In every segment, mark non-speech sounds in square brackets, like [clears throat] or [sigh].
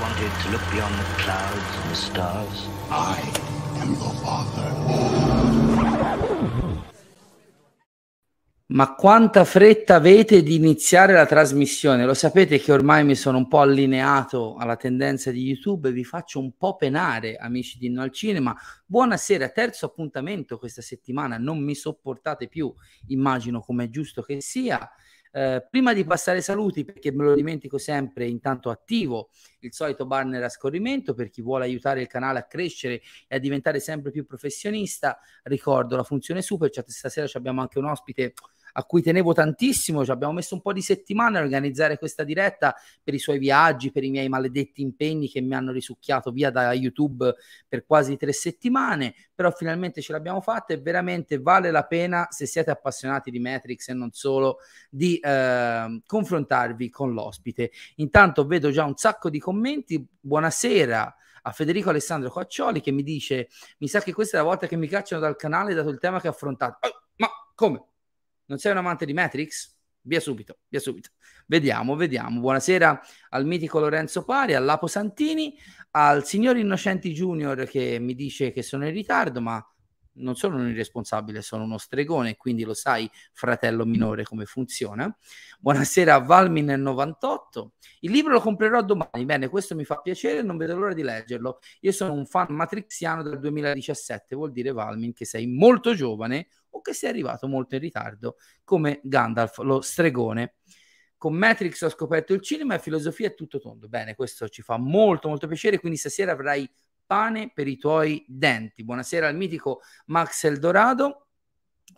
wanted to look beyond the clouds and the stars. I am your father. Ma quanta fretta avete di iniziare la trasmissione? Lo sapete che ormai mi sono un po' allineato alla tendenza di YouTube e vi faccio un po' penare, amici di No al Cinema. Buonasera, terzo appuntamento questa settimana, non mi sopportate più, immagino come è giusto che sia. Eh, prima di passare saluti, perché me lo dimentico sempre, intanto attivo il solito banner a scorrimento per chi vuole aiutare il canale a crescere e a diventare sempre più professionista. Ricordo la funzione super chat. Stasera abbiamo anche un ospite a cui tenevo tantissimo. Ci abbiamo messo un po' di settimane a organizzare questa diretta per i suoi viaggi, per i miei maledetti impegni che mi hanno risucchiato via da YouTube per quasi tre settimane. Però finalmente ce l'abbiamo fatta e veramente vale la pena, se siete appassionati di Matrix e non solo, di eh, confrontarvi con l'ospite. Intanto vedo già un sacco di commenti. Buonasera a Federico Alessandro Caccioli che mi dice: Mi sa che questa è la volta che mi cacciano dal canale dato il tema che ha affrontato. Oh, ma come? Non sei un amante di Matrix? Via subito, via subito. Vediamo, vediamo. Buonasera al mitico Lorenzo Pari, al Lapo Santini, al signor Innocenti Junior che mi dice che sono in ritardo, ma non sono un irresponsabile, sono uno stregone, quindi lo sai, fratello minore, come funziona. Buonasera a Valmin98. Il libro lo comprerò domani. Bene, questo mi fa piacere, non vedo l'ora di leggerlo. Io sono un fan matrixiano del 2017, vuol dire Valmin che sei molto giovane o che sei arrivato molto in ritardo, come Gandalf, lo stregone. Con Matrix ho scoperto il cinema e filosofia è tutto tondo. Bene, questo ci fa molto molto piacere, quindi stasera avrai pane per i tuoi denti. Buonasera al mitico Max Eldorado.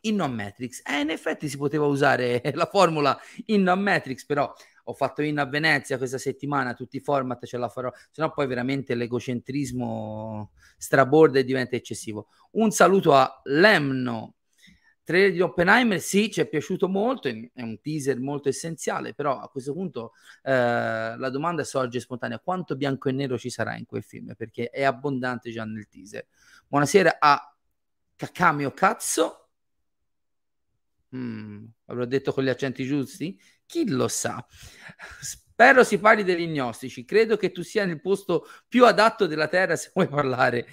In non Matrix. Eh, in effetti si poteva usare [laughs] la formula in non Matrix, però ho fatto in a Venezia questa settimana, tutti i format ce la farò, se no poi veramente l'egocentrismo straborda e diventa eccessivo. Un saluto a Lemno, trailer di Oppenheimer sì, ci è piaciuto molto, è un teaser molto essenziale, però a questo punto eh, la domanda sorge spontanea, quanto bianco e nero ci sarà in quel film? Perché è abbondante già nel teaser. Buonasera a Cacamio Cazzo. Mm, avrò detto con gli accenti giusti? Chi lo sa? Spero si parli degli gnostici. Credo che tu sia nel posto più adatto della Terra se vuoi parlare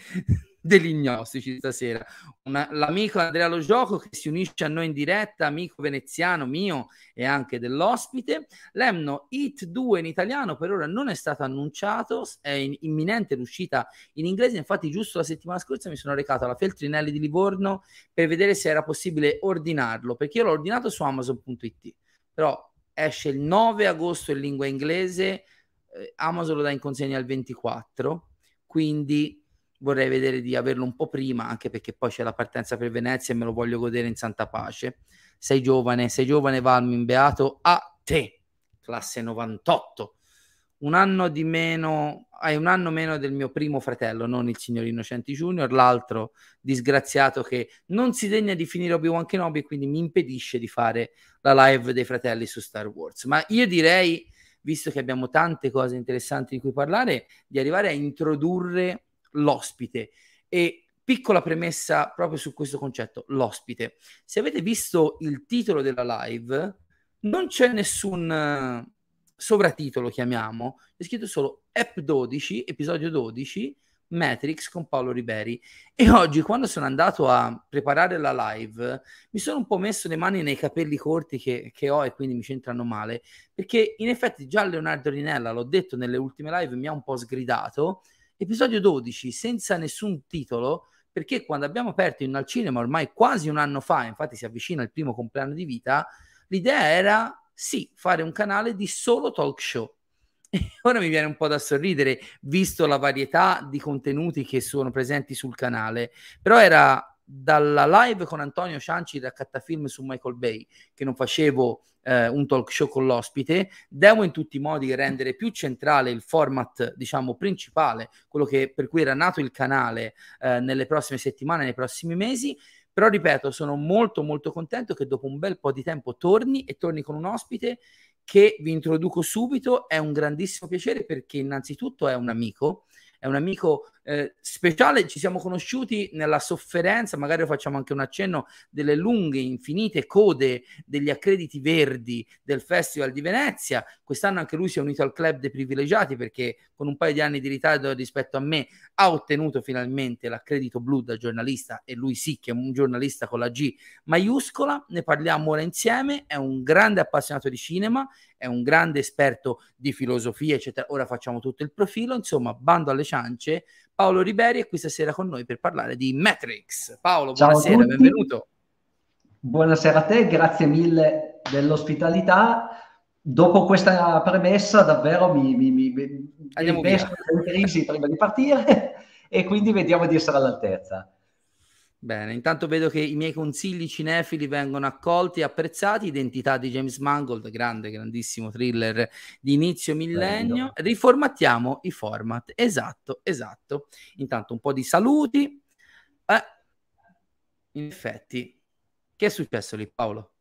degli gnostici stasera. Una, l'amico Andrea Lo Gioco che si unisce a noi in diretta, amico veneziano mio e anche dell'ospite. Lemno Hit 2 in italiano per ora non è stato annunciato, è in, imminente l'uscita in inglese. Infatti, giusto la settimana scorsa mi sono recato alla Feltrinelli di Livorno per vedere se era possibile ordinarlo, perché io l'ho ordinato su Amazon.it, però esce il 9 agosto in lingua inglese. Eh, Amazon lo dà in consegna il 24, quindi vorrei vedere di averlo un po' prima, anche perché poi c'è la partenza per Venezia e me lo voglio godere in santa pace. Sei giovane, sei giovane Valmin, beato a te, classe 98. Un anno di meno, hai un anno meno del mio primo fratello, non il signor Innocenti Junior, l'altro disgraziato che non si degna di finire Obi-Wan Kenobi e quindi mi impedisce di fare la live dei fratelli su Star Wars. Ma io direi, visto che abbiamo tante cose interessanti di cui parlare, di arrivare a introdurre l'ospite. E piccola premessa proprio su questo concetto, l'ospite. Se avete visto il titolo della live, non c'è nessun uh, sovratitolo, chiamiamo, è scritto solo App 12, episodio 12, Matrix con Paolo Riberi. E oggi, quando sono andato a preparare la live, mi sono un po' messo le mani nei capelli corti che, che ho e quindi mi c'entrano male, perché in effetti già Leonardo Rinella, l'ho detto nelle ultime live, mi ha un po' sgridato episodio 12 senza nessun titolo perché quando abbiamo aperto in al cinema ormai quasi un anno fa, infatti si avvicina il primo compleanno di vita, l'idea era sì, fare un canale di solo talk show. [laughs] E ora mi viene un po' da sorridere, visto la varietà di contenuti che sono presenti sul canale, però era dalla live con Antonio Cianci da Cattafilm su Michael Bay, che non facevo eh, un talk show con l'ospite, devo in tutti i modi rendere più centrale il format, diciamo, principale, quello che, per cui era nato il canale eh, nelle prossime settimane, nei prossimi mesi. Però ripeto, sono molto molto contento che dopo un bel po' di tempo torni e torni con un ospite che vi introduco subito. È un grandissimo piacere perché innanzitutto è un amico, è un amico eh, speciale. Ci siamo conosciuti nella sofferenza, magari facciamo anche un accenno delle lunghe, infinite code degli accrediti verdi del Festival di Venezia. Quest'anno anche lui si è unito al club dei privilegiati perché con un paio di anni di ritardo rispetto a me ha ottenuto finalmente l'accredito blu da giornalista e lui sì che è un giornalista con la G maiuscola. Ne parliamo ora insieme, è un grande appassionato di cinema, è un grande esperto di filosofia, eccetera. Ora facciamo tutto il profilo, insomma, bando alle ciance. Paolo Riberi è qui stasera con noi per parlare di Matrix. Paolo, Ciao buonasera, benvenuto. Buonasera a te, grazie mille dell'ospitalità. Dopo questa premessa davvero mi, mi, mi, mi investo in crisi prima di partire [laughs] e quindi vediamo di essere all'altezza. Bene, intanto vedo che i miei consigli cinefili vengono accolti e apprezzati. Identità di James Mangold, grande, grandissimo thriller di inizio millennio. Bello. Riformattiamo i format. Esatto, esatto. Intanto un po' di saluti. Eh, in effetti, che è successo lì, Paolo?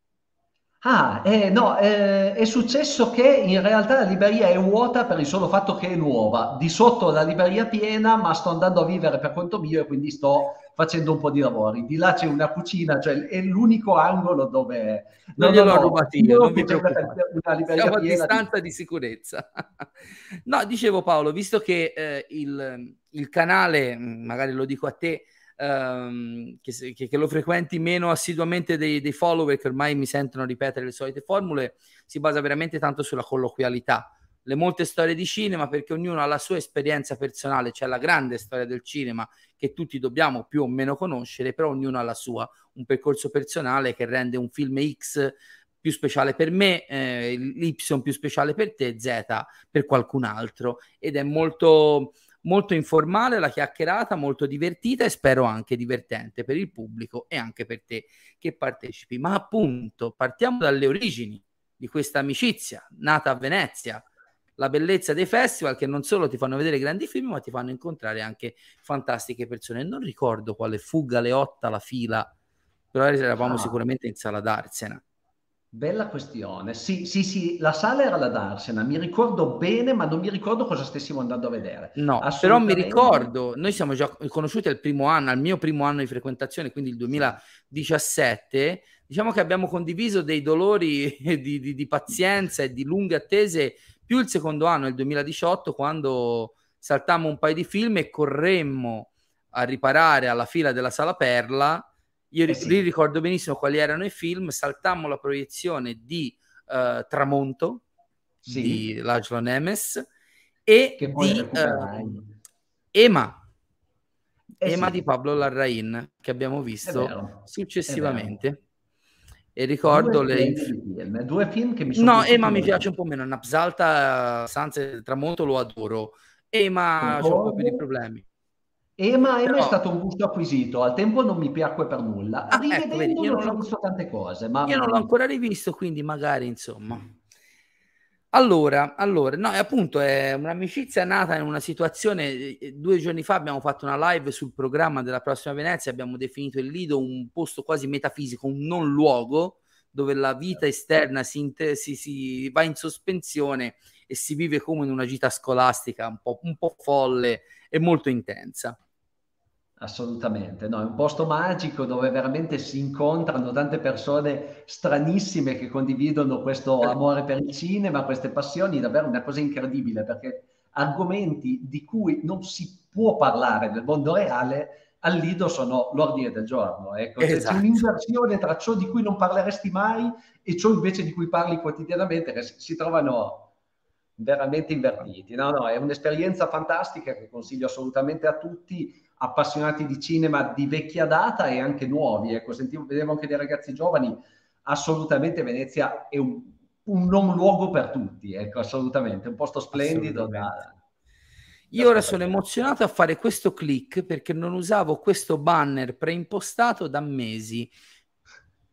Ah, eh, no, eh, è successo che in realtà la libreria è vuota per il solo fatto che è nuova. Di sotto la libreria è piena, ma sto andando a vivere per conto mio e quindi sto facendo un po' di lavori. Di là c'è una cucina, cioè è l'unico angolo dove... Non gliel'ho no, rubato io, non vi preoccupate. Siamo a distanza di... di sicurezza. [laughs] no, dicevo Paolo, visto che eh, il, il canale, magari lo dico a te, ehm, che, che, che, lo frequenti meno assiduamente dei, dei, follower che ormai mi sentono ripetere le solite formule, si basa veramente tanto sulla colloquialità. Le molte storie di cinema, perché ognuno ha la sua esperienza personale, c'è la grande storia del cinema che tutti dobbiamo più o meno conoscere, però ognuno ha la sua, un percorso personale che rende un film X più speciale per me, eh, l'Y più speciale per te, Z per qualcun altro. Ed è molto, molto informale la chiacchierata, molto divertita e spero anche divertente per il pubblico e anche per te che partecipi. Ma appunto, partiamo dalle origini di questa amicizia nata a Venezia, la bellezza dei festival che non solo ti fanno vedere grandi film, ma ti fanno incontrare anche fantastiche persone. Non ricordo quale fuga le otta la fila, però eravamo ah. sicuramente in sala d'Arsena. Bella questione. Sì, sì, sì, la sala era la Darsena, mi ricordo bene, ma non mi ricordo cosa stessimo andando a vedere. No, però mi ricordo, noi siamo già conosciuti al primo anno, al mio primo anno di frequentazione, quindi il 2017, diciamo che abbiamo condiviso dei dolori [laughs] di, di, di pazienza e di lunghe attese più il secondo anno, il 2018, quando saltammo un paio di film e corremmo a riparare alla fila della sala Perla io eh sì. ricordo benissimo quali erano i film, saltammo la proiezione di uh, Tramonto sì. di Lajlo Nemes e di uh, Ema, eh Ema sì. di Pablo Larrain che abbiamo visto successivamente. E ricordo due le film, due film che mi sono No, Ema mi piace un po' meno, Napsalta, Sanze Tramonto lo adoro. Ema c'è un po' più di problemi. Ema, Ema Però... è stato un gusto acquisito, al tempo non mi piacque per nulla. Ah, ecco, vedi, io non ho visto tante cose. Ma... Io non l'ho ancora rivisto, quindi magari insomma. Allora, allora, no, appunto è un'amicizia nata in una situazione. Eh, due giorni fa abbiamo fatto una live sul programma della prossima Venezia. Abbiamo definito il Lido un posto quasi metafisico, un non luogo dove la vita esterna si, si, si va in sospensione e si vive come in una gita scolastica un po', un po folle e molto intensa. Assolutamente, no, è un posto magico dove veramente si incontrano tante persone stranissime che condividono questo amore per il cinema, queste passioni, davvero una cosa incredibile perché argomenti di cui non si può parlare nel mondo reale al Lido sono l'ordine del giorno. Ecco. Esatto. C'è un'inversione tra ciò di cui non parleresti mai e ciò invece di cui parli quotidianamente, che si trovano veramente invertiti. No, no, è un'esperienza fantastica che consiglio assolutamente a tutti appassionati di cinema di vecchia data e anche nuovi. Ecco, sentivo, vedevo anche dei ragazzi giovani, assolutamente Venezia è un, un non luogo per tutti, ecco, assolutamente, un posto splendido. Da, Io ora sono emozionato a fare questo click perché non usavo questo banner preimpostato da mesi.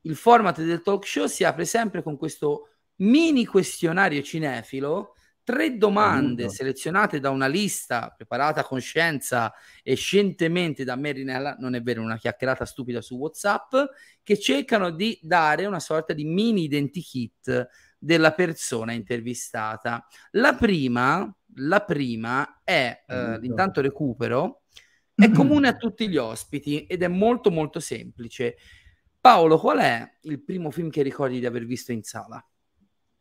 Il format del talk show si apre sempre con questo mini questionario cinefilo tre domande selezionate da una lista preparata con scienza e scientemente da Merinella, non è vero, una chiacchierata stupida su WhatsApp, che cercano di dare una sorta di mini identikit della persona intervistata. La prima, la prima è, eh, intanto recupero, è [clears throat] comune a tutti gli ospiti ed è molto molto semplice. Paolo, qual è il primo film che ricordi di aver visto in sala?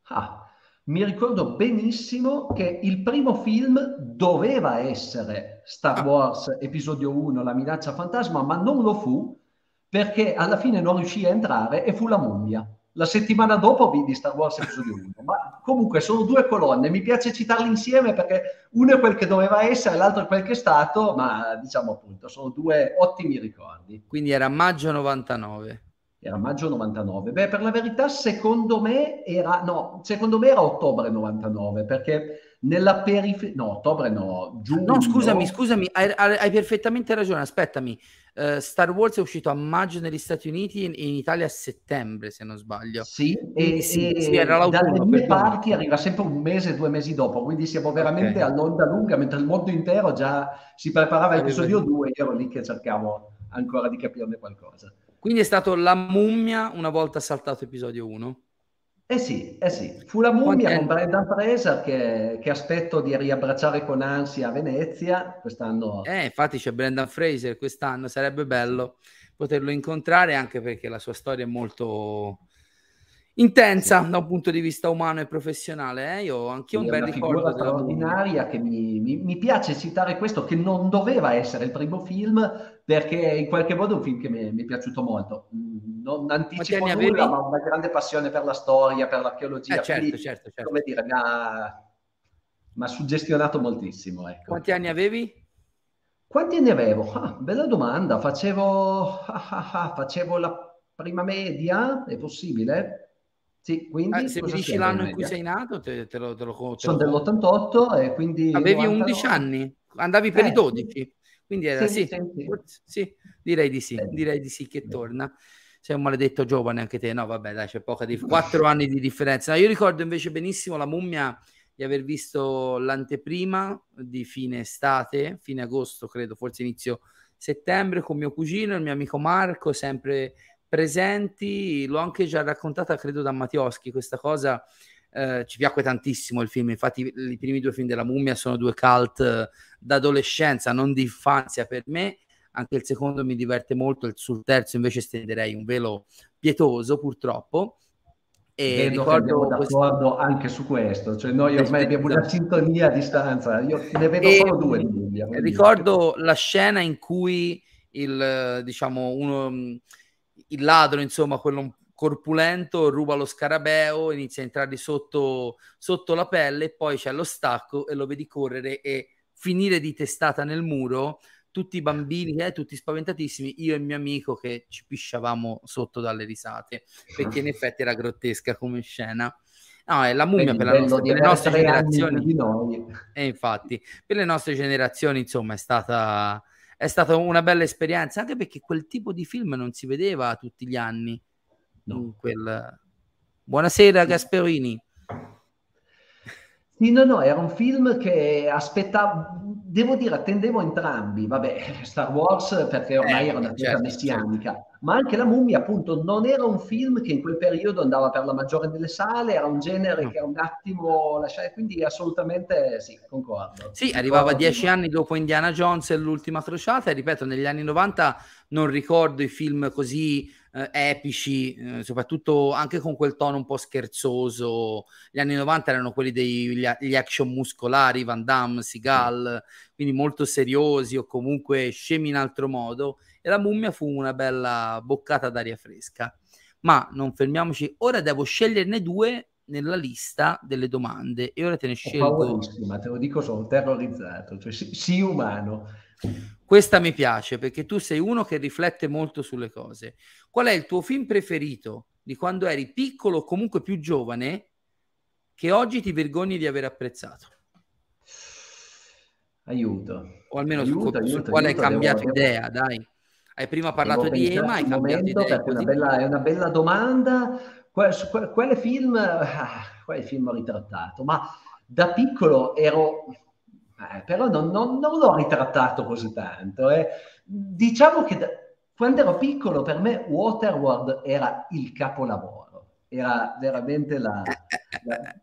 Ah, mi ricordo benissimo che il primo film doveva essere Star ah. Wars Episodio 1, La minaccia fantasma, ma non lo fu perché alla fine non riuscì a entrare e fu La mummia. La settimana dopo vidi Star Wars Episodio 1, ma comunque sono due colonne, mi piace citarle insieme perché uno è quel che doveva essere, l'altro è quel che è stato, ma diciamo appunto, sono due ottimi ricordi. Quindi era maggio 99 era maggio 99. Beh, per la verità, secondo me era, no, secondo me era ottobre 99, perché nella periferia, no, ottobre no, giugno. No, scusami, scusami, hai, hai perfettamente ragione, aspettami. Uh, Star Wars è uscito a maggio negli Stati Uniti e in Italia a settembre, se non sbaglio. Sì, e, sì, e sì, era dalle mie parti arriva sempre un mese, due mesi dopo, quindi siamo veramente okay. all'onda lunga, mentre il mondo intero già si preparava all'episodio 2, io ero lì che cercavo ancora di capirne qualcosa. Quindi è stato la mummia una volta saltato episodio 1. Eh sì, eh sì, fu la mummia con Brendan Fraser che, che, aspetto di riabbracciare con ansia a Venezia quest'anno. Eh, infatti c'è Brendan Fraser quest'anno, sarebbe bello poterlo incontrare anche perché la sua storia è molto intensa da un punto di vista umano e professionale. Eh? Io anche un bel ricordo straordinaria che mi, mi, mi, piace citare questo, che non doveva essere il primo film, perché in qualche modo è un film che mi, mi è piaciuto molto. Mm, non anticipo nulla, avevi? ma una grande passione per la storia, per l'archeologia. Eh, certo, Quindi, certo, certo. Come dire, mi ha, mi ha suggestionato moltissimo. Ecco. Quanti anni avevi? Quanti anni avevo? Ah, bella domanda. Facevo, ah, ah, ah facevo la prima media, è possibile? Sì, quindi... Eh, se mi dici l'anno in cui sei nato, te, te lo, te lo, te Sono dell'88 e quindi... Avevi 11 anni, andavi per eh, i 12, quindi era sì, sì, sì, direi di sì, direi di sì che torna. Sei un maledetto giovane anche te, no vabbè dai c'è poca di [laughs] 4 anni di differenza. No, io ricordo invece benissimo la mummia di aver visto l'anteprima di fine estate, fine agosto credo, forse inizio settembre con mio cugino, il mio amico Marco, sempre presenti, l'ho anche già raccontata credo da Mattioschi questa cosa, eh, ci piacque tantissimo il film, infatti i primi due film della mummia sono due cult eh, d'adolescenza, non di infanzia per me, anche il secondo mi diverte molto, sul terzo invece stenderei un velo pietoso purtroppo. E Vedo ricordo d'accordo questo... anche su questo, cioè noi ormai abbiamo una sintonia a distanza, io ne vedo e solo due Mummia. Ricordo la scena in cui il, diciamo, uno il ladro, insomma, quello corpulento, ruba lo scarabeo, inizia a entrare sotto, sotto la pelle e poi c'è lo stacco e lo vedi correre e finire di testata nel muro tutti i bambini, eh, tutti spaventatissimi, io e il mio amico che ci pisciavamo sotto dalle risate, perché in effetti era grottesca come scena. No, è la mummia per, la nostra, per le nostre generazioni. E infatti, per le nostre generazioni, insomma, è stata è stata una bella esperienza, anche perché quel tipo di film non si vedeva tutti gli anni. No. Quel... Buonasera Gasperini. Sì, no, no, era un film che aspettavo, devo dire, attendevo entrambi. Vabbè, Star Wars perché ormai eh, era una certo, messianica, certo. ma anche La mummia, appunto, non era un film che in quel periodo andava per la maggiore delle sale, era un genere no. che era un attimo lasciare, quindi assolutamente sì, concordo. Sì, concordo. arrivava dieci anni dopo Indiana Jones e l'ultima crociata, e ripeto, negli anni 90 non ricordo i film così eh, epici, eh, soprattutto anche con quel tono un po' scherzoso. Gli anni 90 erano quelli degli action muscolari, Van Damme, Seagal, quindi molto seriosi o comunque scemi in altro modo. E la mummia fu una bella boccata d'aria fresca. Ma non fermiamoci, ora devo sceglierne due nella lista delle domande e ora te ne scelgo. te lo dico, sono terrorizzato, cioè sii umano. Questa mi piace perché tu sei uno che riflette molto sulle cose. Qual è il tuo film preferito di quando eri piccolo o comunque più giovane che oggi ti vergogni di aver apprezzato? Aiuto. O almeno aiuto, su, aiuto, su quale hai cambiato devo, idea, dai. Hai prima parlato di Ema, hai cambiato idea. È una, bella, è una bella domanda. Que- su que- quale film, ah, quale film ho ritrattato? Ma da piccolo ero, eh, però non, non, non, l'ho ritrattato così tanto. Eh. Diciamo che da, quando ero piccolo per me Waterworld era il capolavoro, era veramente la... la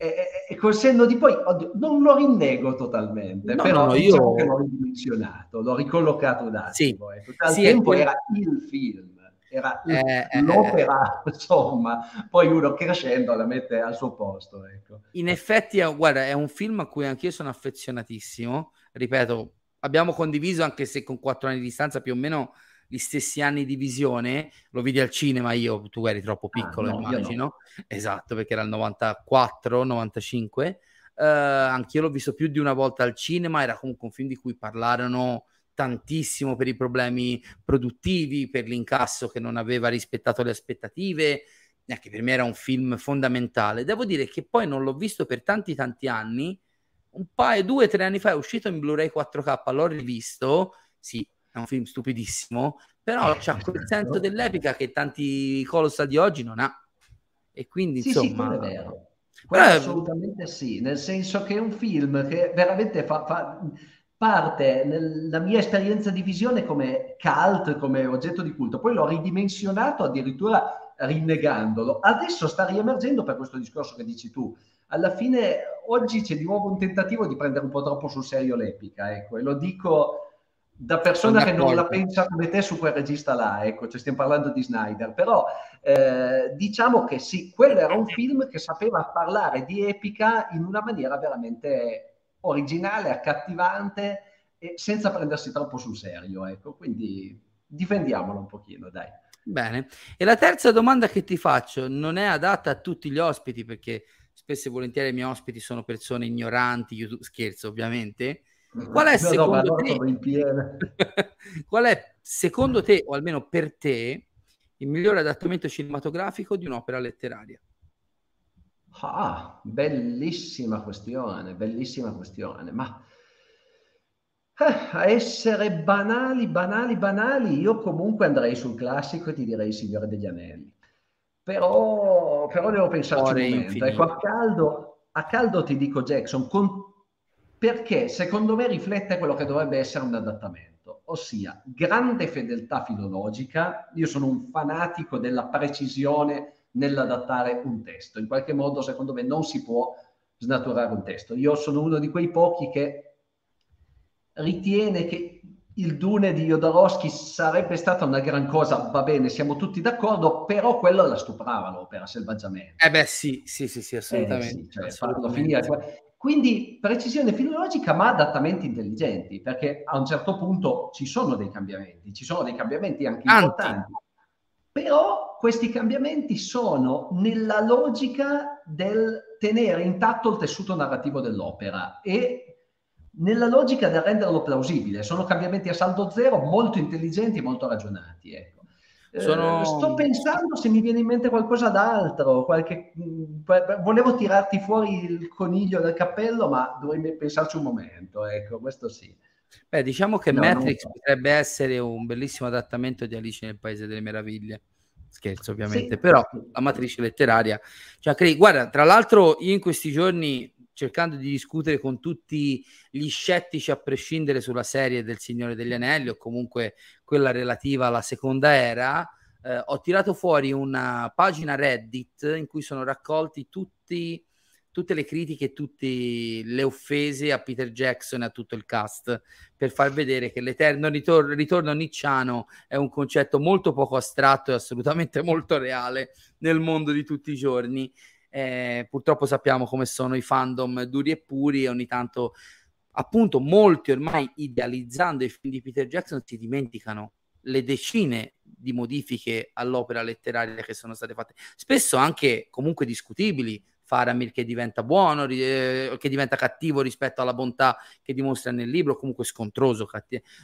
e, e, col senno di poi oddio, non lo rinnego totalmente, no, però no, diciamo io... che l'ho ridimensionato, l'ho ricollocato un attimo. Sì, ecco. Al sì, tempo era il film era eh, eh, l'opera, eh, [laughs] insomma, poi uno crescendo la mette al suo posto. Ecco. In effetti, è, guarda, è un film a cui anch'io sono affezionatissimo, ripeto, abbiamo condiviso, anche se con quattro anni di distanza, più o meno gli stessi anni di visione, lo vidi al cinema io, tu eri troppo ah, piccolo, ah, no, immagino, no. esatto, perché era il 94, 95, uh, anch'io l'ho visto più di una volta al cinema, era comunque un film di cui parlarono tantissimo per i problemi produttivi, per l'incasso che non aveva rispettato le aspettative, anche per me era un film fondamentale. Devo dire che poi non l'ho visto per tanti tanti anni, un paio, due, tre anni fa è uscito in Blu-ray 4K, l'ho rivisto, sì, è un film stupidissimo, però c'ha quel senso dell'epica che tanti Colossal di oggi non ha. E quindi, sì, insomma... Sì, è vero. Però... assolutamente sì, nel senso che è un film che veramente fa, fa parte nella mia esperienza di visione come cult, come oggetto di culto, poi l'ho ridimensionato addirittura rinnegandolo. Adesso sta riemergendo per questo discorso che dici tu. Alla fine oggi c'è di nuovo un tentativo di prendere un po' troppo sul serio l'epica, ecco, e lo dico da persona che non la pensa come te su quel regista là, ecco, cioè stiamo parlando di Snyder, però eh, diciamo che sì, quello era un film che sapeva parlare di epica in una maniera veramente originale, accattivante e senza prendersi troppo sul serio. Ecco, quindi difendiamolo un pochino, dai. Bene. E la terza domanda che ti faccio non è adatta a tutti gli ospiti perché spesso e volentieri i miei ospiti sono persone ignoranti, YouTube, scherzo ovviamente. Qual è, secondo no, te, [laughs] qual è secondo te, o almeno per te, il migliore adattamento cinematografico di un'opera letteraria? Ah, bellissima questione, bellissima questione, ma eh, a essere banali, banali, banali, io comunque andrei sul classico e ti direi Signore degli Anelli. Però, però devo pensarci un momento. Ecco, a caldo, a caldo ti dico Jackson, con, perché secondo me riflette quello che dovrebbe essere un adattamento, ossia grande fedeltà filologica. Io sono un fanatico della precisione nell'adattare un testo. In qualche modo, secondo me, non si può snaturare un testo. Io sono uno di quei pochi che ritiene che il Dune di Jodorowsky sarebbe stata una gran cosa, va bene, siamo tutti d'accordo, però quello la stuprava l'opera selvaggiamente. Eh beh sì, sì, sì, sì assolutamente. Eh, sì, cioè, assolutamente. Quindi precisione filologica ma adattamenti intelligenti, perché a un certo punto ci sono dei cambiamenti, ci sono dei cambiamenti anche Anti. importanti. Però questi cambiamenti sono nella logica del tenere intatto il tessuto narrativo dell'opera e nella logica del renderlo plausibile. Sono cambiamenti a saldo zero molto intelligenti e molto ragionati. Ecco. Eh, sono... Eh, sto pensando se mi viene in mente qualcosa d'altro, qualche... Volevo tirarti fuori il coniglio del cappello, ma dovrei pensarci un momento, ecco, questo sì. Beh, diciamo che no, Matrix potrebbe essere un bellissimo adattamento di Alice nel Paese delle Meraviglie. Scherzo, ovviamente, sì. però la matrice letteraria. Cioè, cre- guarda, tra l'altro, io in questi giorni cercando di discutere con tutti gli scettici a prescindere sulla serie del Signore degli Anelli o comunque quella relativa alla seconda era, eh, ho tirato fuori una pagina Reddit in cui sono raccolti tutti tutte le critiche tutte le offese a Peter Jackson e a tutto il cast per far vedere che l'eterno ritor- ritorno nicciano è un concetto molto poco astratto e assolutamente [laughs] molto reale nel mondo di tutti i giorni. Eh, purtroppo sappiamo come sono i fandom duri e puri e ogni tanto appunto molti ormai idealizzando i film di Peter Jackson si dimenticano le decine di modifiche all'opera letteraria che sono state fatte, spesso anche comunque discutibili, Faramir che diventa buono, eh, che diventa cattivo rispetto alla bontà che dimostra nel libro, comunque scontroso,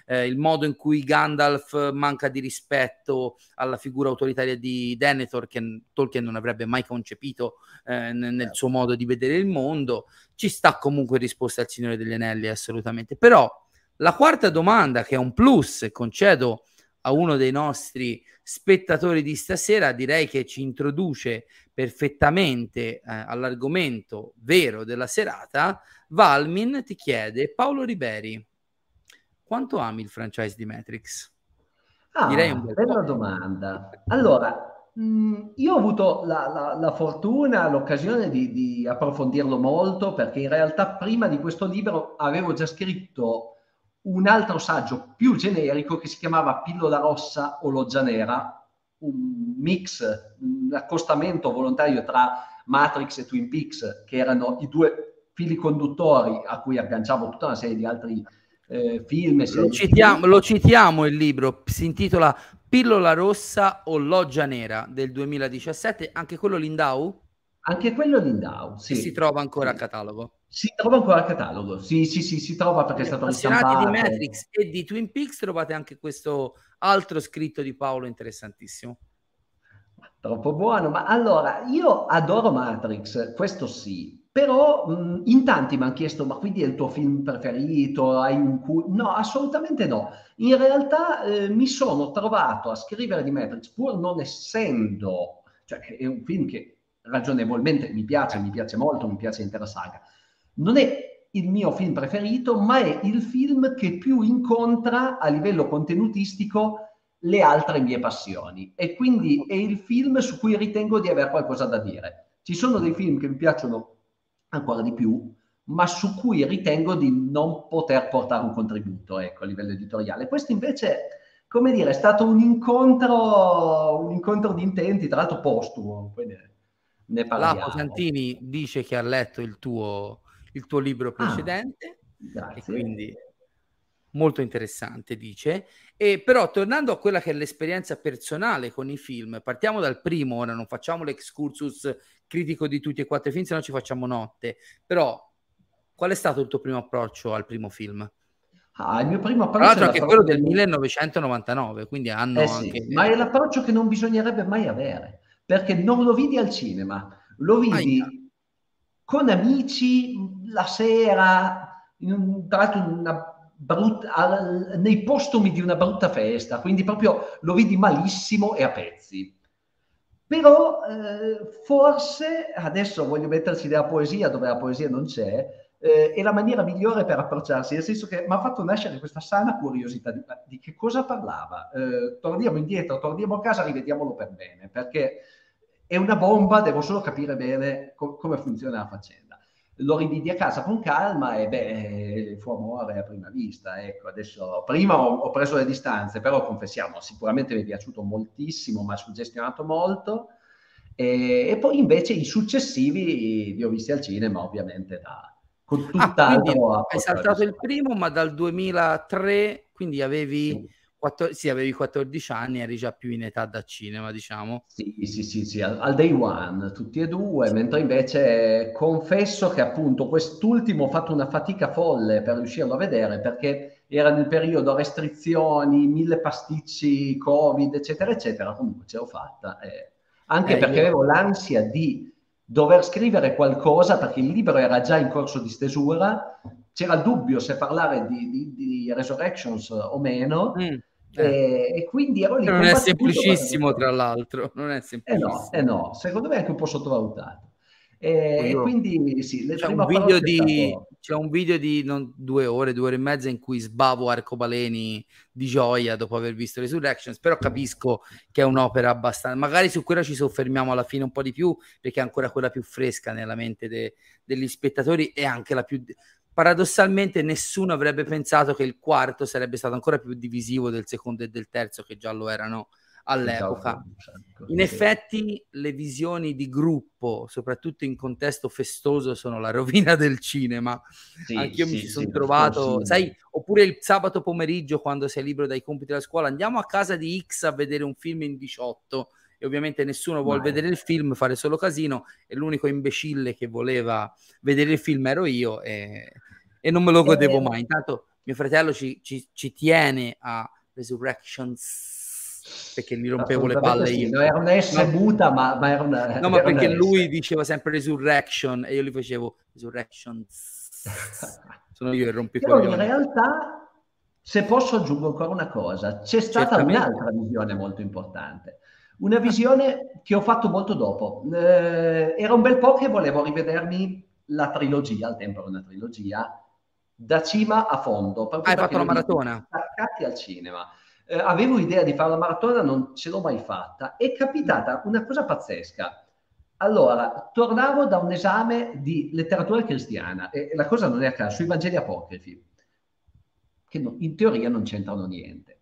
eh, il modo in cui Gandalf manca di rispetto alla figura autoritaria di Denethor che Tolkien non avrebbe mai concepito eh, nel, nel suo modo di vedere il mondo, ci sta comunque risposta al Signore degli Anelli assolutamente. Però la quarta domanda che è un plus, concedo a uno dei nostri spettatori di stasera, direi che ci introduce perfettamente eh, all'argomento vero della serata, Valmin ti chiede, Paolo Riberi, quanto ami il franchise di Matrix? Ah, Direi un bel bella po'. domanda. Allora, mh, mm, io ho avuto la, la, la fortuna, l'occasione di, di, approfondirlo molto perché in realtà prima di questo libro avevo già scritto un altro saggio più generico che si chiamava Pillola rossa o loggia nera, un mix, un accostamento volontario tra Matrix e Twin Peaks, che erano i due fili conduttori a cui agganciavo tutta una serie di altri eh, film. Lo citiamo, lo citiamo il libro, si intitola Pillola rossa o loggia nera del 2017, anche quello Lindau? Anche quello Lindau, sì. Si trova ancora a catalogo. Si trova ancora a catalogo, sì, sì, sì, si trova perché è stato ristampato. di Matrix e di Twin Peaks trovate anche questo altro scritto di Paolo interessantissimo. Troppo buono, ma allora io adoro Matrix, questo sì, però mh, in tanti mi hanno chiesto, ma quindi è il tuo film preferito? Hai un cu-? No, assolutamente no. In realtà eh, mi sono trovato a scrivere di Matrix pur non essendo, cioè è un film che ragionevolmente mi piace, mi piace molto, mi piace l'intera saga non è il mio film preferito, ma è il film che più incontra a livello contenutistico le altre mie passioni e quindi è il film su cui ritengo di avere qualcosa da dire. Ci sono dei film che mi piacciono ancora di più, ma su cui ritengo di non poter portare un contributo ecco, a livello editoriale. Questo invece, come dire, è stato un incontro, un incontro di intenti, tra l'altro postumo, ne, ne parliamo. Lapo Santini dice che ha letto il tuo il tuo libro ah, precedente. Ah, e quindi molto interessante, dice. E però tornando a quella che è l'esperienza personale con i film, partiamo dal primo, ora non facciamo l'excursus critico di tutti e quattro i film, se no ci facciamo notte. Però qual è stato il tuo primo approccio al primo film? Ah, il mio primo approccio Tra l'altro anche quello del 1999, quindi hanno eh sì, anche... Ma è l'approccio che non bisognerebbe mai avere, perché non lo vidi al cinema, lo vidi Aia. Con amici la sera, in, tra l'altro una brutta, nei postumi di una brutta festa, quindi proprio lo vidi malissimo e a pezzi. Però eh, forse, adesso voglio metterci della poesia dove la poesia non c'è, eh, è la maniera migliore per approcciarsi, nel senso che mi ha fatto nascere questa sana curiosità di, di che cosa parlava. Eh, torniamo indietro, torniamo a casa, rivediamolo per bene, perché è una bomba, devo solo capire bene co- come funziona la faccenda lo rividi a casa con calma e beh, fu amore a prima vista. Ecco, adesso prima ho, ho, preso le distanze, però confessiamo, sicuramente mi è piaciuto moltissimo, mi ha suggestionato molto. E, e, poi invece i successivi li ho visti al cinema, ovviamente, da, con tutt'altro. Ah, hai saltato il primo, ma dal 2003, quindi avevi... Sì 14, sì, avevi 14 anni, eri già più in età da cinema, diciamo. Sì, sì, sì, sì, al, al day one, tutti e due, mentre invece confesso che appunto quest'ultimo ho fatto una fatica folle per riuscirlo a vedere perché era nel periodo restrizioni, mille pasticci, covid, eccetera, eccetera, comunque ce l'ho fatta. Eh. Anche eh, perché io... avevo l'ansia di dover scrivere qualcosa perché il libro era già in corso di stesura, c'era il dubbio se parlare di, di, di Resurrections o meno. Mm eh. E, quindi lì. Non è semplicissimo, tra l'altro. Non è semplicissimo. Eh no, eh no, secondo me è anche un po' sottovalutato. E, Io, quindi sì, c'è un, video di, stato... c'è un video di non, due ore, due ore e mezza in cui sbavo arcobaleni di gioia dopo aver visto Resurrections, però capisco che è un'opera abbastanza... Magari su quella ci soffermiamo alla fine un po' di più, perché è ancora quella più fresca nella mente de, degli spettatori e anche la più paradossalmente nessuno avrebbe pensato che il quarto sarebbe stato ancora più divisivo del secondo e del terzo che già lo erano all'epoca. Certo, in effetti le visioni di gruppo, soprattutto in contesto festoso, sono la rovina del cinema. Sì, Anch'io sì, mi ci sono sì, trovato, sai, oppure il sabato pomeriggio quando sei libero dai compiti della scuola, andiamo a casa di X a vedere un film in 18 e ovviamente nessuno vuole vedere il film, fare solo casino e l'unico imbecille che voleva vedere il film ero io e, e non me lo godevo mai. Intanto mio fratello ci, ci, ci tiene a Resurrections perché gli rompevo le palle io. Non era una S no. muta, ma, ma, era una... No, ma perché lui diceva sempre Resurrection e io gli facevo Resurrections. [laughs] Sono io che rompi Però in realtà, se posso aggiungo ancora una cosa, c'è stata un'altra visione molto importante Una visione che ho fatto molto dopo. Eh, era un bel po' che volevo rivedermi la trilogia, al tempo era una trilogia, da cima a fondo. Hai fatto la maratona? Attaccati al cinema. Eh, avevo idea di fare la maratona, non ce l'ho mai fatta. È capitata una cosa pazzesca. Allora, tornavo da un esame di letteratura cristiana e la cosa non è a caso, sui Vangeli apocrifi, che no, in teoria non c'entrano niente.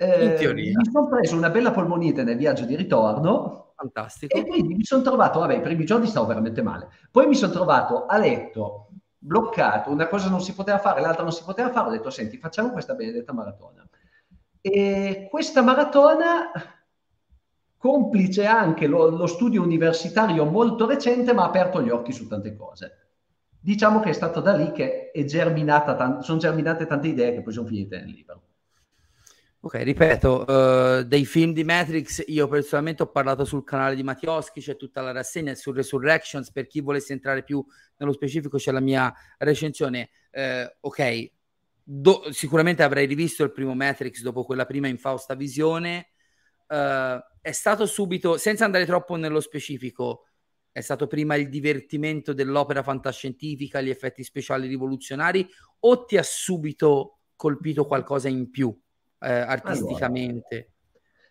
Eh, mi sono preso una bella polmonite nel viaggio di ritorno. Fantastico. E quindi mi sono trovato, vabbè, i primi giorni stavo veramente male. Poi mi sono trovato a letto, bloccato, una cosa non si poteva fare, l'altra non si poteva fare. Ho detto, senti, facciamo questa benedetta maratona. E questa maratona, complice anche lo, lo studio universitario molto recente, mi ha aperto gli occhi su tante cose diciamo che è stato da lì che è germinata, sono germinate tante idee che poi sono finite nel libro. Ok, ripeto, uh, dei film di Matrix io personalmente ho parlato sul canale di Mattioschi, c'è tutta la rassegna su Resurrections, per chi volesse entrare più nello specifico c'è la mia recensione. Uh, ok, Do- sicuramente avrei rivisto il primo Matrix dopo quella prima infausta visione. Uh, è stato subito, senza andare troppo nello specifico, è stato prima il divertimento dell'opera fantascientifica, gli effetti speciali rivoluzionari, o ti ha subito colpito qualcosa in più? Eh, artisticamente? Allora,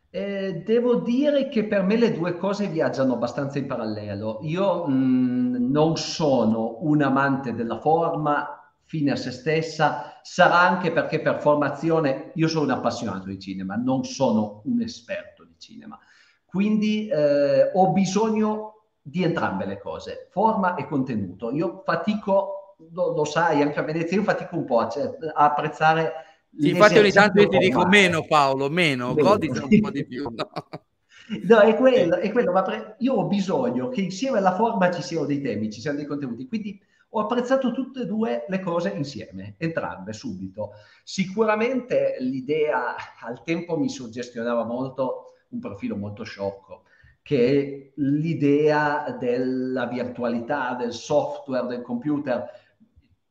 eh, devo dire che per me le due cose viaggiano abbastanza in parallelo. Io mh, non sono un amante della forma fine a se stessa, sarà anche perché per formazione io sono un appassionato di cinema, non sono un esperto di cinema. Quindi eh, ho bisogno di entrambe le cose, forma e contenuto. Io fatico, lo, lo sai, anche a Venezia, io fatico un po' a, a apprezzare sì, infatti ogni tanto io ti dico meno Paolo, meno, meno. goditi un po' di più. No, [laughs] no è, quello, è quello, ma pre- io ho bisogno che insieme alla forma ci siano dei temi, ci siano dei contenuti, quindi ho apprezzato tutte e due le cose insieme, entrambe, subito. Sicuramente l'idea al tempo mi suggestionava molto un profilo molto sciocco, che è l'idea della virtualità, del software, del computer,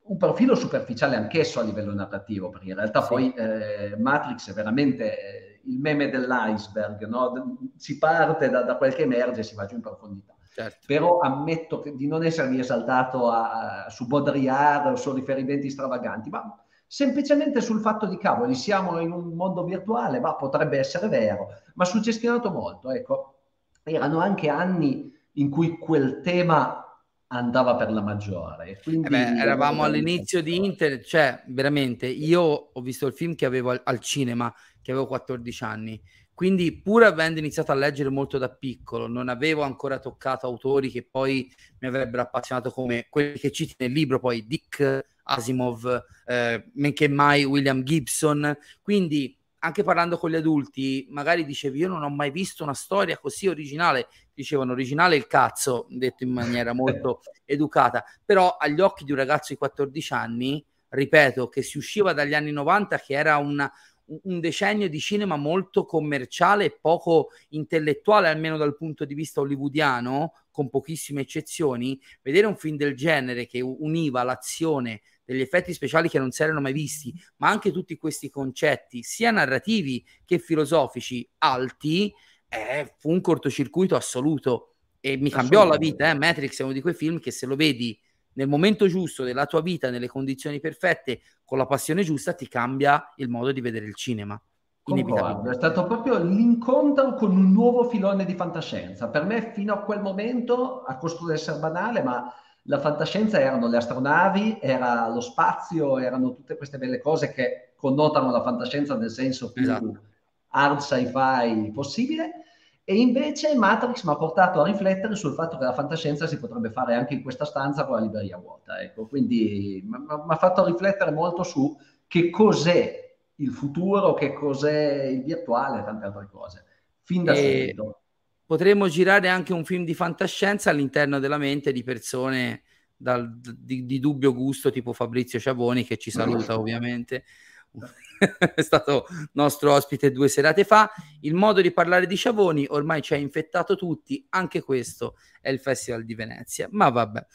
un profilo superficiale anch'esso a livello narrativo, perché in realtà sì. poi eh, Matrix è veramente eh, il meme dell'iceberg, no? si parte da, da, quel che emerge e si va giù in profondità. Certo. Però ammetto di non essermi esaltato a, su Baudrillard o su riferimenti stravaganti, ma semplicemente sul fatto di cavoli, siamo in un mondo virtuale, ma potrebbe essere vero, ma suggestionato molto, ecco. Erano anche anni in cui quel tema andava per la maggiore. Quindi, eh beh, eravamo all'inizio di Internet, cioè veramente io ho visto il film che avevo al, al, cinema, che avevo 14 anni, quindi pur avendo iniziato a leggere molto da piccolo, non avevo ancora toccato autori che poi mi avrebbero appassionato come quelli che citi nel libro, poi Dick Asimov, eh, men che mai William Gibson, quindi anche parlando con gli adulti, magari dicevi io non ho mai visto una storia così originale, dicevano originale il cazzo, detto in maniera molto [laughs] educata, però agli occhi di un ragazzo di 14 anni, ripeto, che si usciva dagli anni 90, che era una, un decennio di cinema molto commerciale e poco intellettuale, almeno dal punto di vista hollywoodiano, con pochissime eccezioni, vedere un film del genere che univa l'azione degli effetti speciali che non si erano mai visti, ma anche tutti questi concetti, sia narrativi che filosofici alti, eh, fu un cortocircuito assoluto e mi cambiò la vita. Eh? Matrix è uno di quei film che se lo vedi nel momento giusto della tua vita, nelle condizioni perfette, con la passione giusta, ti cambia il modo di vedere il cinema. Concordo, è stato proprio l'incontro con un nuovo filone di fantascienza. Per me, fino a quel momento, a costo di essere banale, ma la fantascienza erano le astronavi, era lo spazio, erano tutte queste belle cose che connotano la fantascienza nel senso più esatto. Hard sci-fi possibile. E invece Matrix mi ha portato a riflettere sul fatto che la fantascienza si potrebbe fare anche in questa stanza con la libreria vuota. Ecco. Quindi mi ha fatto riflettere molto su che cos'è il futuro, che cos'è il virtuale e tante altre cose. Fin da e... subito potremmo girare anche un film di fantascienza all'interno della mente di persone dal, di, di, dubbio gusto tipo Fabrizio Ciavoni che ci saluta [laughs] ovviamente [laughs] è stato nostro ospite due serate fa. Il modo di parlare di Sciavoni ormai ci ha infettato tutti, anche questo è il Festival di Venezia. Ma vabbè,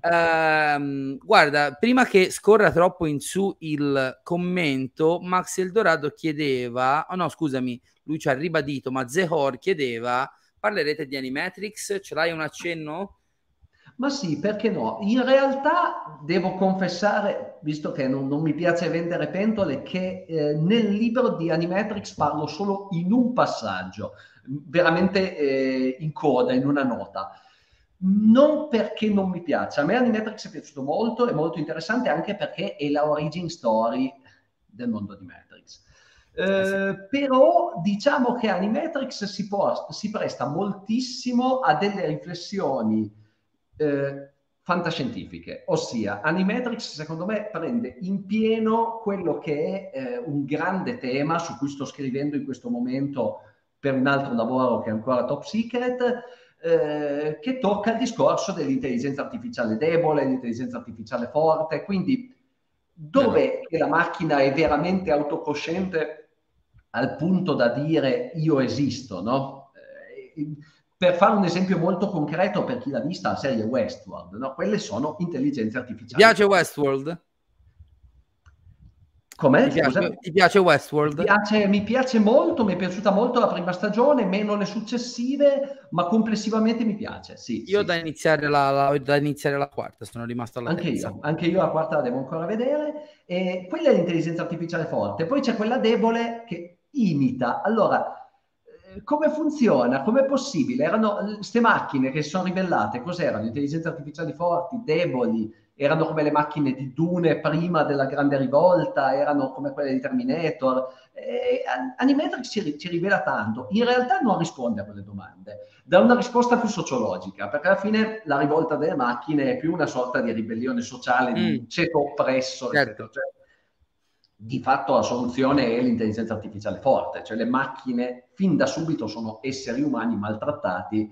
ehm, guarda, prima che scorra troppo in su il commento, Max Eldorado chiedeva, oh no, scusami, lui ci ha ribadito, ma Zehor chiedeva, parlerete di Animatrix? Ce l'hai un accenno? Ma sì, perché no? In realtà devo confessare, visto che non, non mi piace vendere pentole, che eh, nel libro di Animatrix parlo solo in un passaggio, veramente eh, in coda, in una nota. Non perché non mi piaccia, a me Animatrix è piaciuto molto, è molto interessante anche perché è la origin story del mondo di Matrix. Eh, però diciamo che Animatrix si, può, si presta moltissimo a delle riflessioni eh, fantascientifiche, ossia Animatrix secondo me prende in pieno quello che è eh, un grande tema su cui sto scrivendo in questo momento per un altro lavoro che è ancora top secret, eh, che tocca il discorso dell'intelligenza artificiale debole, l'intelligenza artificiale forte, quindi dove la macchina è veramente autocosciente al punto da dire io esisto, no? Eh, per fare un esempio molto concreto per chi l'ha vista, la serie Westworld, no? quelle sono intelligenze artificiali. Ti piace Westworld? Com'è? Ti piace, ti piace Westworld? Mi piace, mi piace, molto, mi è piaciuta molto la prima stagione, meno le successive, ma complessivamente mi piace. Sì, io sì, da, Iniziare la, la, da, Iniziare la, quarta, sono rimasto alla anche terza. Io, anche io la quarta la devo ancora vedere. E quella è l'intelligenza artificiale forte, poi c'è quella debole che imita. Allora, come funziona? Com'è possibile? Erano queste macchine che si sono ribellate, cos'erano? Intelligenze artificiali forti, deboli, erano come le macchine di Dune prima della grande rivolta, erano come quelle di Terminator. Eh, Animatrix ci, ci, rivela tanto, in realtà non risponde a quelle domande, dà una risposta più sociologica, perché alla fine la rivolta delle macchine è più una sorta di ribellione sociale, mm. di un ceto oppresso, certo. Cioè, di fatto la soluzione è l'intelligenza artificiale forte, cioè le macchine fin da subito sono esseri umani maltrattati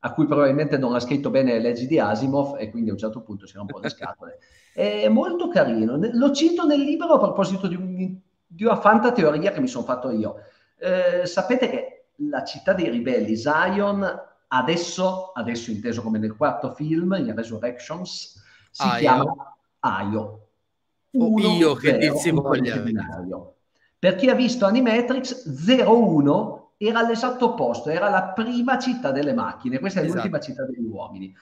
a cui probabilmente non ha scritto bene le leggi di Asimov e quindi a un certo punto si un po' le [laughs] scatole. È molto carino, lo cito nel libro a proposito di, un, di una fantateoria che mi sono fatto io. Eh, sapete che la città dei ribelli, Zion, adesso, adesso inteso come nel quarto film, in Resurrections, si Aio. chiama Aio uno, io che dirsi voglia. Per chi ha visto Animatrix 01 era all'esatto opposto, era la prima città delle macchine, questa è esatto. l'ultima città degli uomini.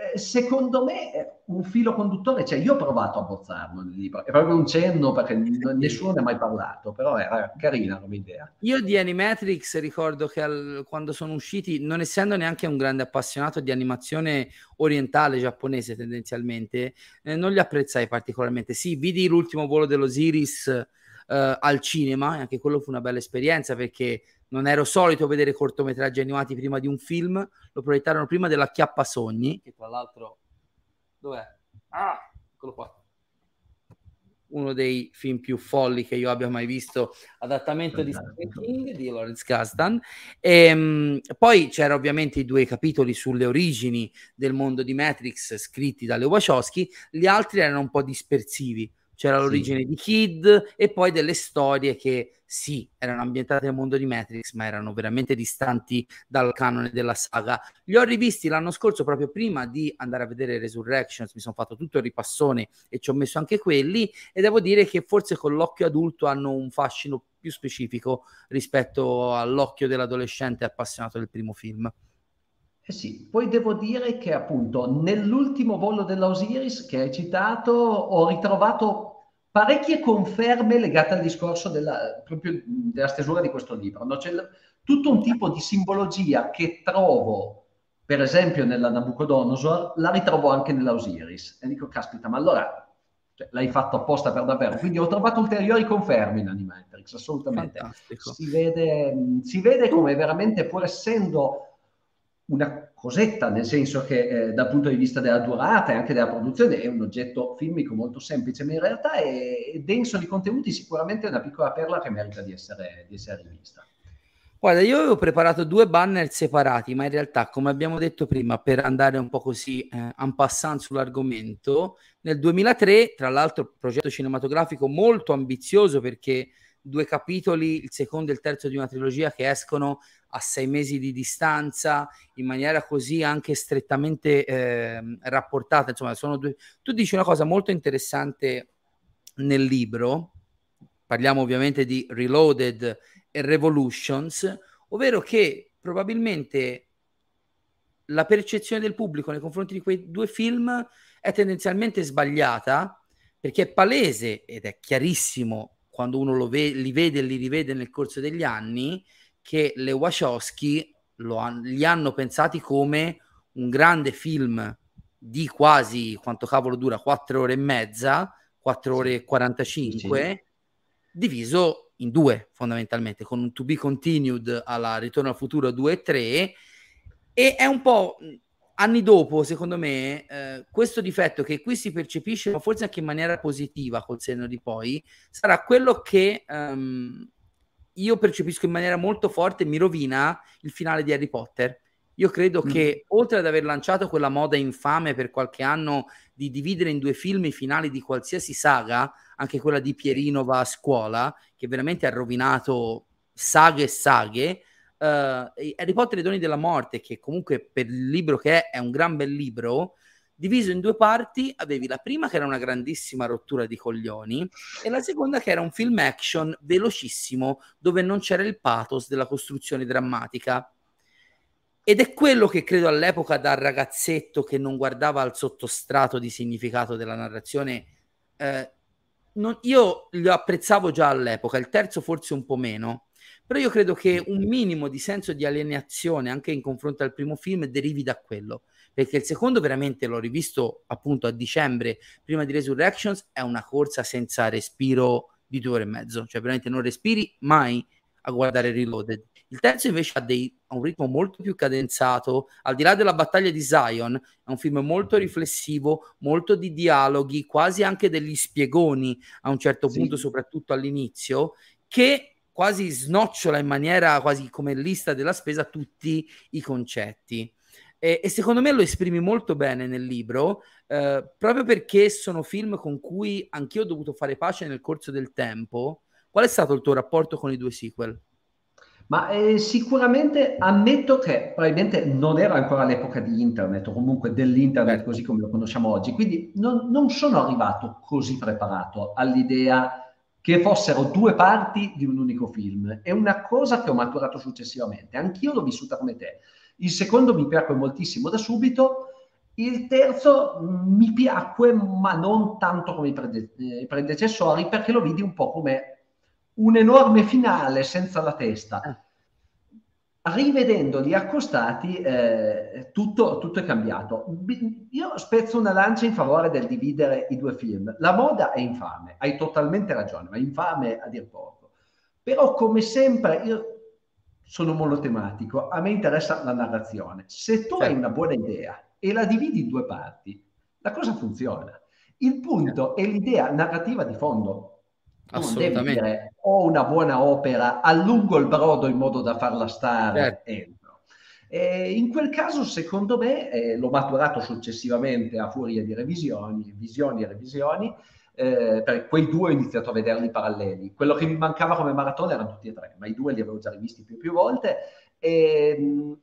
Eh, secondo me un filo conduttore cioè, io ho provato a bozzarlo nel libro, è proprio un cenno perché nessuno ne ha mai parlato, però era carina come idea. Io di Animatrix ricordo che al, quando sono usciti, non essendo neanche un grande appassionato di animazione orientale giapponese tendenzialmente, eh, non li apprezzai particolarmente. Sì, vidi l'ultimo volo dell'Osiris eh, al cinema, e anche quello fu una bella esperienza perché non ero solito vedere cortometraggi animati prima di un film, lo proiettarono prima della Chiappa Sogni, che tra l'altro... Dov'è? Ah, eccolo qua. Uno dei film più folli che io abbia mai visto, adattamento di Stephen King di Lawrence Kasdan. E, um, poi c'erano ovviamente i due capitoli sulle origini del mondo di Matrix scritti dalle Wachowski, gli altri erano un po' dispersivi c'era l'origine sì. di Kid e poi delle storie che sì, erano ambientate nel mondo di Matrix, ma erano veramente distanti dal canone della saga. Li ho rivisti l'anno scorso proprio prima di andare a vedere Resurrections, mi sono fatto tutto il ripassone e ci ho messo anche quelli e devo dire che forse con l'occhio adulto hanno un fascino più specifico rispetto all'occhio dell'adolescente appassionato del primo film. Eh sì, poi devo dire che appunto nell'ultimo volo dell'Osiris che hai citato ho ritrovato parecchie conferme legate al discorso della, proprio della stesura di questo libro. No? C'è tutto un tipo di simbologia che trovo, per esempio, nella Nabucodonosor, la ritrovo anche nella Osiris. E dico, caspita, ma allora cioè, l'hai fatto apposta per davvero. Quindi ho trovato ulteriori conferme in Animatrix, assolutamente. Si vede, si vede come veramente, pur essendo una cosetta, nel senso che eh, dal punto di vista della durata e anche della produzione è un oggetto filmico molto semplice, ma in realtà è, è denso di contenuti, sicuramente è una piccola perla che merita di essere, di essere rivista. Guarda, io avevo preparato due banner separati, ma in realtà, come abbiamo detto prima, per andare un po' così eh, en passant sull'argomento, nel 2003, tra l'altro, progetto cinematografico molto ambizioso perché due capitoli, il secondo e il terzo di una trilogia che escono a sei mesi di distanza, in maniera così anche strettamente eh, rapportata. Insomma, sono due... tu dici una cosa molto interessante nel libro, parliamo ovviamente di Reloaded e Revolutions, ovvero che probabilmente la percezione del pubblico nei confronti di quei due film è tendenzialmente sbagliata perché è palese ed è chiarissimo quando uno ve- li vede e li rivede nel corso degli anni che le Wachowski han- li hanno pensati come un grande film di quasi quanto cavolo dura 4 ore e mezza 4 ore e 45 sì. diviso in due fondamentalmente, con un to be continued alla Ritorno al futuro 2 e 3 e è un po' anni dopo, secondo me, eh, questo difetto che qui si percepisce, ma forse anche in maniera positiva col senno di poi, sarà quello che um, io percepisco in maniera molto forte mi rovina il finale di Harry Potter. Io credo mm. che oltre ad aver lanciato quella moda infame per qualche anno di dividere in due film i finali di qualsiasi saga, anche quella di Pierino va a scuola, che veramente ha rovinato saghe e saghe. Uh, Harry Potter e i doni della morte, che comunque per il libro che è, è un gran bel libro, diviso in due parti, avevi la prima che era una grandissima rottura di coglioni e la seconda che era un film action velocissimo dove non c'era il pathos della costruzione drammatica. Ed è quello che credo all'epoca da ragazzetto che non guardava al sottostrato di significato della narrazione eh, non, io li apprezzavo già all'epoca, il terzo forse un po' meno, però io credo che un minimo di senso di alienazione anche in confronto al primo film derivi da quello, perché il secondo veramente l'ho rivisto appunto a dicembre, prima di Resurrections, è una corsa senza respiro di due ore e mezzo, cioè veramente non respiri mai a guardare Reloaded. Il terzo invece ha, dei, ha, un ritmo molto più cadenzato, al di là della battaglia di Zion, è un film molto riflessivo, molto di dialoghi, quasi anche degli spiegoni a un certo sì. punto, soprattutto all'inizio, che quasi snocciola in maniera quasi come lista della spesa tutti i concetti. E, e secondo me lo esprimi molto bene nel libro, eh, proprio perché sono film con cui anch'io ho dovuto fare pace nel corso del tempo. Qual è stato il tuo rapporto con i due sequel? Ma eh, sicuramente ammetto che probabilmente non era ancora l'epoca di internet o comunque dell'internet certo. così come lo conosciamo oggi, quindi non, non sono arrivato così preparato all'idea che fossero due parti di un unico film. È una cosa che ho maturato successivamente. Anch'io l'ho vissuta come te. Il secondo mi piacque moltissimo da subito. Il terzo mm, mi piacque, ma non tanto come i, prede- i predecessori, perché lo vidi un po' come un enorme finale senza la testa. Rivedendoli accostati, eh, tutto, tutto, è cambiato. Io spezzo una lancia in favore del dividere i due film. La moda è infame, hai totalmente ragione, ma infame a dir poco. Però, come sempre, io sono monotematico, a me interessa la narrazione. Se tu hai una buona idea e la dividi in due parti, la cosa funziona. Il punto è l'idea narrativa di fondo Assolutamente. Ho una buona opera, allungo il brodo in modo da farla stare certo. E in quel caso, secondo me, eh, l'ho maturato successivamente a furia di revisioni, visioni e revisioni, eh, per quei due ho iniziato a vederli paralleli. Quello che mi mancava come maratona erano tutti e tre, ma i due li avevo già rivisti più e più volte. E,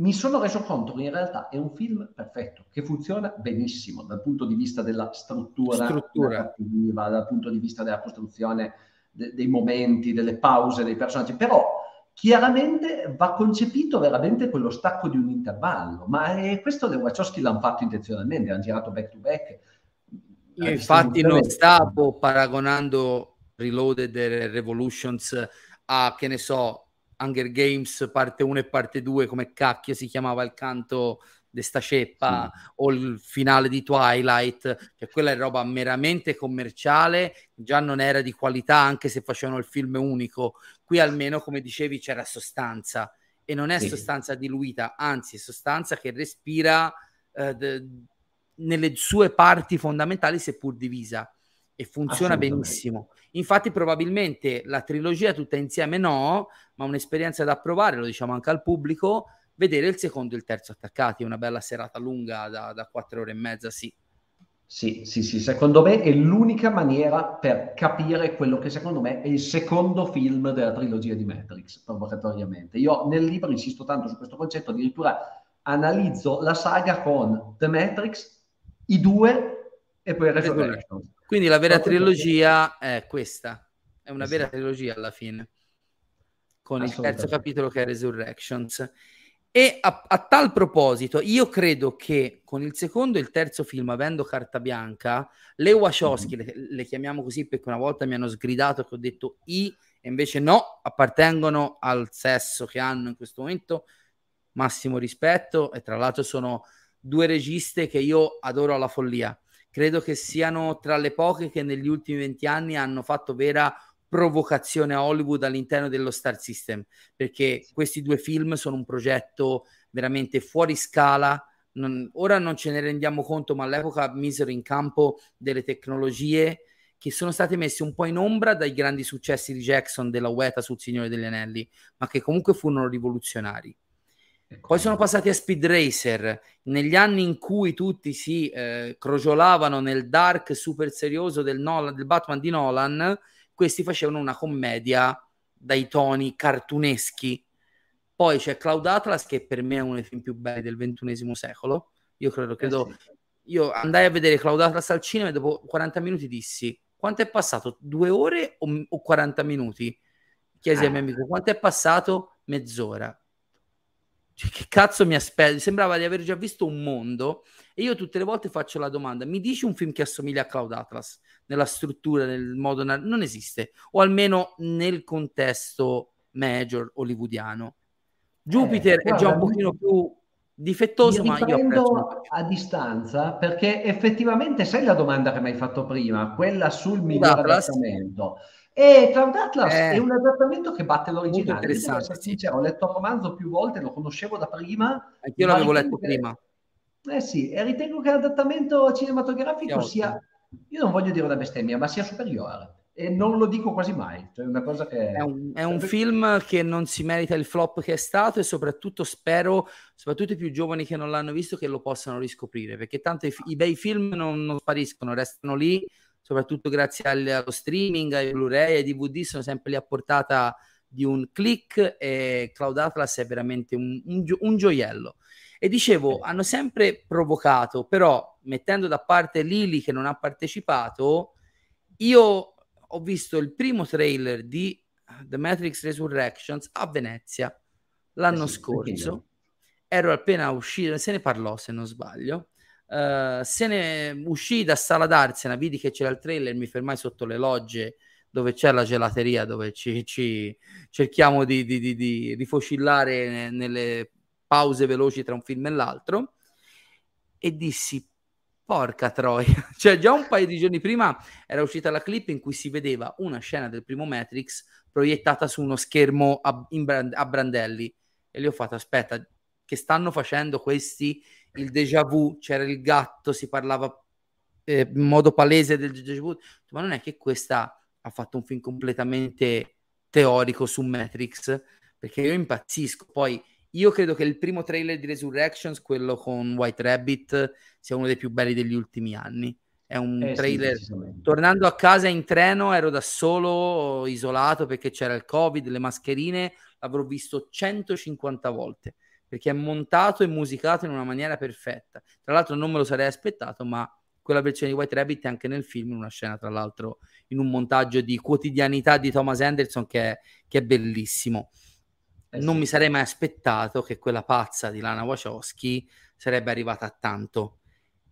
mi sono reso conto che in realtà è un film perfetto, che funziona benissimo dal punto di vista della struttura, struttura. dal punto di vista della costruzione de- dei momenti, delle pause dei personaggi, però chiaramente va concepito veramente quello stacco di un intervallo, ma è, questo le Wachowski l'hanno fatto intenzionalmente, hanno girato back to back. Io infatti non stavo paragonando Reloaded e Revolutions a, che ne so, Hunger Games parte 1 e parte 2, come cacchio si chiamava il canto di sta ceppa, sì. o il finale di Twilight, cioè quella è roba meramente commerciale, già non era di qualità anche se facevano il film unico. Qui almeno, come dicevi, c'era sostanza e non è sì. sostanza diluita, anzi è sostanza che respira eh, de- nelle sue parti fondamentali seppur divisa e funziona benissimo. Infatti, probabilmente la trilogia tutta insieme no, ma un'esperienza da provare, lo diciamo anche al pubblico, vedere il secondo e il terzo attaccati, una bella serata lunga da, da quattro ore e mezza, sì. Sì, sì, sì, secondo me è l'unica maniera per capire quello che secondo me è il secondo film della trilogia di Matrix, provocatoriamente. Io nel libro insisto tanto su questo concetto, addirittura analizzo la saga con The Matrix, i due e poi Resurrection. Quindi la vera trilogia è questa, è una vera trilogia alla fine, con il terzo capitolo che è Resurrections. E a, a, tal proposito, io credo che con il secondo e il terzo film, avendo carta bianca, le Wachowski, mm-hmm. le, le, chiamiamo così perché una volta mi hanno sgridato che ho detto I, e invece no, appartengono al sesso che hanno in questo momento. Massimo rispetto, e tra l'altro sono due registe che io adoro alla follia. Credo che siano tra le poche che negli ultimi venti anni hanno fatto vera provocazione a Hollywood all'interno dello Star System, perché questi due film sono un progetto veramente fuori scala. Non, ora non ce ne rendiamo conto, ma all'epoca misero in campo delle tecnologie che sono state messe un po' in ombra dai grandi successi di Jackson della Weta sul Signore degli Anelli, ma che comunque furono rivoluzionari. Poi sono passati a Speed Racer, negli anni in cui tutti si eh, crogiolavano nel dark super serioso del, Nolan, del Batman di Nolan, questi facevano una commedia dai toni cartuneschi. Poi c'è Cloud Atlas, che per me è uno dei film più belli del ventunesimo secolo. Io credo, credo eh io andai a vedere Cloud Atlas al cinema e dopo 40 minuti dissi: Quanto è passato? Due ore o, o 40 minuti? Chiesi ah. al mio amico: Quanto è passato? Mezz'ora. Cioè, che cazzo mi aspetta? Sembrava di aver già visto un mondo. E io tutte le volte faccio la domanda: mi dici un film che assomiglia a Cloud Atlas? nella struttura, nel modo non esiste, o almeno nel contesto major hollywoodiano. Jupiter eh, è già un pochino più difettoso, ma io prendo a distanza perché effettivamente sai la domanda che mi hai fatto prima, quella sul miglior adattamento. E Cloud Atlas eh, è un adattamento che batte l'originale. Devo sincero, ho letto il romanzo più volte, lo conoscevo da prima. Anch'io l'avevo letto che... prima. Eh sì, e ritengo che l'adattamento cinematografico sia io non voglio dire una bestemmia, ma sia superiore. E non lo dico quasi mai. Cioè una cosa che... È un, è un film che non si merita il flop che è stato e soprattutto spero, soprattutto i più giovani che non l'hanno visto, che lo possano riscoprire, perché tanto i, i bei film non, non, spariscono, restano lì, soprattutto grazie al, allo streaming, ai Blu-ray, ai DVD, sono sempre lì a portata di un click e Cloud Atlas è veramente un, un, un gioiello. E dicevo, hanno sempre provocato, però mettendo da parte Lily che non ha partecipato, io ho visto il primo trailer di The Matrix Resurrections a Venezia l'anno eh sì, scorso. Ero appena uscito, se ne parlò se non sbaglio. Uh, se ne uscì da Sala d'Arsena, vidi che c'era il trailer, mi fermai sotto le logge dove c'è la gelateria, dove ci, ci cerchiamo di, di, di, di rifocillare nelle pause veloci tra un film e l'altro e dissi porca troia, [laughs] cioè già un paio di giorni prima era uscita la clip in cui si vedeva una scena del primo Matrix proiettata su uno schermo a, brand- a brandelli e lì ho fatto aspetta che stanno facendo questi il déjà vu, c'era il gatto, si parlava eh, in modo palese del déjà vu, ma non è che questa ha fatto un film completamente teorico su Matrix perché io impazzisco, poi io credo che il primo trailer di Resurrections, quello con White Rabbit, sia uno dei più belli degli ultimi anni. È un eh, trailer. Sì, Tornando a casa in treno, ero da solo, isolato perché c'era il Covid, le mascherine. L'avrò visto 150 volte perché è montato e musicato in una maniera perfetta. Tra l'altro, non me lo sarei aspettato, ma quella versione di White Rabbit è anche nel film, in una scena, tra l'altro, in un montaggio di quotidianità di Thomas Anderson che è, che è bellissimo. Eh non sì. mi sarei mai aspettato che quella pazza di Lana Wachowski sarebbe arrivata a tanto.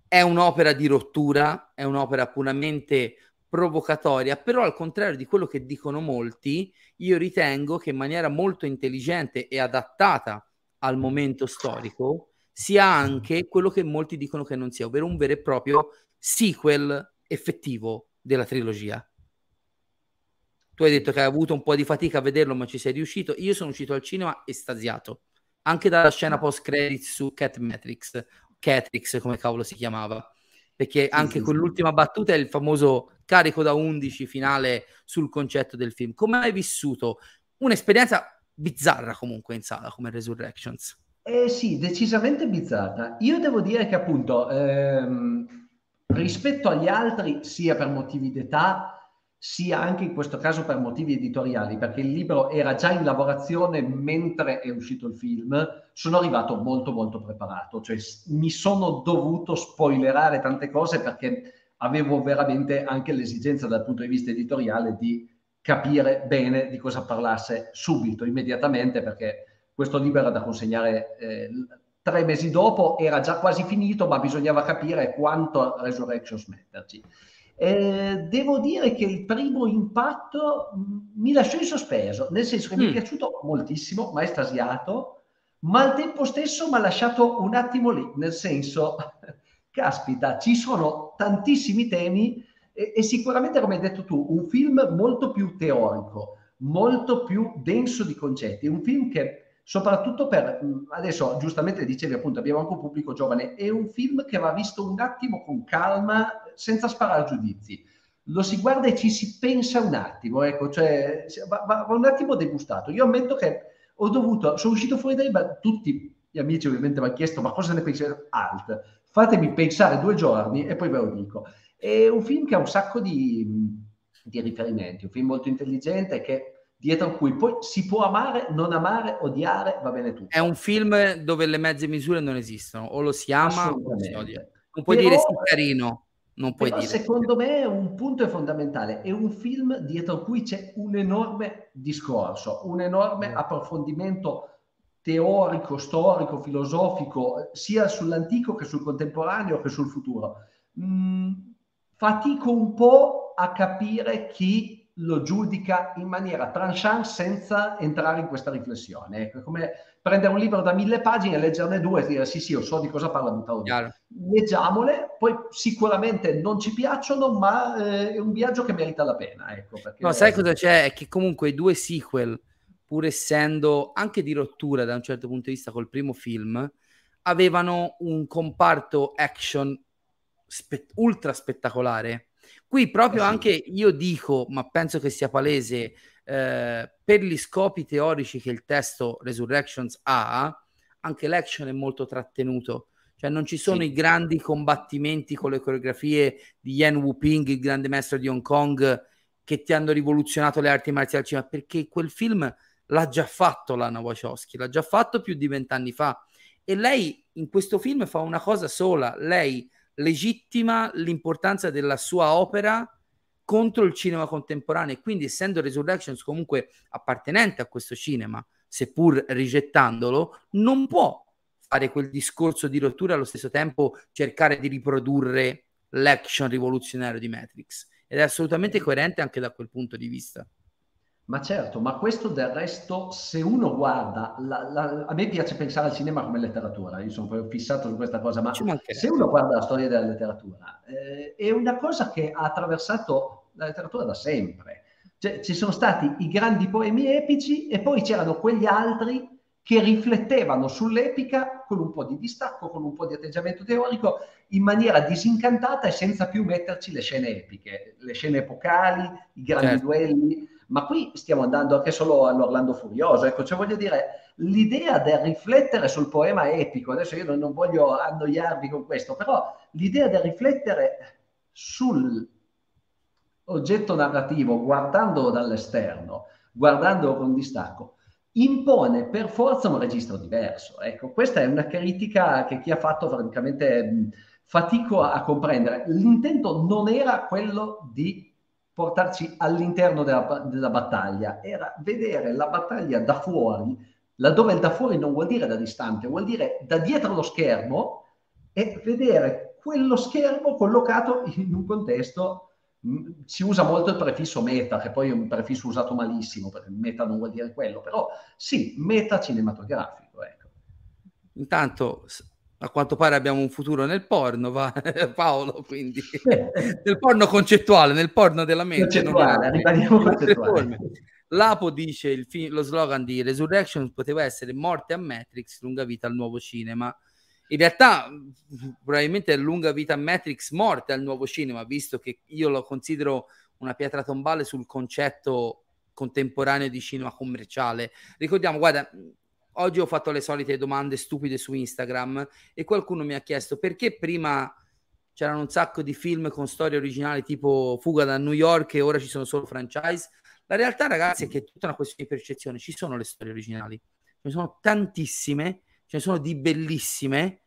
È un'opera di rottura, è un'opera puramente provocatoria, però al contrario di quello che dicono molti, io ritengo che in maniera molto intelligente e adattata al momento storico sia anche quello che molti dicono che non sia, ovvero un vero e proprio sequel effettivo della trilogia. Tu hai detto che hai avuto un po' di fatica a vederlo, ma ci sei riuscito. Io sono uscito al cinema estasiato, anche dalla scena post credits su Cat Matrix, Catrix come cavolo si chiamava. perché anche sì, con sì. l'ultima battuta è il famoso carico da 11 finale sul concetto del film. Come hai vissuto un'esperienza bizzarra comunque in sala come Resurrections? Eh sì, decisamente bizzarra. Io devo dire che appunto ehm, rispetto agli altri, sia per motivi d'età, sia anche in questo caso per motivi editoriali, perché il libro era già in lavorazione mentre è uscito il film, sono arrivato molto molto preparato, cioè mi sono dovuto spoilerare tante cose perché avevo veramente anche l'esigenza dal punto di vista editoriale di capire bene di cosa parlasse subito, immediatamente, perché questo libro era da consegnare eh, tre mesi dopo, era già quasi finito, ma bisognava capire quanto Resurrections metterci. Eh, devo dire che il primo impatto mh, mi lasciò in sospeso, nel senso che mm. mi è piaciuto moltissimo, ma estasiato, ma al tempo stesso mi ha lasciato un attimo lì, nel senso, [laughs] caspita, ci sono tantissimi temi e, e sicuramente, come hai detto tu, un film molto più teorico, molto più denso di concetti, un film che soprattutto per, adesso giustamente dicevi appunto, abbiamo anche un pubblico giovane, è un film che va visto un attimo con calma, senza sparare giudizi. Lo si guarda e ci si pensa un attimo, ecco, cioè va, va, va un attimo degustato. Io ammetto che ho dovuto, sono uscito fuori dai bar, tutti gli amici ovviamente mi hanno chiesto ma cosa ne pensi? Alt, fatemi pensare due giorni e poi ve lo dico. È un film che ha un sacco di, di riferimenti, un film molto intelligente che dietro cui poi si può amare, non amare, odiare, va bene tutto. È un film dove le mezze misure non esistono, o lo si ama o lo si odia. Non puoi Però, dire sì carino, non puoi dire. Secondo me un punto è fondamentale, è un film dietro cui c'è un enorme discorso, un enorme approfondimento teorico, storico, filosofico, sia sull'antico che sul contemporaneo che sul futuro. Mm, fatico un po' a capire chi lo giudica in maniera tranchant senza entrare in questa riflessione. Ecco, come prendere un libro da mille pagine, leggerne due e dire sì sì, io so di cosa parla, buttalo via. Leggiamole, poi sicuramente non ci piacciono, ma eh, è un viaggio che merita la pena. Ecco, perché... No, sai cosa c'è? È che comunque i due sequel, pur essendo anche di rottura da un certo punto di vista col primo film, avevano un comparto action spe- ultra spettacolare Qui proprio anche io dico, ma penso che sia palese, eh, per gli scopi teorici che il testo Resurrections ha, anche l'action è molto trattenuto. Cioè non ci sono sì. i grandi combattimenti con le coreografie di Yan Wuping, il grande maestro di Hong Kong, che ti hanno rivoluzionato le arti marziali al cinema, perché quel film l'ha già fatto Lana Wachowski, l'ha già fatto più di vent'anni fa. E lei in questo film fa una cosa sola, lei legittima l'importanza della sua opera contro il cinema contemporaneo. E quindi essendo Resurrections comunque appartenente a questo cinema, seppur rigettandolo, non può fare quel discorso di rottura e allo stesso tempo cercare di riprodurre l'action rivoluzionario di Matrix. Ed è assolutamente coerente anche da quel punto di vista. Ma certo, ma questo del resto, se uno guarda, la, la, a me piace pensare al cinema come letteratura, io sono fissato su questa cosa, ma se uno guarda la storia della letteratura, eh, è una cosa che ha attraversato la letteratura da sempre. Cioè, ci sono stati i grandi poemi epici e poi c'erano quegli altri che riflettevano sull'epica con un po' di distacco, con un po' di atteggiamento teorico, in maniera disincantata e senza più metterci le scene epiche, le scene epocali, i grandi certo. duelli ma qui stiamo andando anche solo all'Orlando Furioso. Ecco, cioè voglio dire, l'idea del riflettere sul poema epico, adesso io non, non voglio annoiarvi con questo, però l'idea del riflettere sul oggetto narrativo guardando dall'esterno, guardando con distacco, impone per forza un registro diverso. Ecco, questa è una critica che chi ha fatto francamente fatico a, a comprendere. L'intento non era quello di portarci all'interno della, della, battaglia, era vedere la battaglia da fuori, laddove il da fuori non vuol dire da distante, vuol dire da dietro lo schermo e vedere quello schermo collocato in un contesto. Mm, si usa molto il prefisso meta, che poi è un prefisso usato malissimo, perché meta non vuol dire quello, però sì, meta cinematografico. Ecco. Intanto a quanto pare abbiamo un futuro nel porno, va, [laughs] Paolo, quindi [laughs] nel porno concettuale, nel porno della mente. Lapo dice il fi- lo slogan di Resurrection poteva essere morte a Matrix, lunga vita al nuovo cinema. In realtà, probabilmente è lunga vita Matrix morta al nuovo cinema, visto che io lo considero una pietra tombale sul concetto contemporaneo di cinema commerciale. Ricordiamo, guarda, oggi ho fatto le solite domande stupide su Instagram e qualcuno mi ha chiesto perché prima c'erano un sacco di film con storie originali tipo Fuga da New York e ora ci sono solo franchise. La realtà, ragazzi, è che è tutta una questione di percezione. Ci sono le storie originali, ce ne sono tantissime, ce ne sono di bellissime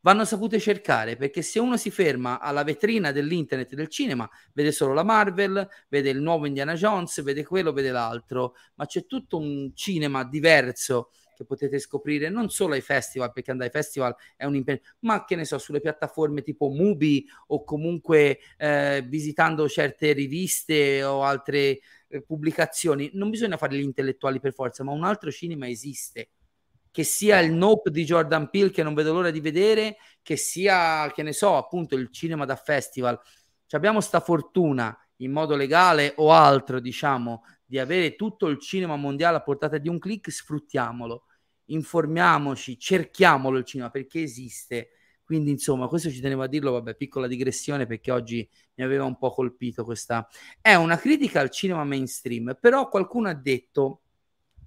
vanno sapute cercare perché se uno si ferma alla vetrina dell'internet del cinema vede solo la Marvel, vede il nuovo Indiana Jones, vede quello, vede l'altro, ma c'è tutto un cinema diverso che potete scoprire non solo ai festival, perché andare ai festival è un impegno, ma che ne so, sulle piattaforme tipo Mubi o comunque eh, visitando certe riviste o altre eh, pubblicazioni. Non bisogna fare gli intellettuali per forza, ma un altro cinema esiste che sia il Nope di Jordan Peele che non vedo l'ora di vedere, che sia, che ne so, appunto il cinema da festival. Cioè abbiamo sta fortuna in modo legale o altro, diciamo, di avere tutto il cinema mondiale a portata di un clic, sfruttiamolo, informiamoci, cerchiamolo il cinema perché esiste. Quindi, insomma, questo ci tenevo a dirlo, vabbè, piccola digressione perché oggi mi aveva un po' colpito questa. È una critica al cinema mainstream, però qualcuno ha detto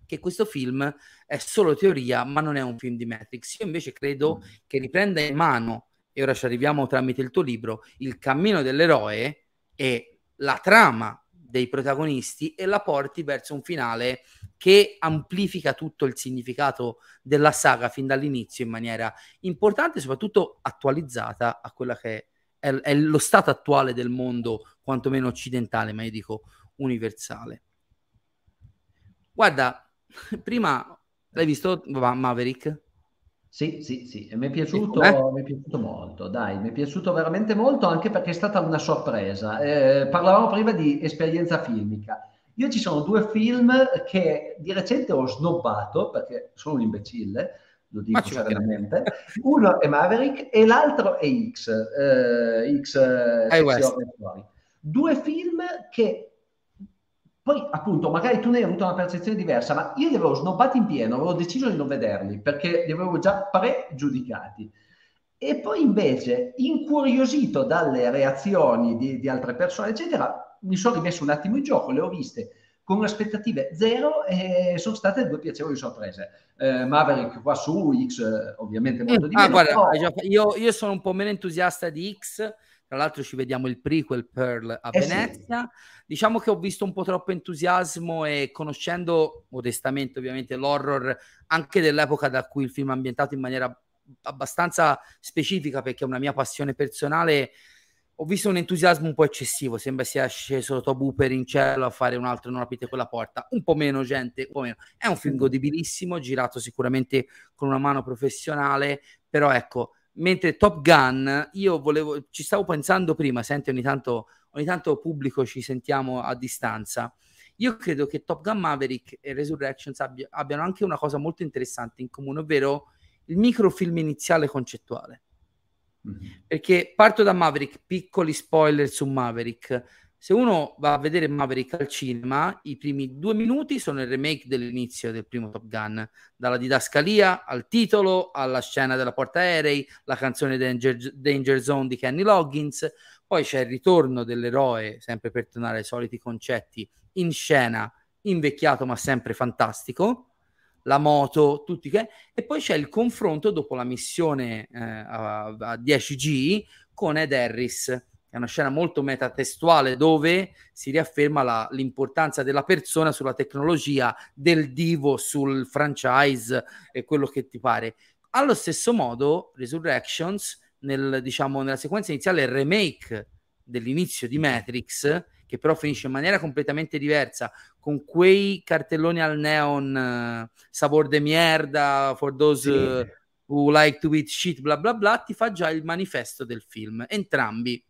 che questo film è solo teoria, ma non è un film di Matrix. Io invece credo mm. che riprenda in mano, e ora ci arriviamo tramite il tuo libro, il cammino dell'eroe e la trama dei protagonisti e la porti verso un finale che amplifica tutto il significato della saga fin dall'inizio in maniera importante e soprattutto attualizzata a quella che è, è lo stato attuale del mondo, quantomeno occidentale, ma io dico universale. Guarda, [laughs] prima l'hai visto Maverick? Sì, sì, sì, e mi è piaciuto, mi è piaciuto molto, dai, mi è piaciuto veramente molto anche perché è stata una sorpresa. Eh, parlavamo prima di esperienza filmica. Io ci sono due film che di recente ho snobbato perché sono un imbecille, lo dico serenamente. Uno è Maverick e l'altro è X, eh, X Due film che poi, appunto, magari tu ne hai avuto una percezione diversa, ma io li avevo snobbati in pieno, avevo deciso di non vederli perché li avevo già pregiudicati. E poi invece, incuriosito dalle reazioni di, di altre persone, eccetera, mi sono rimesso un attimo in gioco, le ho viste con aspettative zero e sono state due piacevoli sorprese. Eh, Maverick qua su X, ovviamente molto di ah, guarda, però... io, io sono un po' meno entusiasta di X tra l'altro ci vediamo il prequel Pearl a eh Venezia. Sì. Diciamo che ho visto un po' troppo entusiasmo e conoscendo modestamente ovviamente l'horror anche dell'epoca da cui il film è ambientato in maniera abbastanza specifica perché è una mia passione personale, ho visto un entusiasmo un po' eccessivo, sembra sia sceso Tobu per in cielo a fare un altro non aprite quella porta, un po' meno gente, un po' meno. È un film godibilissimo, girato sicuramente con una mano professionale, però ecco, mentre Top Gun, io volevo, ci stavo pensando prima, senti ogni tanto, ogni tanto pubblico ci sentiamo a distanza. Io credo che Top Gun Maverick e Resurrections abbia, abbiano anche una cosa molto interessante in comune, ovvero il microfilm iniziale concettuale. Mm-hmm. Perché parto da Maverick, piccoli spoiler su Maverick se uno va a vedere Maverick al cinema, i primi due minuti sono il remake dell'inizio del primo Top Gun, dalla didascalia al titolo, alla scena della portaerei, la canzone Danger, Danger Zone di Kenny Loggins, poi c'è il ritorno dell'eroe, sempre per tornare ai soliti concetti, in scena, invecchiato ma sempre fantastico, la moto, tutti che... E poi c'è il confronto dopo la missione eh, a, a 10G con Ed Harris è una scena molto metatestuale dove si riafferma la, l'importanza della persona sulla tecnologia, del divo sul franchise e quello che ti pare. Allo stesso modo, Resurrections, nel, diciamo, nella sequenza iniziale, il remake dell'inizio di Matrix, che però finisce in maniera completamente diversa, con quei cartelloni al neon, uh, sabor de mierda, for those uh, who like to eat shit, bla bla bla, ti fa già il manifesto del film. Entrambi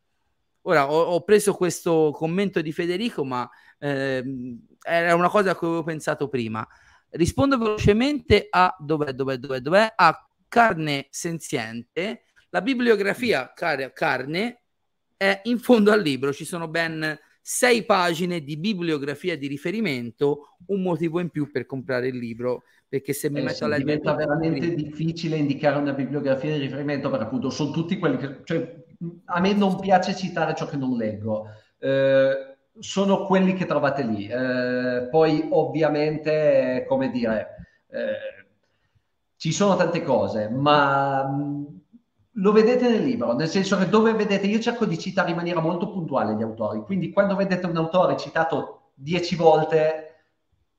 Ora ho, ho, preso questo commento di Federico, ma ehm, era una cosa a cui avevo pensato prima. Rispondo velocemente a dov'è, dov'è, dov'è, dov'è? A carne senziente. La bibliografia car- carne è in fondo al libro, ci sono ben sei pagine di bibliografia di riferimento, un motivo in più per comprare il libro. perché se mi eh metto a leggere... Diventa veramente difficile indicare una bibliografia di riferimento perché appunto sono tutti quelli che... Cioè, a me non piace citare ciò che non leggo. Eh, sono quelli che trovate lì. Eh, poi ovviamente, come dire, eh, ci sono tante cose, ma mh, lo vedete nel libro, nel senso che dove vedete, io cerco di citare in maniera molto puntuale gli autori, quindi quando vedete un autore citato dieci volte,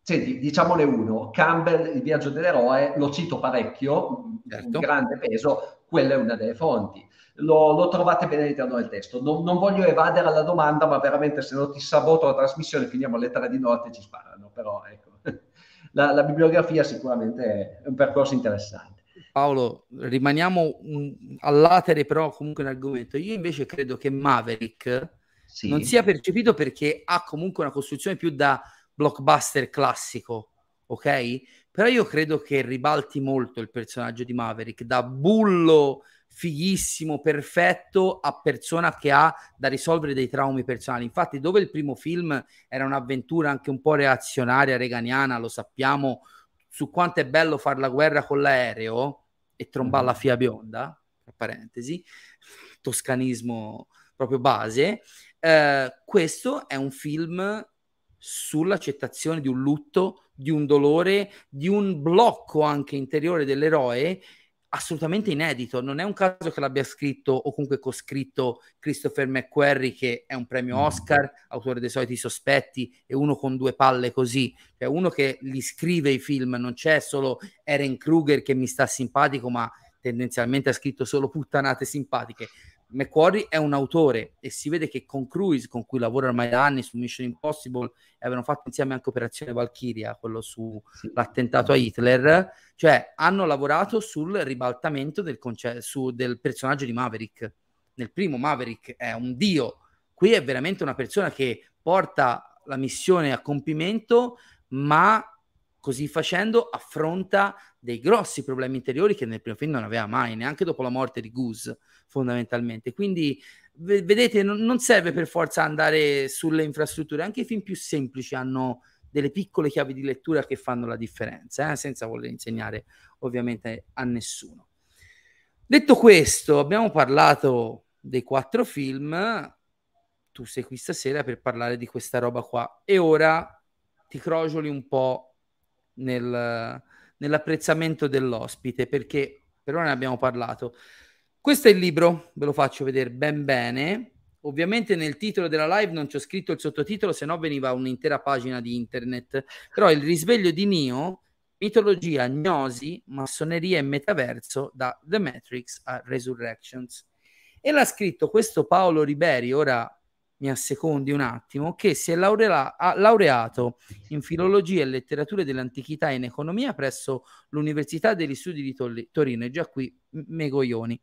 senti, diciamole uno, Campbell, Il viaggio dell'eroe, lo cito parecchio, certo. un grande peso, quella è una delle fonti. Lo, lo trovate bene all'interno del testo. Non, non, voglio evadere alla domanda, ma veramente se no ti saboto la trasmissione, finiamo alle tre di notte e ci sparano, però ecco. [laughs] La, la bibliografia sicuramente è un percorso interessante. Paolo, rimaniamo un, all'atere però comunque in argomento. Io invece credo che Maverick sì. non sia percepito perché ha comunque una costruzione più da blockbuster classico, ok? Però io credo che ribalti molto il personaggio di Maverick da bullo fighissimo, perfetto a persona che ha da risolvere dei traumi personali. Infatti, dove il primo film era un'avventura anche un po' reazionaria, reganiana, lo sappiamo, su quanto è bello fare la guerra con l'aereo, e trombare la fia bionda, tra parentesi, toscanismo proprio base, eh, questo è un film sull'accettazione di un lutto, di un dolore, di un blocco anche interiore dell'eroe assolutamente inedito. Non è un caso che l'abbia scritto o comunque coscritto Christopher McQuarrie, che è un premio mm. Oscar, autore dei soliti sospetti, e uno con due palle così. Cioè uno che li scrive i film, non c'è solo Eren Kruger che mi sta simpatico, ma tendenzialmente ha scritto solo puttanate simpatiche. McQuarrie è un autore e si vede che con Cruise, con cui lavora ormai da anni su Mission Impossible, e avevano fatto insieme anche Operazione Valkyria, quello sull'attentato a Hitler, cioè hanno lavorato sul ribaltamento del, conce- su, del personaggio di Maverick. Nel primo Maverick è un dio, qui è veramente una persona che porta la missione a compimento, ma così facendo affronta dei grossi problemi interiori che nel primo film non aveva mai, neanche dopo la morte di Goose, fondamentalmente. Quindi, vedete, non serve per forza andare sulle infrastrutture, anche i film più semplici hanno delle piccole chiavi di lettura che fanno la differenza, eh? senza voler insegnare ovviamente a nessuno. Detto questo, abbiamo parlato dei quattro film, tu sei qui stasera per parlare di questa roba qua e ora ti crogioli un po' nel, nell'apprezzamento dell'ospite, perché per ora ne abbiamo parlato. Questo è il libro, ve lo faccio vedere ben bene. Ovviamente nel titolo della live non c'è scritto il sottotitolo, se no veniva un'intera pagina di internet. Però il risveglio di Neo, mitologia, gnosi, massoneria e metaverso da The Matrix a Resurrections. E l'ha scritto questo Paolo Riberi, ora mi assecondi un attimo, che si è laurea- laureato in filologia e letterature dell'antichità e in economia presso l'Università degli Studi di Tol- Torino, e già qui Megoglioni.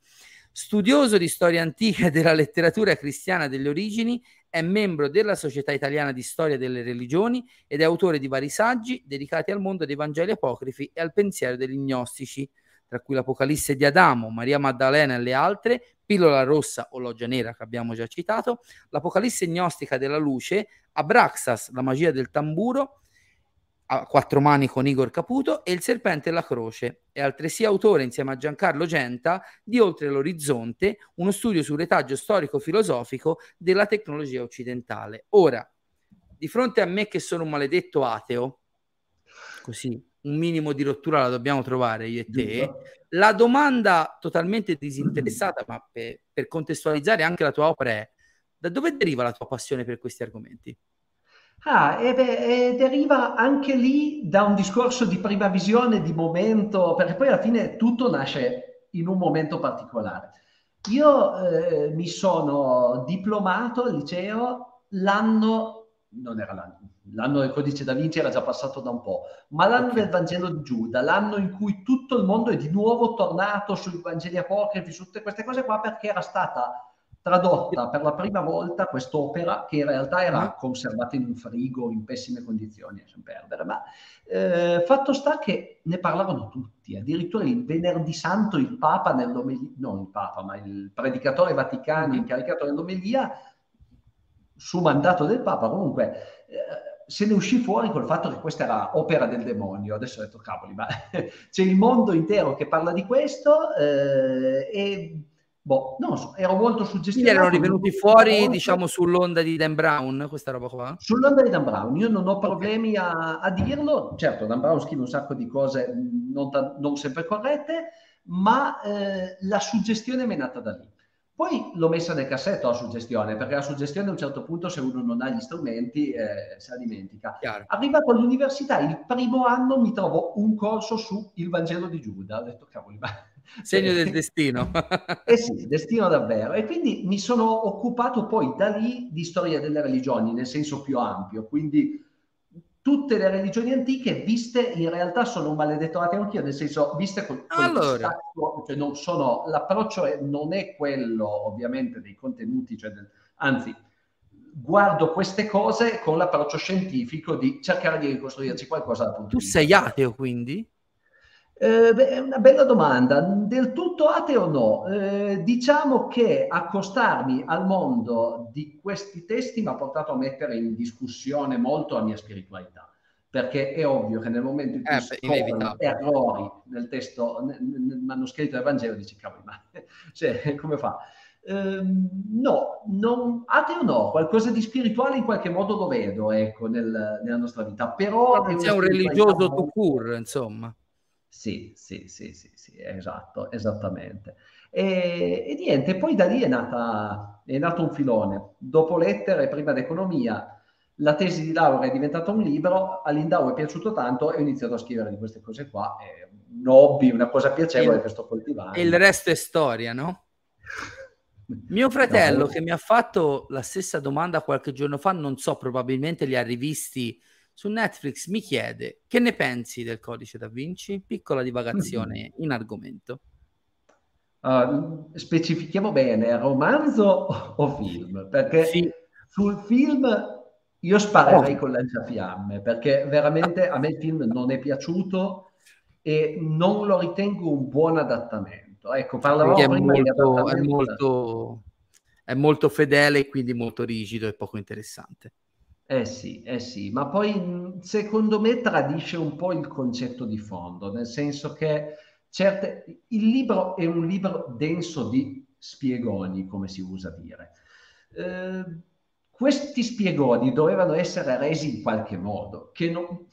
Studioso di storia antica e della letteratura cristiana delle origini, è membro della Società Italiana di Storia delle Religioni ed è autore di vari saggi dedicati al mondo dei Vangeli apocrifi e al pensiero degli gnostici, tra cui l'Apocalisse di Adamo, Maria Maddalena e le altre, Pillola rossa o loggia nera che abbiamo già citato, l'Apocalisse gnostica della luce, Abraxas, la magia del tamburo, a quattro mani con Igor Caputo e Il serpente e la croce. È altresì autore insieme a Giancarlo Genta di Oltre l'orizzonte, uno studio sul retaggio storico-filosofico della tecnologia occidentale. Ora, di fronte a me che sono un maledetto ateo, così un minimo di rottura la dobbiamo trovare io e te. La domanda totalmente disinteressata, ma per, per contestualizzare anche la tua opera è da dove deriva la tua passione per questi argomenti? Ah, e beh, e deriva anche lì da un discorso di prima visione, di momento, perché poi alla fine tutto nasce in un momento particolare. Io eh, mi sono diplomato al liceo l'anno, non era l'anno, l'anno del codice da Vinci era già passato da un po', ma l'anno okay. del Vangelo di Giuda, l'anno in cui tutto il mondo è di nuovo tornato sui Vangeli apocrifi, su tutte queste cose qua, perché era stata tradotta per la prima volta quest'opera che in realtà era mm. conservata in un frigo in pessime condizioni, lasciamo perdere, ma eh, fatto sta che ne parlavano tutti, addirittura il venerdì santo il Papa nell'omelia, non il Papa, ma il predicatore vaticano mm. incaricato nell'omelia su mandato del Papa, comunque eh, se ne uscì fuori col fatto che questa era opera del demonio. Adesso ho detto, cavoli, ma [laughs] c'è il mondo intero che parla di questo eh, e boh, non so, ero molto suggestionato. Quindi erano rivenuti fuori, diciamo, sull'onda di Dan Brown, questa roba qua? Sull'onda di Dan Brown, io non ho problemi a, a, dirlo. Certo, Dan Brown scrive un sacco di cose non, non sempre corrette, ma eh, la suggestione è nata da lì. Poi l'ho messa nel cassetto la suggestione, perché la suggestione a un certo punto, se uno non ha gli strumenti, eh, se la dimentica. Chiaro. Arrivato all'università, il primo anno mi trovo un corso su il Vangelo di Giuda. Ho detto, cavoli, ma... [laughs] Segno del destino. [laughs] eh sì, destino davvero. E quindi mi sono occupato poi da lì di storia delle religioni, nel senso più ampio. Quindi tutte le religioni antiche viste in realtà sono un maledetto ateo anch'io, nel senso viste con, con allora. Stacco, cioè non sono, l'approccio è, non è quello ovviamente dei contenuti, cioè del, anzi guardo queste cose con l'approccio scientifico di cercare di ricostruirci qualcosa Tu sei ateo quindi? Eh, è una bella domanda, del tutto ateo no. Eh, diciamo che accostarmi al mondo di questi testi mi ha portato a mettere in discussione molto la mia spiritualità, perché è ovvio che nel momento in cui eh, scoprono errori nel testo, nel, nel, manoscritto del Vangelo, dici cavolo, ma [laughs] cioè, come fa? Eh, no, non, ateo no, qualcosa di spirituale in qualche modo lo vedo ecco, nel, nella nostra vita, però... Non è un religioso to cure, insomma. Sì, sì, sì, sì, sì, esatto, esattamente. E, e niente, poi da lì è, nata, è nato un filone. Dopo lettere, prima d'economia, la tesi di laurea è diventata un libro, a Lindau è piaciuto tanto e ho iniziato a scrivere di queste cose qua. È un hobby, una cosa piacevole il, che sto coltivando. E il resto è storia, no? Mio fratello no. che mi ha fatto la stessa domanda qualche giorno fa, non so, probabilmente li ha rivisti su Netflix mi chiede che ne pensi del codice da Vinci? Piccola divagazione mm-hmm. in argomento. Uh, specifichiamo bene, romanzo o film? Perché sì. sul film io sparerei oh. con lanciafiamme, perché veramente a me il film non è piaciuto e non lo ritengo un buon adattamento. Ecco, parlavamo è prima molto, è molto, è molto fedele e quindi molto rigido e poco interessante. Eh sì, eh sì, ma poi secondo me tradisce un po' il concetto di fondo, nel senso che certe, il libro è un libro denso di spiegoni, come si usa dire. Eh, questi spiegoni dovevano essere resi in qualche modo, che non,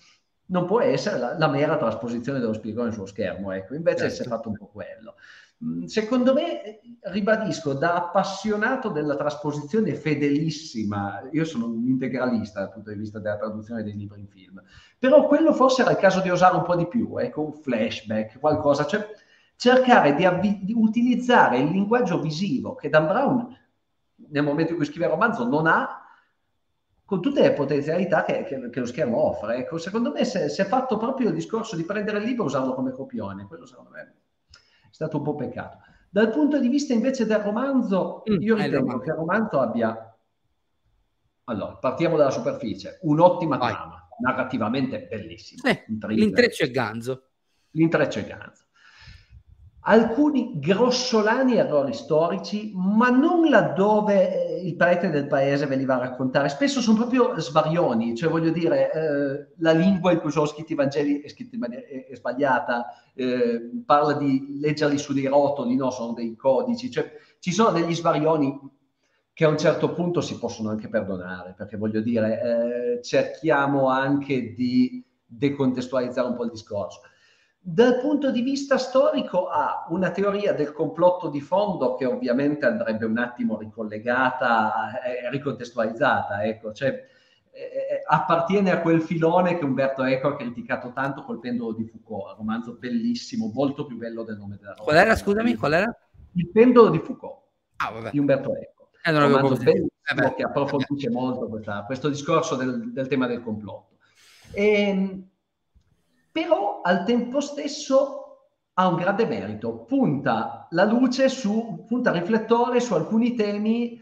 non può essere la, la, mera trasposizione dello spiegone sullo schermo, ecco, invece certo. si è fatto un po' quello. Mm, secondo me, ribadisco, da appassionato della trasposizione fedelissima, io sono un integralista dal punto di vista della traduzione dei libri in film, però quello forse era il caso di osare un po' di più, ecco, un flashback, qualcosa, cioè cercare di, avvi- di utilizzare il linguaggio visivo che Dan Brown, nel momento in cui scrive il romanzo, non ha, con tutte le potenzialità che, che, che lo schermo offre. Ecco, secondo me si è fatto proprio il discorso di prendere il libro e usarlo come copione, quello secondo me stato un po' peccato. Dal punto di vista invece del romanzo, mm, io ritengo che il romanzo abbia... Allora, partiamo dalla superficie. Un'ottima Vai. trama, narrativamente bellissima. Sì, l'intreccio è ganzo. L'intreccio è ganzo alcuni grossolani errori storici, ma non laddove eh, il prete del paese veniva a raccontare. Spesso sono proprio svarioni, cioè voglio dire, eh, la lingua in cui sono scritti i Vangeli è, maniera, è, è sbagliata, eh, parla di leggerli su dei rotoli, no, sono dei codici, cioè ci sono degli svarioni che a un certo punto si possono anche perdonare, perché voglio dire, eh, cerchiamo anche di decontestualizzare un po' il discorso dal punto di vista storico ha una teoria del complotto di fondo che ovviamente andrebbe un attimo ricollegata e ricontestualizzata, ecco, cioè eh, eh, appartiene a quel filone che Umberto Eco ha criticato tanto col pendolo di Foucault, un romanzo bellissimo, molto più bello del nome della roba. Qual era, scusami, qual era? Il pendolo di Foucault, ah, di Umberto Eco. Eh, un romanzo bellissimo eh che approfondisce molto questa, questo discorso del, del, tema del complotto. E, ehm, però al tempo stesso ha un grande merito, punta la luce su, punta il riflettore su alcuni temi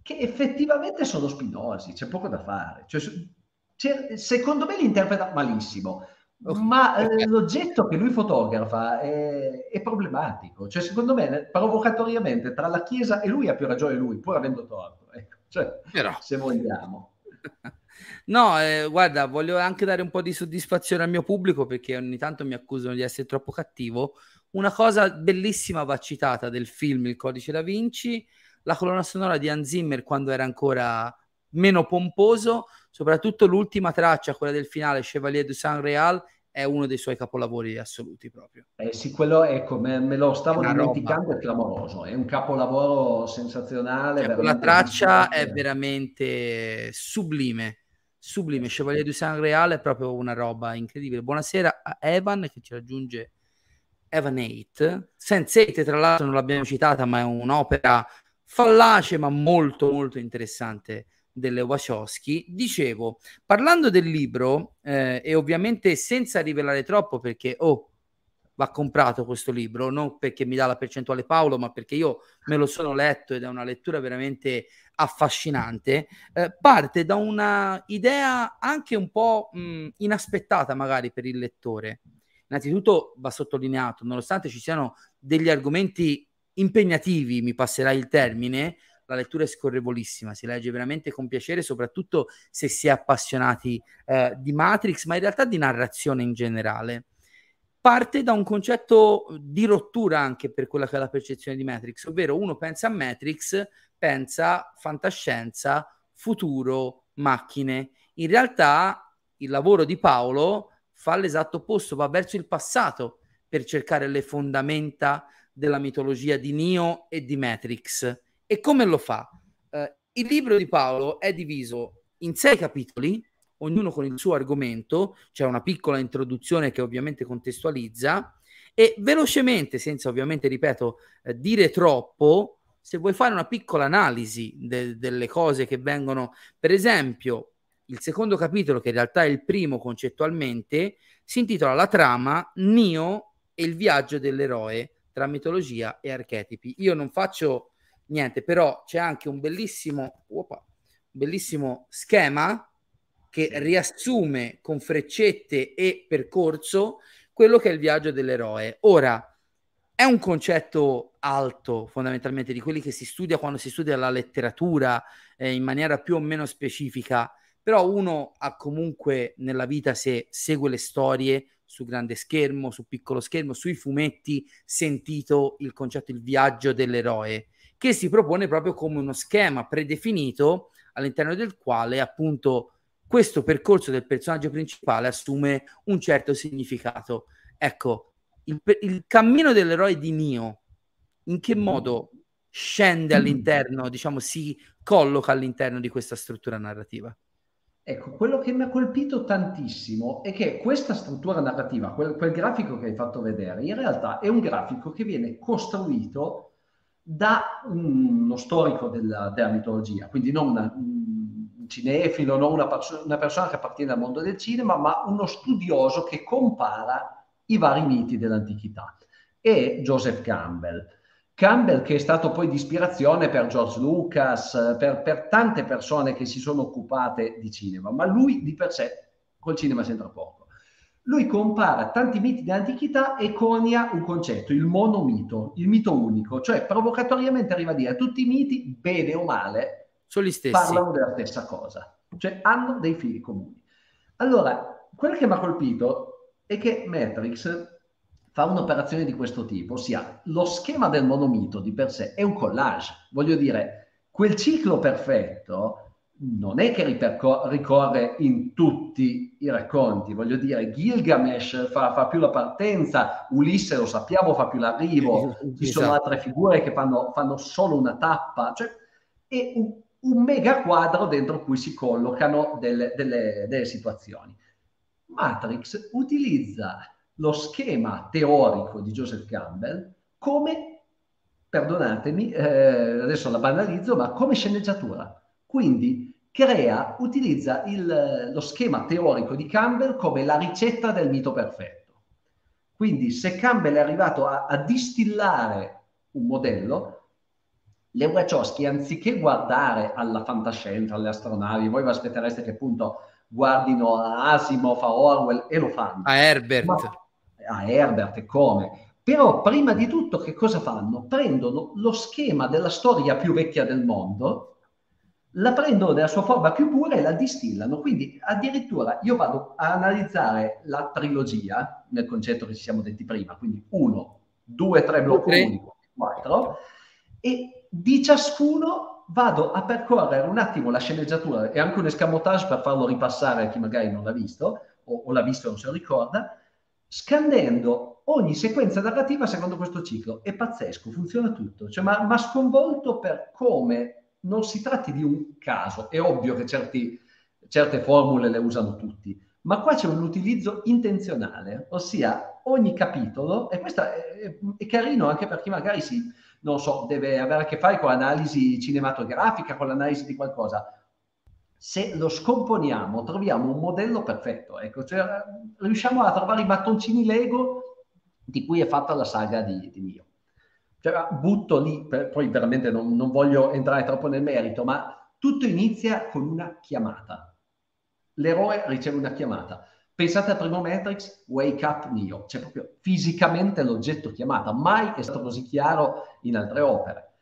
che effettivamente sono spinosi, c'è poco da fare. Cioè, secondo me li interpreta malissimo, ma eh, l'oggetto che lui fotografa è, è, problematico. Cioè, secondo me, provocatoriamente, tra la Chiesa e lui ha più ragione lui, pur avendo torto. Ecco. Cioè, se vogliamo. [laughs] No, eh, guarda, voglio anche dare un po' di soddisfazione al mio pubblico perché ogni tanto mi accusano di essere troppo cattivo. Una cosa bellissima va citata del film Il codice da Vinci, la colonna sonora di Hans Zimmer quando era ancora meno pomposo, soprattutto l'ultima traccia, quella del finale, Chevalier du Saint Real, è uno dei suoi capolavori assoluti proprio. Eh sì, quello ecco, me, me lo stavo dimenticando, roba. è clamoroso, è un capolavoro sensazionale. Cioè, la traccia è veramente sublime, sublime. Chevalier du Saint Real è proprio una roba incredibile. Buonasera a Evan che ci raggiunge Evan 8. Sense8, tra l'altro non l'abbiamo citata, ma è un'opera fallace ma molto molto interessante delle Wachowski. Dicevo, parlando del libro, eh, e ovviamente senza rivelare troppo, perché oh, va comprato questo libro, non perché mi dà la percentuale Paolo, ma perché io me lo sono letto ed è una lettura veramente affascinante, eh, parte da una idea anche un po' mh, inaspettata magari per il lettore. Innanzitutto va sottolineato, nonostante ci siano degli argomenti impegnativi, mi passerai il termine, la lettura è scorrevolissima, si legge veramente con piacere, soprattutto se si è appassionati eh, di Matrix, ma in realtà di narrazione in generale. Parte da un concetto di rottura anche per quella che è la percezione di Matrix, ovvero uno pensa a Matrix, pensa fantascienza, futuro, macchine. In realtà il lavoro di Paolo fa l'esatto opposto, va verso il passato per cercare le fondamenta della mitologia di Neo e di Matrix e come lo fa? Uh, il libro di Paolo è diviso in sei capitoli, ognuno con il suo argomento, c'è una piccola introduzione che ovviamente contestualizza e velocemente, senza ovviamente, ripeto, eh, dire troppo, se vuoi fare una piccola analisi de- delle cose che vengono, per esempio, il secondo capitolo, che in realtà è il primo concettualmente, si intitola La trama, Nio e il viaggio dell'eroe tra mitologia e archetipi. Io non faccio niente, però c'è anche un bellissimo, opa, bellissimo schema che riassume con freccette e percorso quello che è il viaggio dell'eroe. Ora, è un concetto alto fondamentalmente di quelli che si studia quando si studia la letteratura eh, in maniera più o meno specifica, però uno ha comunque nella vita se segue le storie su grande schermo, su piccolo schermo, sui fumetti, sentito il concetto il viaggio dell'eroe che si propone proprio come uno schema predefinito all'interno del quale appunto questo percorso del personaggio principale assume un certo significato. Ecco, il, il cammino dell'eroe di Nio, in che modo scende all'interno, diciamo, si colloca all'interno di questa struttura narrativa? Ecco, quello che mi ha colpito tantissimo è che questa struttura narrativa, quel, quel grafico che hai fatto vedere, in realtà è un grafico che viene costruito da uno storico della, della mitologia, quindi non una, cinefilo, non una, una, persona che appartiene al mondo del cinema, ma uno studioso che compara i vari miti dell'antichità. E Joseph Campbell. Campbell che è stato poi di ispirazione per George Lucas, per, per tante persone che si sono occupate di cinema, ma lui di per sé col cinema c'entra poco. Lui compara tanti miti dell'antichità e conia un concetto, il monomito, il mito unico, cioè provocatoriamente arriva a dire tutti i miti, bene o male, sono gli stessi. parlano della stessa cosa, cioè hanno dei fili comuni. Allora, quello che mi ha colpito è che Matrix fa un'operazione di questo tipo, ossia lo schema del monomito di per sé è un collage, voglio dire, quel ciclo perfetto non è che ripercor- ricorre in tutti i racconti, voglio dire, Gilgamesh fa, fa, più la partenza, Ulisse lo sappiamo fa più l'arrivo, ci esatto. sono altre figure che fanno, fanno solo una tappa, cioè è un, un, mega quadro dentro cui si collocano delle, delle, delle situazioni. Matrix utilizza lo schema teorico di Joseph Campbell come, perdonatemi, eh, adesso la banalizzo, ma come sceneggiatura. Quindi crea, utilizza il, lo schema teorico di Campbell come la ricetta del mito perfetto. Quindi se Campbell è arrivato a, a distillare un modello, le Wachowski, anziché guardare alla fantascienza, alle astronavi, voi vi aspettereste che appunto guardino a Asimov, a Orwell e lo fanno. A Herbert. Ma, a Herbert e come. Però prima di tutto che cosa fanno? Prendono lo schema della storia più vecchia del mondo, la prendono nella sua forma più pura e la distillano. Quindi addirittura io vado a analizzare la trilogia, nel concetto che ci siamo detti prima, quindi uno, due, tre blocchi unico, quattro, e di ciascuno vado a percorrere un attimo la sceneggiatura e anche un escamotage per farlo ripassare a chi magari non l'ha visto o, o l'ha visto e non se lo ricorda, scandendo ogni sequenza narrativa secondo questo ciclo. È pazzesco, funziona tutto. Cioè, ma, ma sconvolto per come non si tratti di un caso. È ovvio che certi, certe formule le usano tutti, ma qua c'è un utilizzo intenzionale, ossia ogni capitolo, e questo è, è carino anche per chi magari si, non so, deve avere a che fare con l'analisi cinematografica, con l'analisi di qualcosa. Se lo scomponiamo, troviamo un modello perfetto, ecco, cioè, riusciamo a trovare i mattoncini Lego di cui è fatta la saga di, di Nio. Cioè, butto lì, per, poi veramente non, non voglio entrare troppo nel merito, ma tutto inizia con una chiamata. L'eroe riceve una chiamata. Pensate al primo Matrix, Wake Up Neo, c'è proprio fisicamente l'oggetto chiamata, mai è stato così chiaro in altre opere.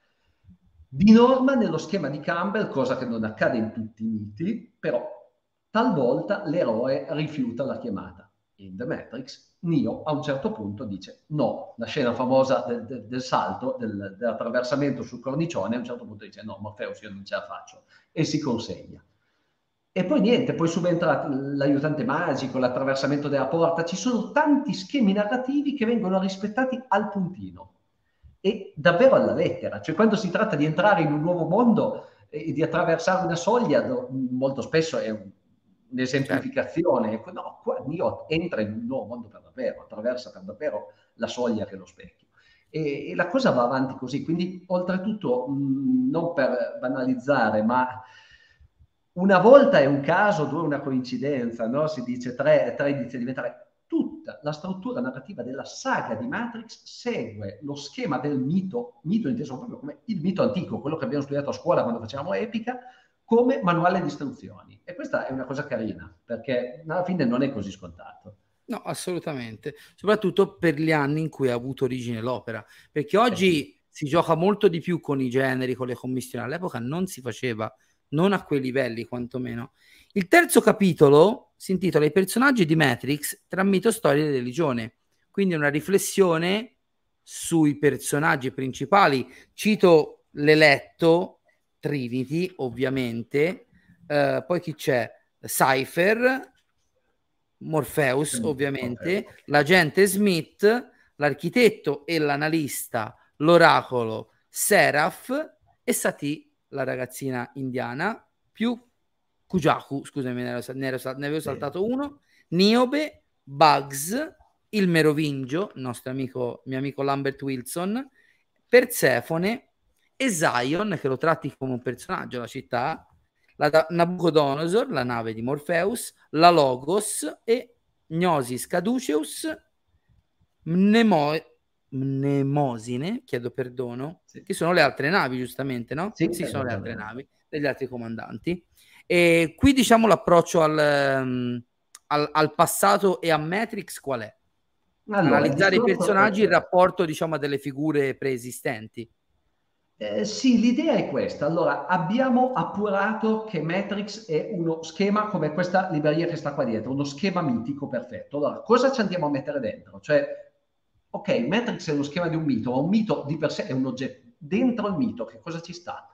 Di norma nello schema di Campbell, cosa che non accade in tutti i miti, però talvolta l'eroe rifiuta la chiamata. In The Matrix Neo a un certo punto dice no, la scena famosa del, del, del salto, del, dell'attraversamento sul cornicione, a un certo punto dice no, Morpheus io non ce la faccio e si consegna. E poi niente, poi subentra l'aiutante magico, l'attraversamento della porta, ci sono tanti schemi narrativi che vengono rispettati al puntino e davvero alla lettera, cioè quando si tratta di entrare in un nuovo mondo e di attraversare una soglia, molto spesso è un un'esemplificazione. Certo. No, qua Dio entra in un nuovo mondo per davvero, attraversa per davvero la soglia che è lo specchio. E, e la cosa va avanti così, quindi oltretutto, mh, non per banalizzare, ma una volta è un caso, due è una coincidenza, no? si dice tre, tre inizia a diventare tutta la struttura narrativa della saga di Matrix segue lo schema del mito, mito inteso proprio come il mito antico, quello che abbiamo studiato a scuola quando facevamo epica, come manuale di istruzioni. E questa è una cosa carina, perché alla fine non è così scontato. No, assolutamente, soprattutto per gli anni in cui ha avuto origine l'opera, perché oggi eh si gioca molto di più con i generi, con le commissioni, all'epoca non si faceva, non a quei livelli quantomeno. Il terzo capitolo si intitola I personaggi di Matrix tra mito, storia e religione, quindi una riflessione sui personaggi principali. Cito l'eletto Trinity, ovviamente, uh, poi chi c'è? Cypher, Morpheus, ovviamente, okay. l'agente Smith, l'architetto e l'analista, l'oracolo, Seraph e Sati, la ragazzina indiana, più Kujaku, scusami, ne, ero, ne, avevo saltato uno, Niobe, Bugs, il Merovingio, nostro amico, mio amico Lambert Wilson, Persefone, e Zion, che lo tratti come un personaggio, la città, la Nabucodonosor, la nave di Morpheus, la Logos e Gnosis Caduceus, Mnemo, Mnemosine, chiedo perdono, sì. che sono le altre navi, giustamente, no? Sì, sì sono le altre navi degli altri comandanti. E qui diciamo l'approccio al, um, al, al passato e a Matrix qual è? Allora, Analizzare i personaggi in rapporto diciamo a delle figure preesistenti. Eh, sì, l'idea è questa. Allora, abbiamo appurato che Matrix è uno schema come questa libreria che sta qua dietro, uno schema mitico perfetto. Allora, cosa ci andiamo a mettere dentro? Cioè, ok, Matrix è uno schema di un mito, ma un mito di per sé è un oggetto. Dentro il mito, che cosa ci sta?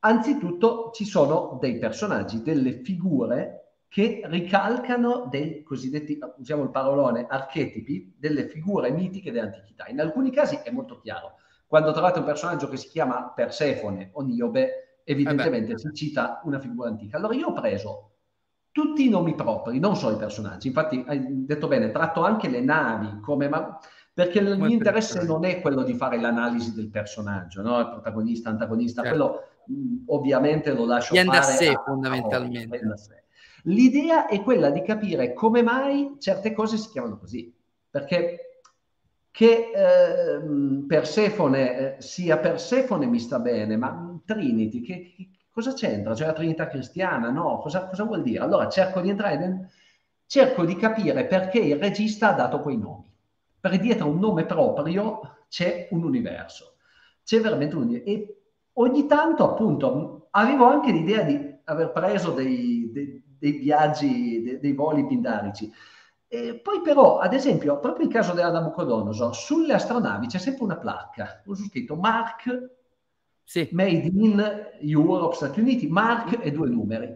Anzitutto ci sono dei personaggi, delle figure che ricalcano dei cosiddetti, usiamo il parolone, archetipi, delle figure mitiche dell'antichità. In alcuni casi è molto chiaro quando trovate un personaggio che si chiama Persefone o Niobe, evidentemente eh si cita una figura antica. Allora io ho preso tutti i nomi propri, non solo i personaggi. Infatti, hai detto bene, tratto anche le navi come... Ma... Perché il mio interesse non è quello di fare l'analisi del personaggio, no? il protagonista, antagonista, certo. quello mh, ovviamente lo lascio Viene fare. da sé, a, fondamentalmente. A sé. L'idea è quella di capire come mai certe cose si chiamano così. Perché che eh, Persefone eh, sia Persefone mi sta bene, ma Trinity, che, che cosa c'entra? Cioè la Trinità cristiana? No, cosa, cosa, vuol dire? Allora cerco di entrare nel... cerco di capire perché il regista ha dato quei nomi. Perché dietro un nome proprio c'è un universo. C'è veramente un universo. E ogni tanto, appunto, avevo anche l'idea di aver preso dei, dei, dei viaggi, dei, dei, voli pindarici. E poi però, ad esempio, proprio il caso della Nabucodonosor, sulle astronavi c'è sempre una placca, ho scritto Mark, sì. Made in Europe, Stati Uniti, Mark e due numeri.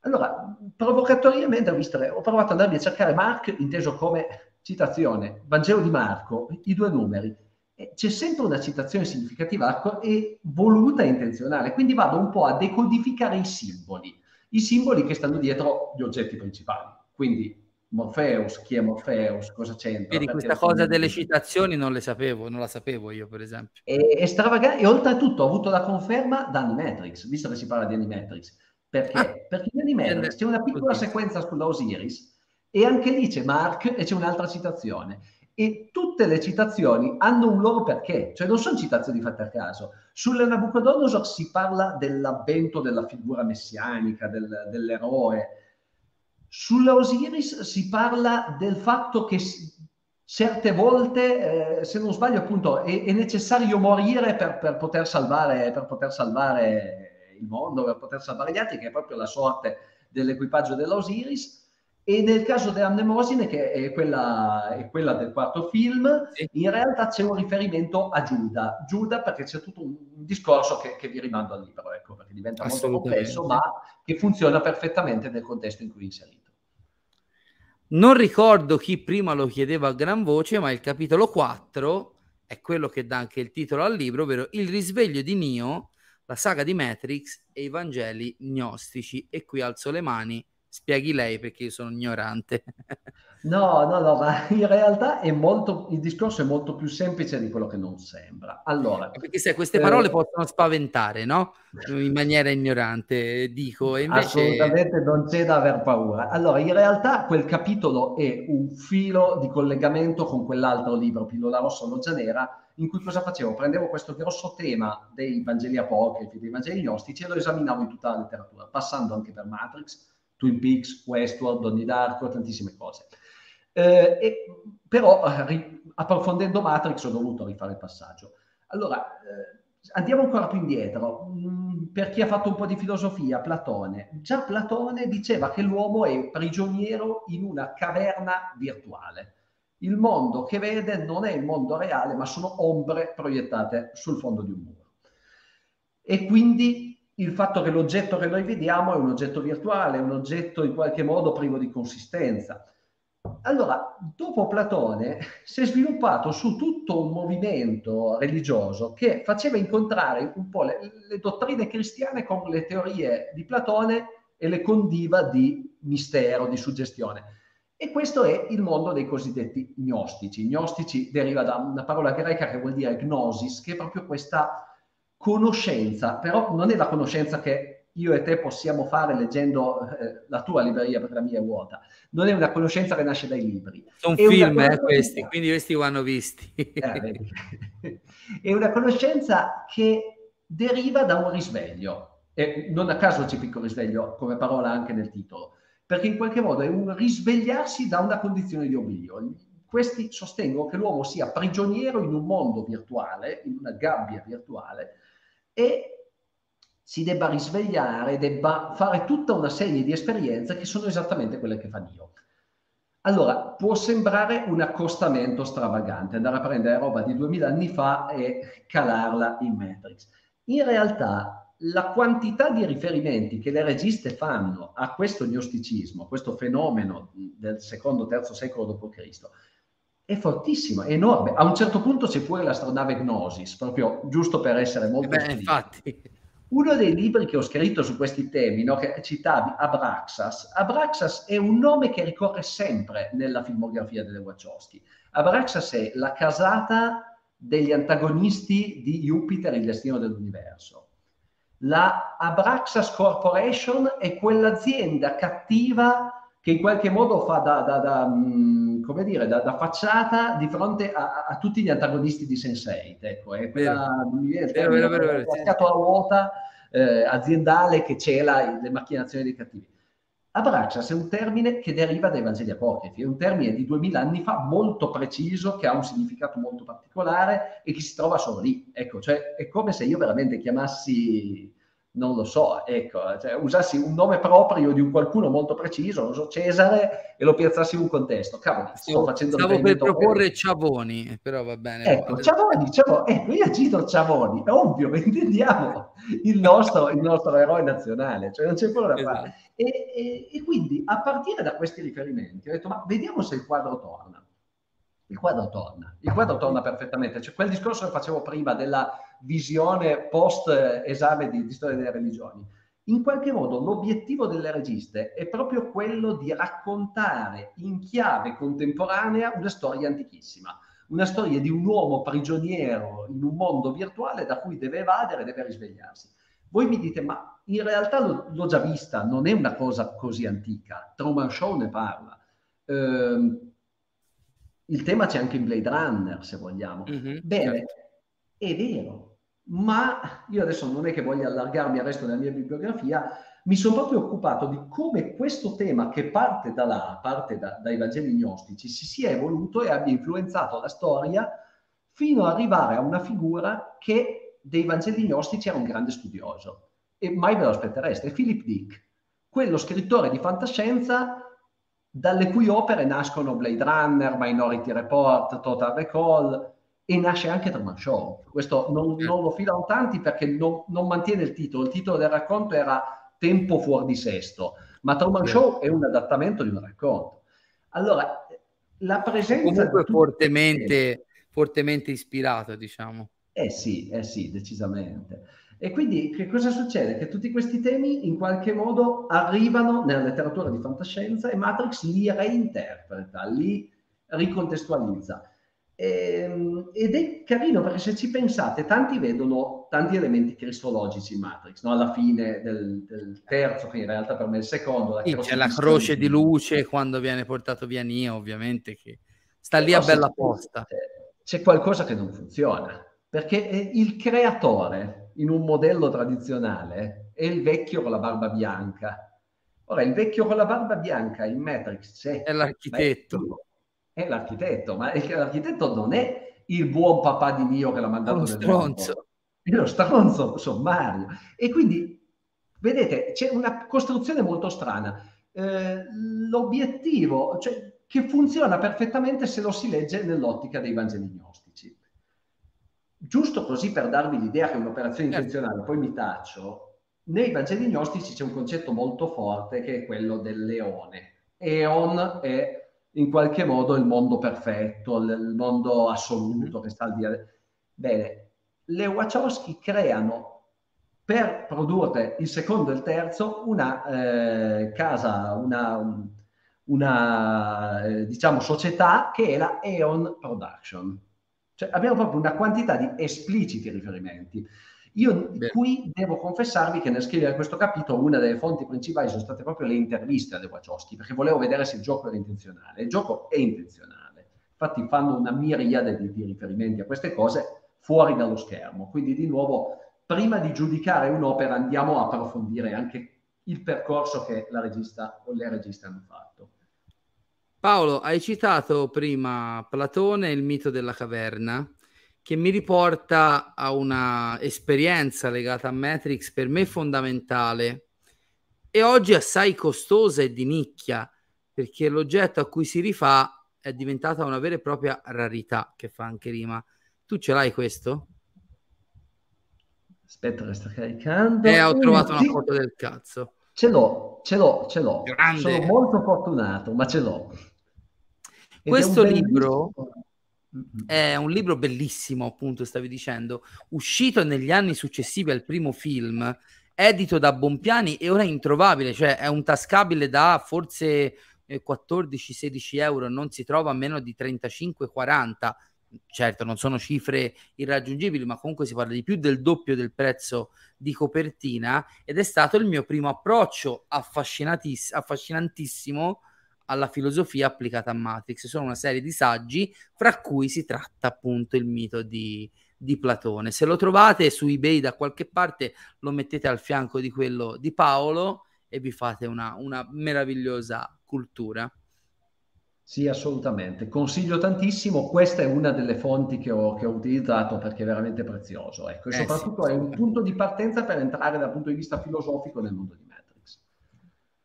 Allora, provocatoriamente ho, visto, ho provato ad andarmi a cercare Mark, inteso come citazione, Vangelo di Marco, i due numeri. E c'è sempre una citazione significativa e voluta e intenzionale, quindi vado un po' a decodificare i simboli, i simboli che stanno dietro gli oggetti principali. Quindi Morpheus, chi è Morpheus, cosa c'entra? Quindi questa cosa delle citazioni non le sapevo, non la sapevo io per esempio. E, è stravagante, e oltretutto ho avuto la conferma da Animatrix, visto che si parla di Animatrix. Perché? Ah, Perché in Animatrix c'è una piccola sequenza sulla Osiris e anche lì c'è Mark e c'è un'altra citazione. E tutte le citazioni hanno un loro perché, cioè non sono citazioni fatte a caso. Sulle Nabucodonosor si parla dell'avvento della figura messianica, del, dell'eroe. Sulla Osiris si parla del fatto che certe volte, eh, se non sbaglio, appunto, è, è necessario morire per, per, poter salvare, per poter salvare il mondo, per poter salvare gli altri, che è proprio la sorte dell'equipaggio dell'Osiris e nel caso dell'Annemosine, che è quella, è quella del quarto film, sì. in realtà c'è un riferimento a Giuda. Giuda perché c'è tutto un, discorso che, che, vi rimando al libro, ecco, perché diventa molto complesso, ma che funziona perfettamente nel contesto in cui è inserito. Non ricordo chi prima lo chiedeva a gran voce, ma il capitolo 4 è quello che dà anche il titolo al libro, ovvero Il risveglio di Nio, la saga di Matrix e i Vangeli gnostici. E qui alzo le mani spieghi lei perché io sono ignorante. [laughs] No, no, no, ma [laughs] in realtà è molto, il discorso è molto più semplice di quello che non sembra. Allora, perché se queste parole eh, possono spaventare, no? In maniera ignorante, dico, e invece... Assolutamente non c'è da aver paura. Allora, in realtà quel capitolo è un filo di collegamento con quell'altro libro, Pillola Rossa Loggia Nera, in cui cosa facevo? Prendevo questo grosso tema dei Vangeli apocrifi, dei Vangeli gnostici e lo esaminavo in tutta la letteratura, passando anche per Matrix, Twin Peaks, Westworld, Donnie Darko, tantissime cose. Eh, e, però ri, approfondendo Matrix ho dovuto rifare il passaggio. Allora, eh, andiamo ancora più indietro. Mm, per chi ha fatto un po' di filosofia, Platone. Già Platone diceva che l'uomo è prigioniero in una caverna virtuale. Il mondo che vede non è il mondo reale, ma sono ombre proiettate sul fondo di un muro. E quindi il fatto che l'oggetto che noi vediamo è un oggetto virtuale, un oggetto in qualche modo privo di consistenza. Allora, dopo Platone si è sviluppato su tutto un movimento religioso che faceva incontrare un po' le, le dottrine cristiane con le teorie di Platone e le condiva di mistero, di suggestione. E questo è il mondo dei cosiddetti gnostici. Gnostici deriva da una parola greca che vuol dire gnosis, che è proprio questa conoscenza, però non è la conoscenza che io e te possiamo fare leggendo eh, la tua libreria perché la mia è vuota. Non è una conoscenza che nasce dai libri. Sono film eh, questi, quindi questi vanno visti. Eh, è una conoscenza che deriva da un risveglio. E non a caso c'è piccolo risveglio come parola anche nel titolo, perché in qualche modo è un risvegliarsi da una condizione di oblio. Questi sostengono che l'uomo sia prigioniero in un mondo virtuale, in una gabbia virtuale, e si debba risvegliare, debba fare tutta una serie di esperienze che sono esattamente quelle che fa Dio. Allora, può sembrare un accostamento stravagante, andare a prendere roba di 2000 anni fa e calarla in Matrix. In realtà, la quantità di riferimenti che le registe fanno a questo gnosticismo, a questo fenomeno del secondo, terzo secolo d.C., è fortissimo, è enorme. A un certo punto c'è pure l'astronave Gnosis, proprio giusto per essere molto... Eh beh, infatti. Uno dei libri che ho scritto su questi temi, no, che citavi, Abraxas. Abraxas è un nome che ricorre sempre nella filmografia delle Wachowski. Abraxas è la casata degli antagonisti di Jupiter, il destino dell'universo. La Abraxas Corporation è quell'azienda cattiva che in qualche modo fa da, da, da, mm, come dire, da, da facciata di fronte a, a, tutti gli antagonisti di Sense8. Ecco, è quella scatola vuota eh, aziendale che cela le macchinazioni dei cattivi. Abraxas è un termine che deriva dai Vangeli apocrifi, è un termine di duemila anni fa molto preciso, che ha un significato molto particolare e che si trova solo lì. Ecco, cioè è come se io veramente chiamassi non lo so, ecco, cioè, usassi un nome proprio di un qualcuno molto preciso, non so, Cesare, e lo piazzassi in un contesto. Cavolo, sto facendo Stavo per proporre per... Ciavoni, però va bene. Ecco, Ciavoni, Ciavoni, ecco, io cito Ciavoni, è ovvio, [laughs] intendiamo il nostro, il nostro eroe nazionale, cioè non c'è quello da esatto. fare. E, e, e quindi, a partire da questi riferimenti, ho detto, ma vediamo se il quadro torna il quadro torna, il quadro torna perfettamente. Cioè, quel discorso che facevo prima della visione post esame di, di storia delle religioni. In qualche modo l'obiettivo delle registe è proprio quello di raccontare in chiave contemporanea una storia antichissima, una storia di un uomo prigioniero in un mondo virtuale da cui deve evadere, deve risvegliarsi. Voi mi dite, ma in realtà l'ho, l'ho già vista, non è una cosa così antica. Truman Show ne parla. Eh, il tema c'è anche in Blade Runner, se vogliamo. Mm-hmm, Bene, certo. è vero, ma io adesso non è che voglia allargarmi al resto della mia bibliografia, mi sono proprio occupato di come questo tema che parte da là, parte da, dai Vangeli gnostici, si sia evoluto e abbia influenzato la storia fino ad arrivare a una figura che dei Vangeli gnostici era un grande studioso. E mai ve lo aspettereste, Philip Dick, quello scrittore di fantascienza dalle cui opere nascono Blade Runner, Minority Report, Total Recall e nasce anche Truman Show. Questo non, non lo filano tanti perché non, non, mantiene il titolo. Il titolo del racconto era Tempo fuori di sesto, ma Truman Show è un adattamento di un racconto. Allora, la presenza... Comunque fortemente, fortemente ispirato, diciamo. Eh sì, eh sì, decisamente. E quindi che cosa succede? Che tutti questi temi in qualche modo arrivano nella letteratura di fantascienza e Matrix li reinterpreta, li ricontestualizza. Ehm, ed è carino perché se ci pensate, tanti vedono tanti elementi cristologici in Matrix, no? alla fine del, del, terzo, che in realtà per me è il secondo. La sì, c'è la croce di luce quando viene portato via Nio, ovviamente, che sta lì a bella posta. C'è qualcosa che non funziona, perché il creatore in un modello tradizionale è il vecchio con la barba bianca. Ora, il vecchio con la barba bianca in Matrix c'è. È l'architetto. È, l'architetto, ma l'architetto non è il buon papà di Nio che l'ha mandato lo stronzo. È lo stronzo sommario. E quindi, vedete, c'è una costruzione molto strana. Eh, l'obiettivo, cioè, che funziona perfettamente se lo si legge nell'ottica dei Vangeli gnostici giusto così per darvi l'idea che è un'operazione certo. intenzionale, poi mi taccio, nei Vangeli gnostici c'è un concetto molto forte che è quello del leone. Eon è in qualche modo il mondo perfetto, il mondo assoluto mm-hmm. che sta al di là. Bene, le Wachowski creano per produrre il secondo e il terzo una eh, casa, una, una eh, diciamo società che è la Eon Production cioè abbiamo proprio una quantità di espliciti riferimenti. Io Beh. qui devo confessarvi che nel scrivere questo capitolo una delle fonti principali sono state proprio le interviste alle Wachowski, perché volevo vedere se il gioco era intenzionale. Il gioco è intenzionale. Infatti fanno una miriade di, di riferimenti a queste cose fuori dallo schermo. Quindi di nuovo, prima di giudicare un'opera andiamo a approfondire anche il percorso che la regista o le registe hanno fatto. Paolo, hai citato prima Platone e il mito della caverna, che mi riporta a una esperienza legata a Matrix per me fondamentale e oggi assai costosa e di nicchia, perché l'oggetto a cui si rifà è diventata una vera e propria rarità, che fa anche rima. Tu ce l'hai questo? Aspetta che sta caricando. E eh, ho trovato una foto del cazzo. Ce l'ho, ce l'ho, ce l'ho. Grande. Sono molto fortunato, ma ce l'ho. Questo libro è un libro bellissimo, appunto, stavi dicendo, uscito negli anni successivi al primo film, edito da Bompiani e ora è introvabile, cioè è un tascabile da forse 14-16 eh, euro, non si trova a meno di 35-40. Certo, non sono cifre irraggiungibili, ma comunque si parla di più del doppio del prezzo di copertina ed è stato il mio primo approccio affascinantissimo alla filosofia applicata a Matrix. Sono una serie di saggi fra cui si tratta appunto il mito di, di Platone. Se lo trovate su eBay da qualche parte, lo mettete al fianco di quello di Paolo e vi fate una, una meravigliosa cultura. Sì, assolutamente. Consiglio tantissimo. Questa è una delle fonti che ho, che ho utilizzato perché è veramente prezioso. Ecco, e eh soprattutto sì, è un punto di partenza per entrare dal punto di vista filosofico nel mondo di Matrix.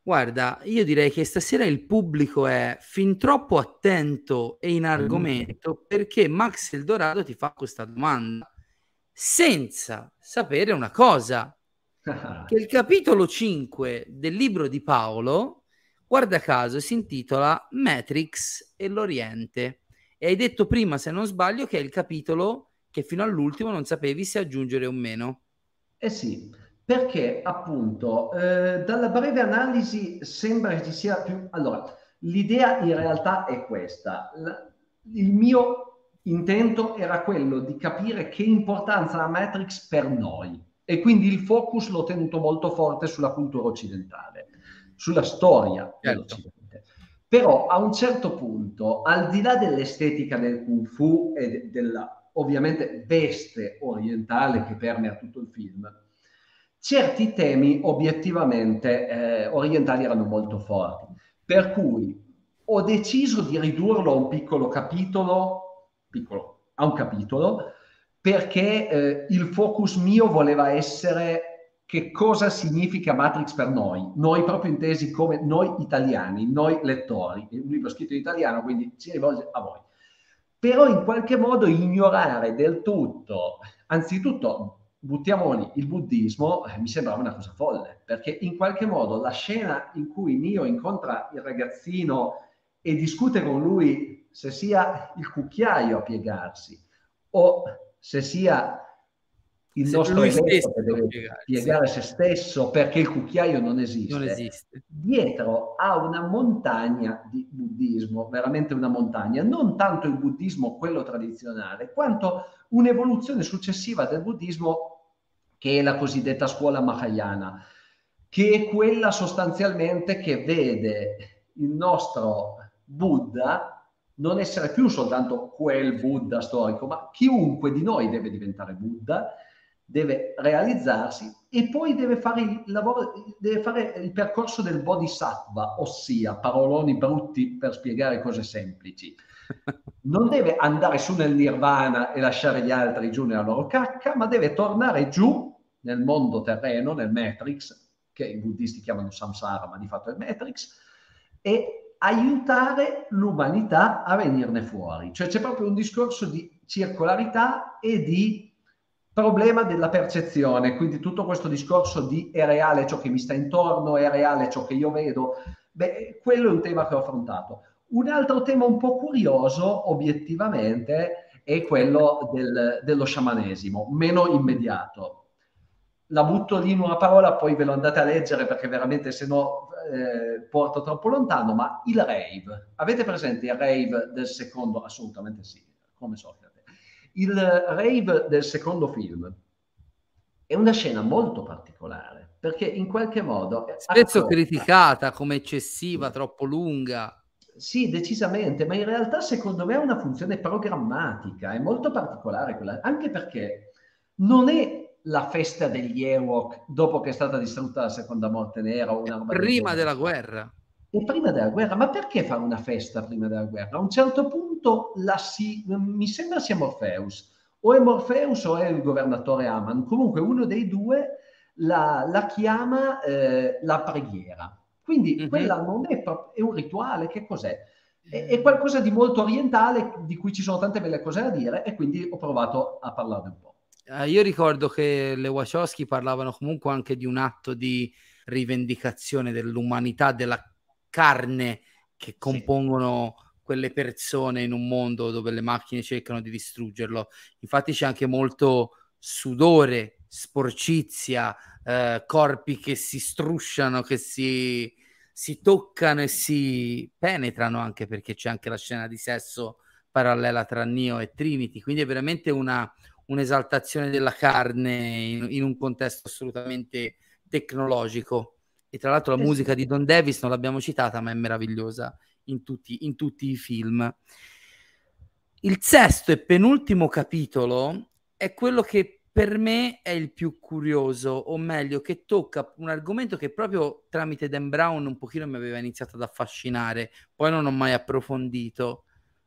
Guarda, io direi che stasera il pubblico è fin troppo attento e in argomento mm. perché Max Eldorado ti fa questa domanda senza sapere una cosa, che il capitolo 5 del libro di Paolo guarda caso, si intitola Matrix e l'Oriente. E hai detto prima, se non sbaglio, che è il capitolo che fino all'ultimo non sapevi se aggiungere o meno. Eh sì, perché appunto eh, dalla breve analisi sembra che ci sia più... Allora, l'idea in realtà è questa. La, il mio intento era quello di capire che importanza ha Matrix per noi e quindi il focus l'ho tenuto molto forte sulla cultura occidentale sulla storia certo. dell'Occidente. Però a un certo punto, al di là dell'estetica del kung fu e della ovviamente veste orientale che permea tutto il film, certi temi obiettivamente eh, orientali erano molto forti. Per cui ho deciso di ridurlo a un piccolo capitolo, piccolo, a un capitolo, perché eh, il focus mio voleva essere che cosa significa Matrix per noi, noi proprio intesi come noi italiani, noi lettori, un libro scritto in italiano, quindi si rivolge a voi. Però in qualche modo ignorare del tutto, anzitutto buttiamo lì il buddismo, eh, mi sembrava una cosa folle, perché in qualche modo la scena in cui Nio incontra il ragazzino e discute con lui se sia il cucchiaio a piegarsi o se sia il se nostro che deve piegare, piegare se stesso perché il cucchiaio non esiste. non esiste. Dietro ha una montagna di buddismo, veramente una montagna, non tanto il buddismo quello tradizionale, quanto un'evoluzione successiva del buddismo che è la cosiddetta scuola Mahayana, che è quella sostanzialmente che vede il nostro Buddha non essere più soltanto quel Buddha storico, ma chiunque di noi deve diventare Buddha deve realizzarsi e poi deve fare il lavoro, deve fare il percorso del bodhisattva, ossia paroloni brutti per spiegare cose semplici. [laughs] Non deve andare su nel nirvana e lasciare gli altri giù nella loro cacca, ma deve tornare giù nel mondo terreno, nel Matrix, che i buddisti chiamano samsara, ma di fatto è Matrix, e aiutare l'umanità a venirne fuori. Cioè c'è proprio un discorso di circolarità e di problema della percezione, quindi tutto questo discorso di è reale ciò che mi sta intorno, è reale ciò che io vedo, beh, quello è un tema che ho affrontato. Un altro tema un po' curioso, obiettivamente, è quello del, dello sciamanesimo, meno immediato. La butto lì in una parola, poi ve lo andate a leggere perché veramente se no eh, porto troppo lontano, ma il rave. Avete presente il rave del secondo? Assolutamente sì, come so il rave del secondo film è una scena molto particolare perché in qualche modo... Spesso criticata come eccessiva, troppo lunga. Sì, decisamente, ma in realtà secondo me ha una funzione programmatica, è molto particolare quella, anche perché non è la festa degli Ewok dopo che è stata distrutta la seconda morte nera o una roba prima della guerra e prima della guerra. Ma perché fare una festa prima della guerra? A un certo punto la si, mi sembra sia Morpheus, o è Morpheus o è il governatore Aman, comunque uno dei due la, la chiama eh, la preghiera. Quindi mm-hmm. quella non è, è un rituale, che cos'è? È, è, qualcosa di molto orientale di cui ci sono tante belle cose da dire e quindi ho provato a parlarne un po'. Uh, io ricordo che le Wachowski parlavano comunque anche di un atto di rivendicazione dell'umanità, della carne che compongono sì. quelle persone in un mondo dove le macchine cercano di distruggerlo. Infatti c'è anche molto sudore, sporcizia, eh, corpi che si strusciano, che si, si toccano e si penetrano anche perché c'è anche la scena di sesso parallela tra Neo e Trinity, quindi è veramente una, un'esaltazione della carne in, in un contesto assolutamente tecnologico. E tra l'altro la musica di Don Davis non l'abbiamo citata, ma è meravigliosa in tutti, in tutti i film. Il sesto e penultimo capitolo è quello che per me è il più curioso, o meglio, che tocca un argomento che proprio tramite Dan Brown un pochino mi aveva iniziato ad affascinare, poi non ho mai approfondito,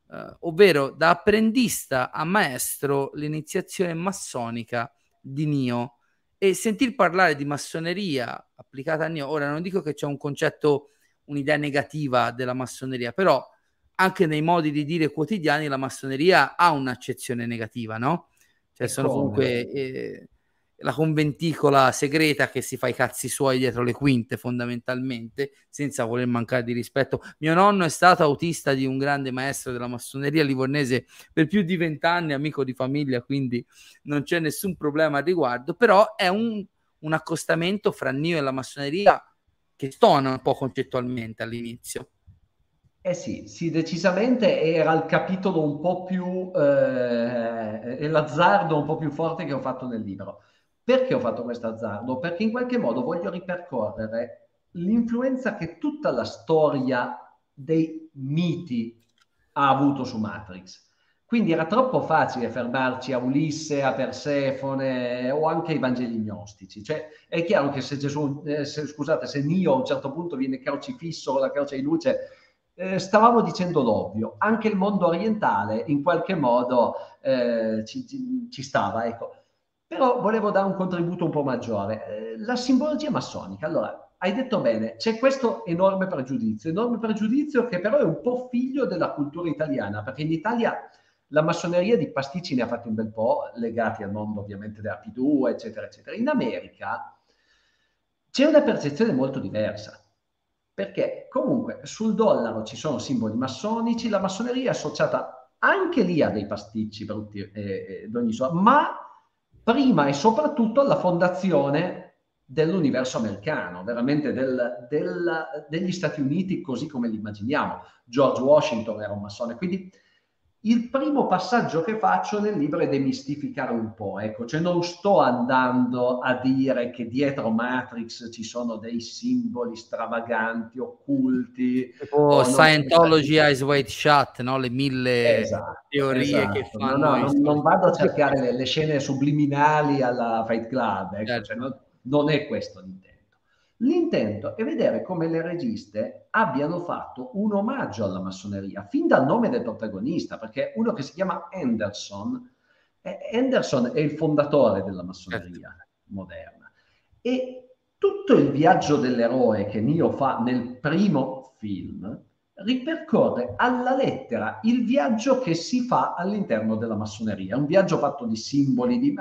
uh, ovvero da apprendista a maestro l'iniziazione massonica di Nio e sentir parlare di massoneria applicata a Nio. Ora non dico che c'è un concetto, un'idea negativa della massoneria, però anche nei modi di dire quotidiani la massoneria ha un'accezione negativa, no? Cioè sono comunque eh, la conventicola segreta che si fa i cazzi suoi dietro le quinte fondamentalmente, senza voler mancare di rispetto. Mio nonno è stato autista di un grande maestro della massoneria livornese per più di vent'anni, amico di famiglia, quindi non c'è nessun problema al riguardo, però è un, un accostamento fra Nio e la massoneria che stona un po' concettualmente all'inizio. Eh sì, sì, decisamente era il capitolo un po' più, eh, l'azzardo un po' più forte che ho fatto nel libro. Perché ho fatto questo azzardo? Perché in qualche modo voglio ripercorrere l'influenza che tutta la storia dei miti ha avuto su Matrix. Quindi era troppo facile fermarci a Ulisse, a Persefone o anche ai Vangeli gnostici. Cioè, è chiaro che se Gesù, eh, se, scusate, se Nio a un certo punto viene crocifisso con la croce di luce, eh, stavamo dicendo l'ovvio, anche il mondo orientale in qualche modo eh, ci, ci, ci, stava, ecco. Però volevo dare un contributo un po' maggiore. Eh, la simbologia massonica, allora, hai detto bene, c'è questo enorme pregiudizio, enorme pregiudizio che però è un po' figlio della cultura italiana, perché in Italia la massoneria di pasticci ne ha fatti un bel po', legati al mondo ovviamente della P2, eccetera, eccetera. In America c'è una percezione molto diversa perché comunque sul dollaro ci sono simboli massonici, la massoneria è associata anche lì a dei pasticci brutti eh, eh, ogni sorta, ma prima e soprattutto alla fondazione dell'universo americano, veramente del, del, degli Stati Uniti così come li immaginiamo. George Washington era un massone, quindi il primo passaggio che faccio nel libro è demistificare un po', ecco, cioè non sto andando a dire che dietro Matrix ci sono dei simboli stravaganti, occulti. Tipo Scientology Eyes White Shut, no? le mille esatto, teorie esatto. che fanno. No, no, non, non, vado a cercare le, le, scene subliminali alla Fight Club, ecco, certo. cioè, non, non è questo l'intento. L'intento è vedere come le registe abbiano fatto un omaggio alla massoneria, fin dal nome del protagonista, perché uno che si chiama Anderson, eh, Anderson è il fondatore della massoneria certo. moderna. E tutto il viaggio dell'eroe che Nio fa nel primo film ripercorre alla lettera il viaggio che si fa all'interno della massoneria, un viaggio fatto di simboli, di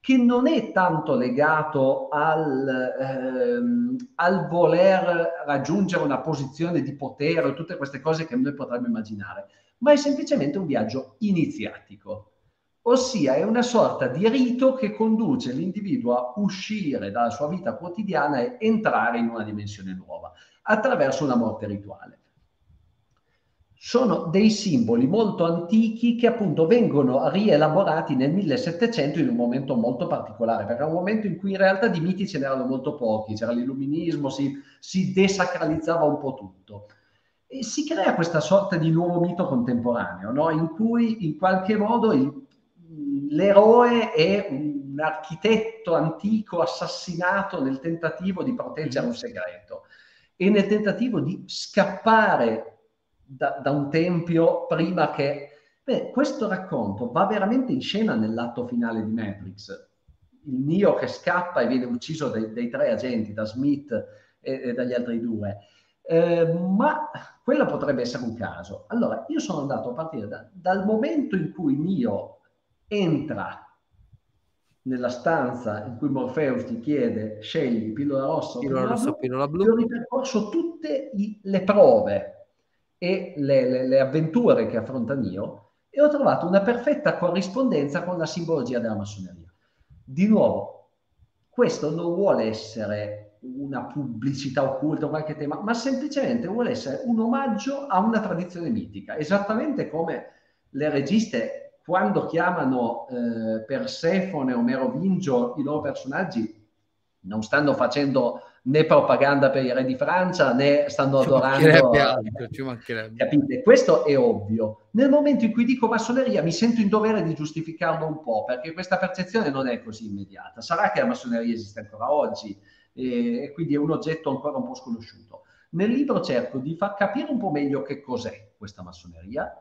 che non è tanto legato al, ehm, al, voler raggiungere una posizione di potere o tutte queste cose che noi potremmo immaginare, ma è semplicemente un viaggio iniziatico, ossia è una sorta di rito che conduce l'individuo a uscire dalla sua vita quotidiana e entrare in una dimensione nuova attraverso una morte rituale sono dei simboli molto antichi che appunto vengono rielaborati nel 1700 in un momento molto particolare, perché è un momento in cui in realtà di miti ce n'erano molto pochi, c'era l'illuminismo, si, si desacralizzava un po' tutto. E si crea questa sorta di nuovo mito contemporaneo, no? in cui in qualche modo il, l'eroe è un architetto antico assassinato nel tentativo di proteggere un segreto e nel tentativo di scappare da, da un tempio prima che... Beh, questo racconto va veramente in scena nell'atto finale di Matrix. Il Neo che scappa e viene ucciso dai, dai tre agenti, da Smith e, e dagli altri due. Eh, ma quello potrebbe essere un caso. Allora, io sono andato a partire da, dal momento in cui Neo entra nella stanza in cui Morpheus ti chiede scegli pillola rossa o pillola, rossa, pillola blu, ho ripercorso tutte i, le prove e le, le, le avventure che affronta Nio e ho trovato una perfetta corrispondenza con la simbologia della massoneria. Di nuovo, questo non vuole essere una pubblicità occulta o qualche tema, ma semplicemente vuole essere un omaggio a una tradizione mitica, esattamente come le registe quando chiamano eh, Persefone o Merovingio i loro personaggi non stanno facendo né propaganda per i re di Francia né stanno Ci adorando. mancherebbe altro, ci mancherebbe. Capite? Questo è ovvio. Nel momento in cui dico massoneria mi sento in dovere di giustificarlo un po' perché questa percezione non è così immediata. Sarà che la massoneria esiste ancora oggi e quindi è un oggetto ancora un po' sconosciuto. Nel libro cerco di far capire un po' meglio che cos'è questa massoneria,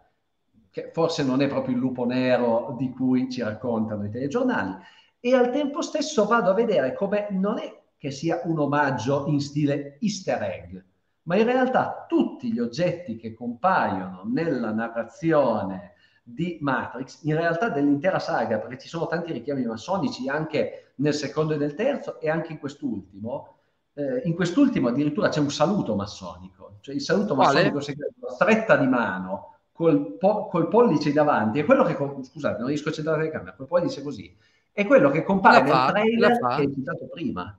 che forse non è proprio il lupo nero di cui ci raccontano i telegiornali, e al tempo stesso vado a vedere come non è che sia un omaggio in stile easter egg, ma in realtà tutti gli oggetti che compaiono nella narrazione di Matrix, in realtà dell'intera saga, perché ci sono tanti richiami massonici anche nel secondo e nel terzo e anche in quest'ultimo, eh, in quest'ultimo addirittura c'è un saluto massonico, cioè il saluto Quale? massonico segreto, la stretta di mano col, po- col pollice davanti, è quello che, scusate, non riesco a centrare la telecamera, col pollice così, è quello che compare La fa, nel trailer che hai citato prima.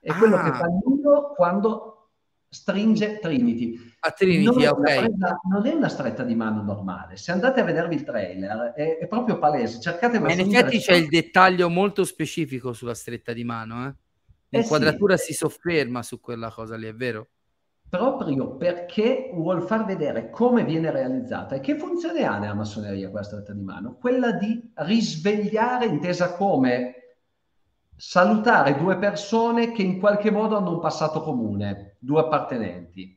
È quello Ah. che fa Neo quando stringe Trinity. A Trinity, non, è ok. una presa- non è una stretta di mano normale. Se andate a vedervi il trailer, è, è proprio palese. Cercate Ma in effetti c'è il dettaglio molto specifico sulla stretta di mano, eh? Eh L'inquadratura sì. si sofferma su quella cosa lì, è vero? proprio perché vuol far vedere come viene realizzata e che funzione ha nella massoneria quella stretta di mano? Quella di risvegliare, intesa come salutare due persone che in qualche modo hanno un passato comune, due appartenenti.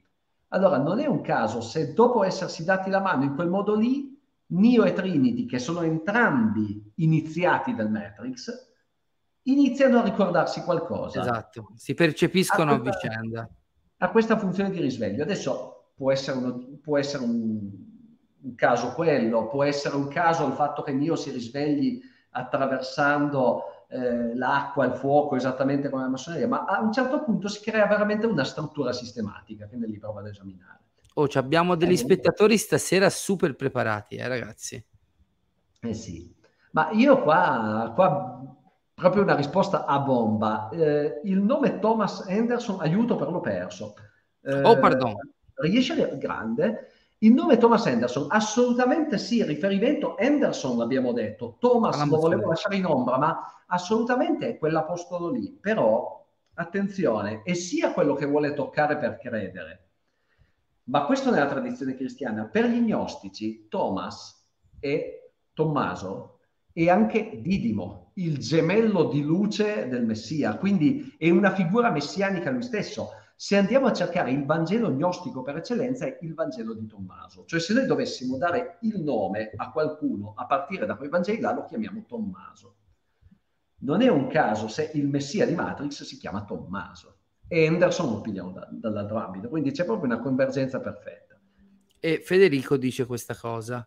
Allora, non è un caso se dopo essersi dati la mano in quel modo lì, Neo e Trinity, che sono entrambi iniziati del Matrix, iniziano a ricordarsi qualcosa Esatto, si percepiscono a questa- vicenda. ha questa funzione di risveglio. Adesso può essere, uno- può essere un, un caso quello, può essere un caso il fatto che Neo si risvegli attraversando eh, l'acqua, il fuoco, esattamente come la massoneria, ma a un certo punto si crea veramente una struttura sistematica che nel libro vado ad esaminare. Oh, abbiamo degli Eh, spettatori stasera super preparati, eh, ragazzi. Eh sì, ma io qua, qua proprio una risposta a bomba. Eh, il nome Thomas Anderson, aiuto però l'ho perso. Eh, Oh, pardon. Riesce a grande? Il nome Thomas Anderson, assolutamente sì, riferimento Anderson l'abbiamo detto, Thomas lo volevo lasciare in ombra, ma assolutamente è quell'apostolo lì. Però, attenzione, è sia quello che vuole toccare per credere, ma questo nella tradizione cristiana. Per gli gnostici, Thomas è Tommaso e anche Didimo, il gemello di luce del Messia, quindi è una figura messianica lui stesso. Se andiamo a cercare il Vangelo gnostico per eccellenza è il Vangelo di Tommaso, cioè se noi dovessimo dare il nome a qualcuno a partire da quei Vangeli là lo chiamiamo Tommaso. Non è un caso se il Messia di Matrix si chiama Tommaso e Anderson lo pigliamo da- dall'altro ambito, quindi c'è proprio una convergenza perfetta. E Federico dice questa cosa.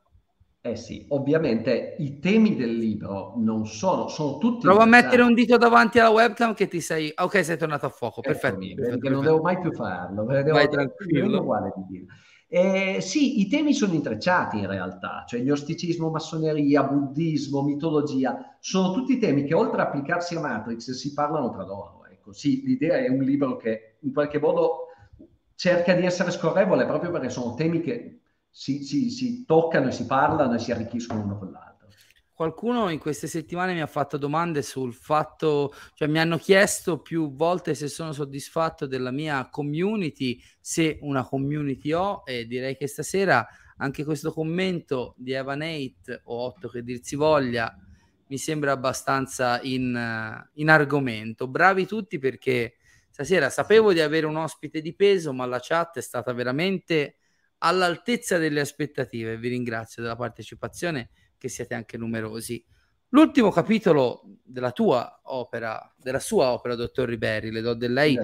Eh sì, ovviamente i temi del libro non sono, sono tutti... Prova a mettere un dito davanti alla webcam che ti sei... Ok, sei tornato a fuoco, perfetto. Eccomi, perfetto, perché non perfetto. devo mai più farlo. Devo, Vai tranquillo. uguale di dire. Eh, sì, i temi sono intrecciati in realtà, cioè gnosticismo, massoneria, buddismo, mitologia, sono tutti temi che oltre a applicarsi a Matrix si parlano tra loro. Ecco, sì, l'idea è un libro che in qualche modo cerca di essere scorrevole proprio perché sono temi che si, si- si toccano e si parlano e si arricchiscono uno con l'altro. Qualcuno in queste settimane mi ha fatto domande sul fatto, cioè mi hanno chiesto più volte se sono soddisfatto della mia community, se una community ho e direi che stasera anche questo commento di Evan 8 o 8 che dir si voglia mi sembra abbastanza in, eh, in argomento. Bravi tutti perché stasera sapevo di avere un ospite di peso, ma la chat è stata veramente all'altezza delle aspettative. Vi ringrazio della partecipazione, che siete anche numerosi. L'ultimo capitolo della tua opera, della sua opera, dottor Riberi, le do del lei,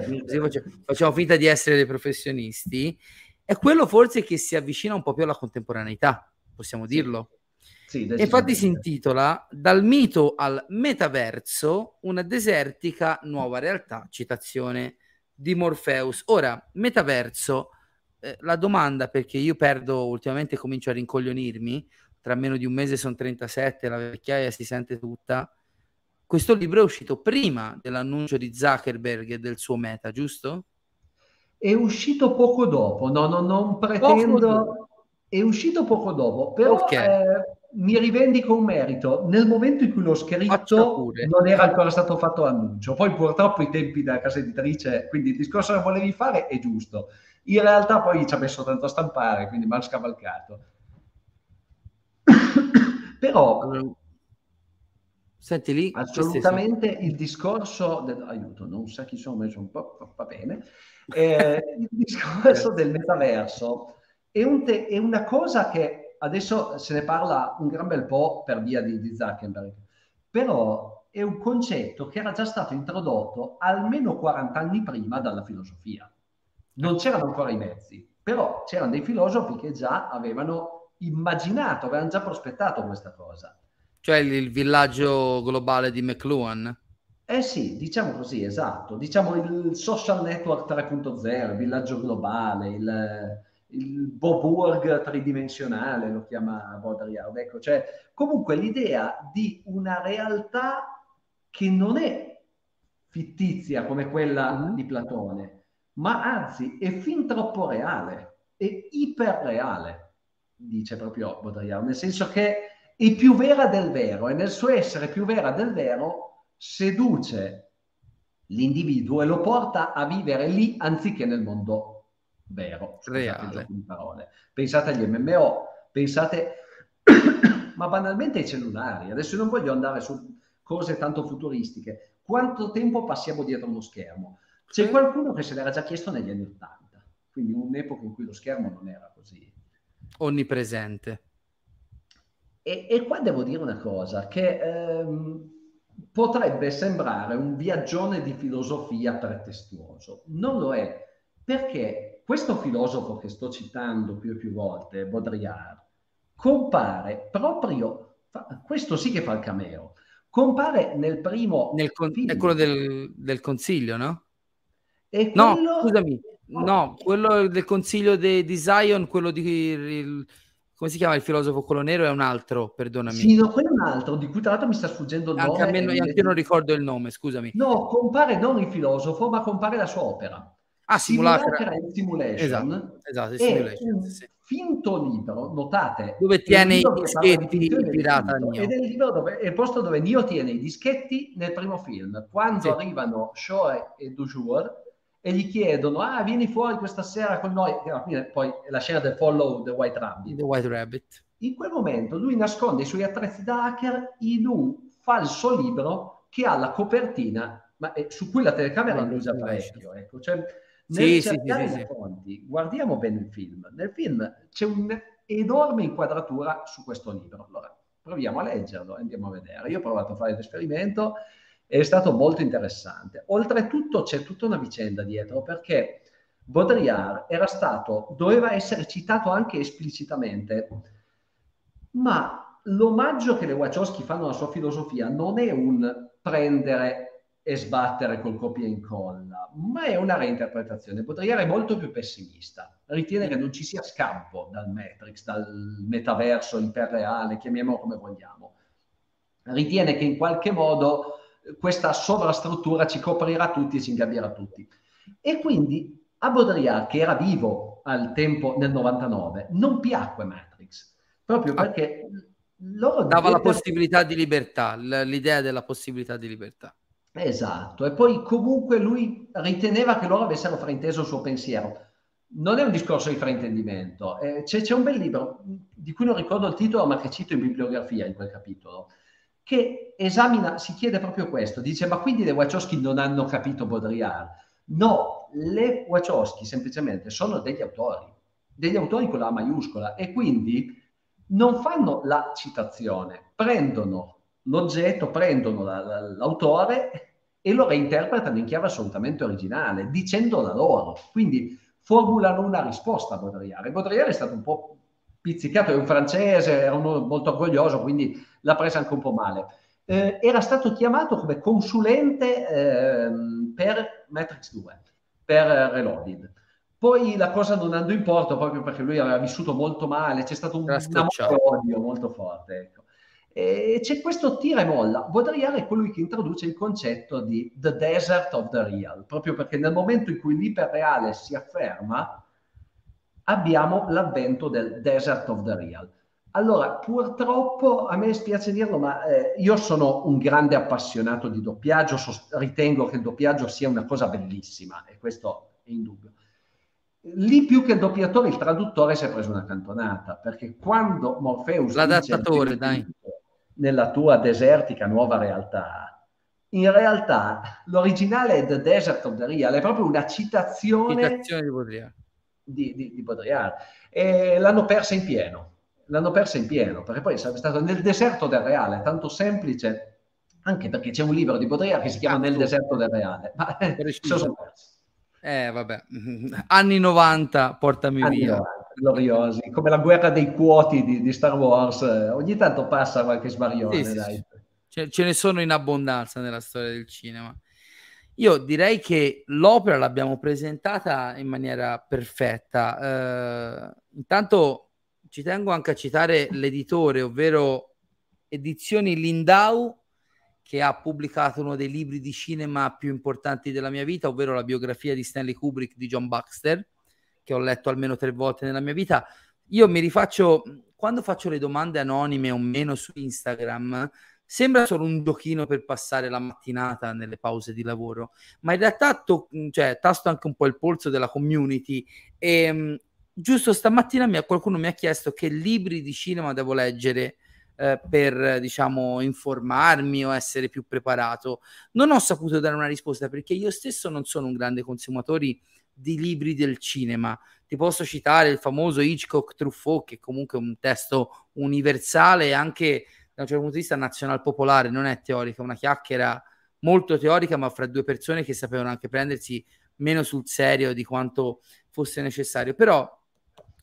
facciamo finta di essere dei professionisti, è quello forse che si avvicina un po' più alla contemporaneità, possiamo dirlo. Sì, infatti si intitola Dal mito al metaverso, una desertica nuova realtà, citazione di Morpheus. Ora, metaverso, eh, la domanda perché io perdo, ultimamente comincio a rincoglionirmi, tra meno di un mese sono 37, la vecchiaia si sente tutta. Questo libro è uscito prima dell'annuncio di Zuckerberg e del suo meta, giusto? È uscito poco dopo, no, no, non pretendo... È uscito poco dopo, però Ok. eh, mi rivendico un merito. Nel momento in cui l'ho scritto non era ancora stato fatto l'annuncio. Poi purtroppo i tempi della casa editrice, quindi il discorso che volevi fare è giusto. In realtà poi ci ha messo tanto a stampare, quindi mi ha scavalcato. [coughs] Però Senti lì, sono- assolutamente il discorso del, aiuto, non sa chi sono messo un po', va- va bene. Eh, [laughs] il discorso del metaverso è, un te- è una cosa che adesso se ne parla un gran bel po' per via di, di Zuckerberg, però è un concetto che era già stato introdotto almeno 40 anni prima dalla filosofia. Non c'erano ancora i mezzi, però c'erano dei filosofi che già avevano immaginato, avevano già prospettato questa cosa. Cioè il, il villaggio globale di McLuhan. Eh sì, diciamo così, esatto. Diciamo il social network 3.0, il villaggio globale, il, il Boburg tridimensionale, lo chiama Baudrillard. Ecco, cioè, comunque l'idea di una realtà che non è fittizia come quella di Platone, ma anzi è fin troppo reale, è iperreale, dice proprio Baudrillard, nel senso che è più vera del vero e nel suo essere più vera del vero seduce l'individuo e lo porta a vivere lì anziché nel mondo vero. Reale. Pensate agli MMO, pensate [coughs] ma banalmente ai cellulari. Adesso non voglio andare su cose tanto futuristiche. Quanto tempo passiamo dietro uno schermo? C'è qualcuno che se l'era già chiesto negli anni Ottanta, quindi un'epoca in cui lo schermo non era così. onnipresente. E, e qua devo dire una cosa, che ehm, potrebbe sembrare un viaggione di filosofia pretestuoso. Non lo è, perché questo filosofo che sto citando più e più volte, Baudrillard, compare proprio, questo sì che fa il cameo, compare nel primo Nel con- è quello del, del consiglio, no? E No, quello- scusami, no, quello del consiglio de- di Zion, quello di il- come si chiama il filosofo quello nero è un altro, perdonami. Sì, no, quello è un altro, di cui tra l'altro mi sta sfuggendo il anche nome. a me anche io non ricordo il nome, scusami. No, compare non il filosofo, ma compare la sua opera. Ah, Simulacra. Simulacra Simulation Esatto, esatto, Simulation, sì, finto libro, notate. Dove tiene i di dischetti finzione del pirata Neo. Ed è il, dove, è il posto dove Neo tiene i dischetti nel primo film. Quando Sì. arrivano Shoei e Dujour e gli chiedono, ah, vieni fuori questa sera con noi, poi è la scena del Follow the White Rabbit. The White Rabbit. In quel momento lui nasconde i suoi attrezzi da hacker in un falso libro che ha la copertina, ma è- su cui la telecamera Mm, non usa parecchio. Ecco. Cioè, nel sì, cercare sì, sì, fonti, guardiamo bene il film. Nel film c'è un'enorme inquadratura su questo libro. Allora, proviamo a leggerlo e andiamo a vedere. Io ho provato a fare l'esperimento è stato molto interessante. Oltretutto c'è tutta una vicenda dietro perché Baudrillard era stato, doveva essere citato anche esplicitamente, ma l'omaggio che le Wachowski fanno alla sua filosofia non è un prendere e sbattere col copia e incolla, ma è una reinterpretazione. Baudrillard è molto più pessimista, ritiene che non ci sia scampo dal Matrix, dal metaverso iperreale, chiamiamolo come vogliamo. Ritiene che in qualche modo questa sovrastruttura ci coprirà tutti e ci ingabbierà tutti. E quindi a Baudrillard, che era vivo al tempo nel 99, non piacque Matrix, proprio Ah. perché loro Dava la possibilità di libertà, l'idea della possibilità di libertà. Esatto, e poi comunque lui riteneva che loro avessero frainteso il suo pensiero. Non è un discorso di fraintendimento, eh, c'è, c'è un bel libro di cui non ricordo il titolo, ma che cito in bibliografia in quel capitolo, che esamina, si chiede proprio questo, dice ma quindi le Wachowski non hanno capito Baudrillard? No, le Wachowski semplicemente sono degli autori, degli autori con la maiuscola e quindi non fanno la citazione, prendono l'oggetto, prendono la- la- l'autore e lo reinterpretano in chiave assolutamente originale, dicendo la loro. Quindi formulano una risposta a Baudrillard. E Baudrillard è stato un po' pizzicato, è un francese, era uno molto orgoglioso, quindi l'ha presa anche un po' male. Eh, era stato chiamato come consulente ehm, per Matrix 2, per eh, Reloaded. Poi la cosa non andò in porto proprio perché lui aveva vissuto molto male, c'è stato un odio molto forte. Ecco. E c'è questo tira e molla. Baudrillard è colui che introduce il concetto di the desert of the real, proprio perché nel momento in cui l'iperreale si afferma, abbiamo l'avvento del Desert of the Real. Allora, purtroppo, a me spiace dirlo, ma eh, io sono un grande appassionato di doppiaggio, so, ritengo che il doppiaggio sia una cosa bellissima e questo è indubbio. Lì più che il doppiatore, il traduttore si è preso una cantonata, perché quando Morpheus... L'adattatore, dai. Nella tua desertica nuova realtà, in realtà l'originale è The Desert of the Real, è proprio una citazione, citazione di Baudrillard. Di, di, di Baudrillard. E l'hanno persa in pieno l'hanno persa in pieno, perché poi sarebbe stato nel deserto del reale, tanto semplice, anche perché c'è un libro di Baudrillard che si chiama Nel deserto del reale, ma eh, sono persi. Eh, vabbè, [laughs] anni 90, portami anni via. 90, gloriosi, come la guerra dei quoti di, di Star Wars, ogni tanto passa qualche sbarione, sì. Sì. Ce ne sono in abbondanza nella storia del cinema. Io direi che l'opera l'abbiamo presentata in maniera perfetta. Uh, intanto ci tengo anche a citare l'editore, ovvero Edizioni Lindau, che ha pubblicato uno dei libri di cinema più importanti della mia vita, ovvero la biografia di Stanley Kubrick di John Baxter, che ho letto almeno tre volte nella mia vita. Io mi rifaccio, quando faccio le domande anonime o meno su Instagram, sembra solo un giochino per passare la mattinata nelle pause di lavoro, ma in realtà to- cioè, tasto anche un po' il polso della community e giusto stamattina mi, qualcuno mi ha chiesto che libri di cinema devo leggere eh, per diciamo informarmi o essere più preparato. Non ho saputo dare una risposta perché io stesso non sono un grande consumatore di libri del cinema. Ti posso citare il famoso Hitchcock Truffaut, che comunque è un testo universale e anche da un certo punto di vista nazional popolare, non è teorica, è una chiacchiera molto teorica, ma fra due persone che sapevano anche prendersi meno sul serio di quanto fosse necessario. Però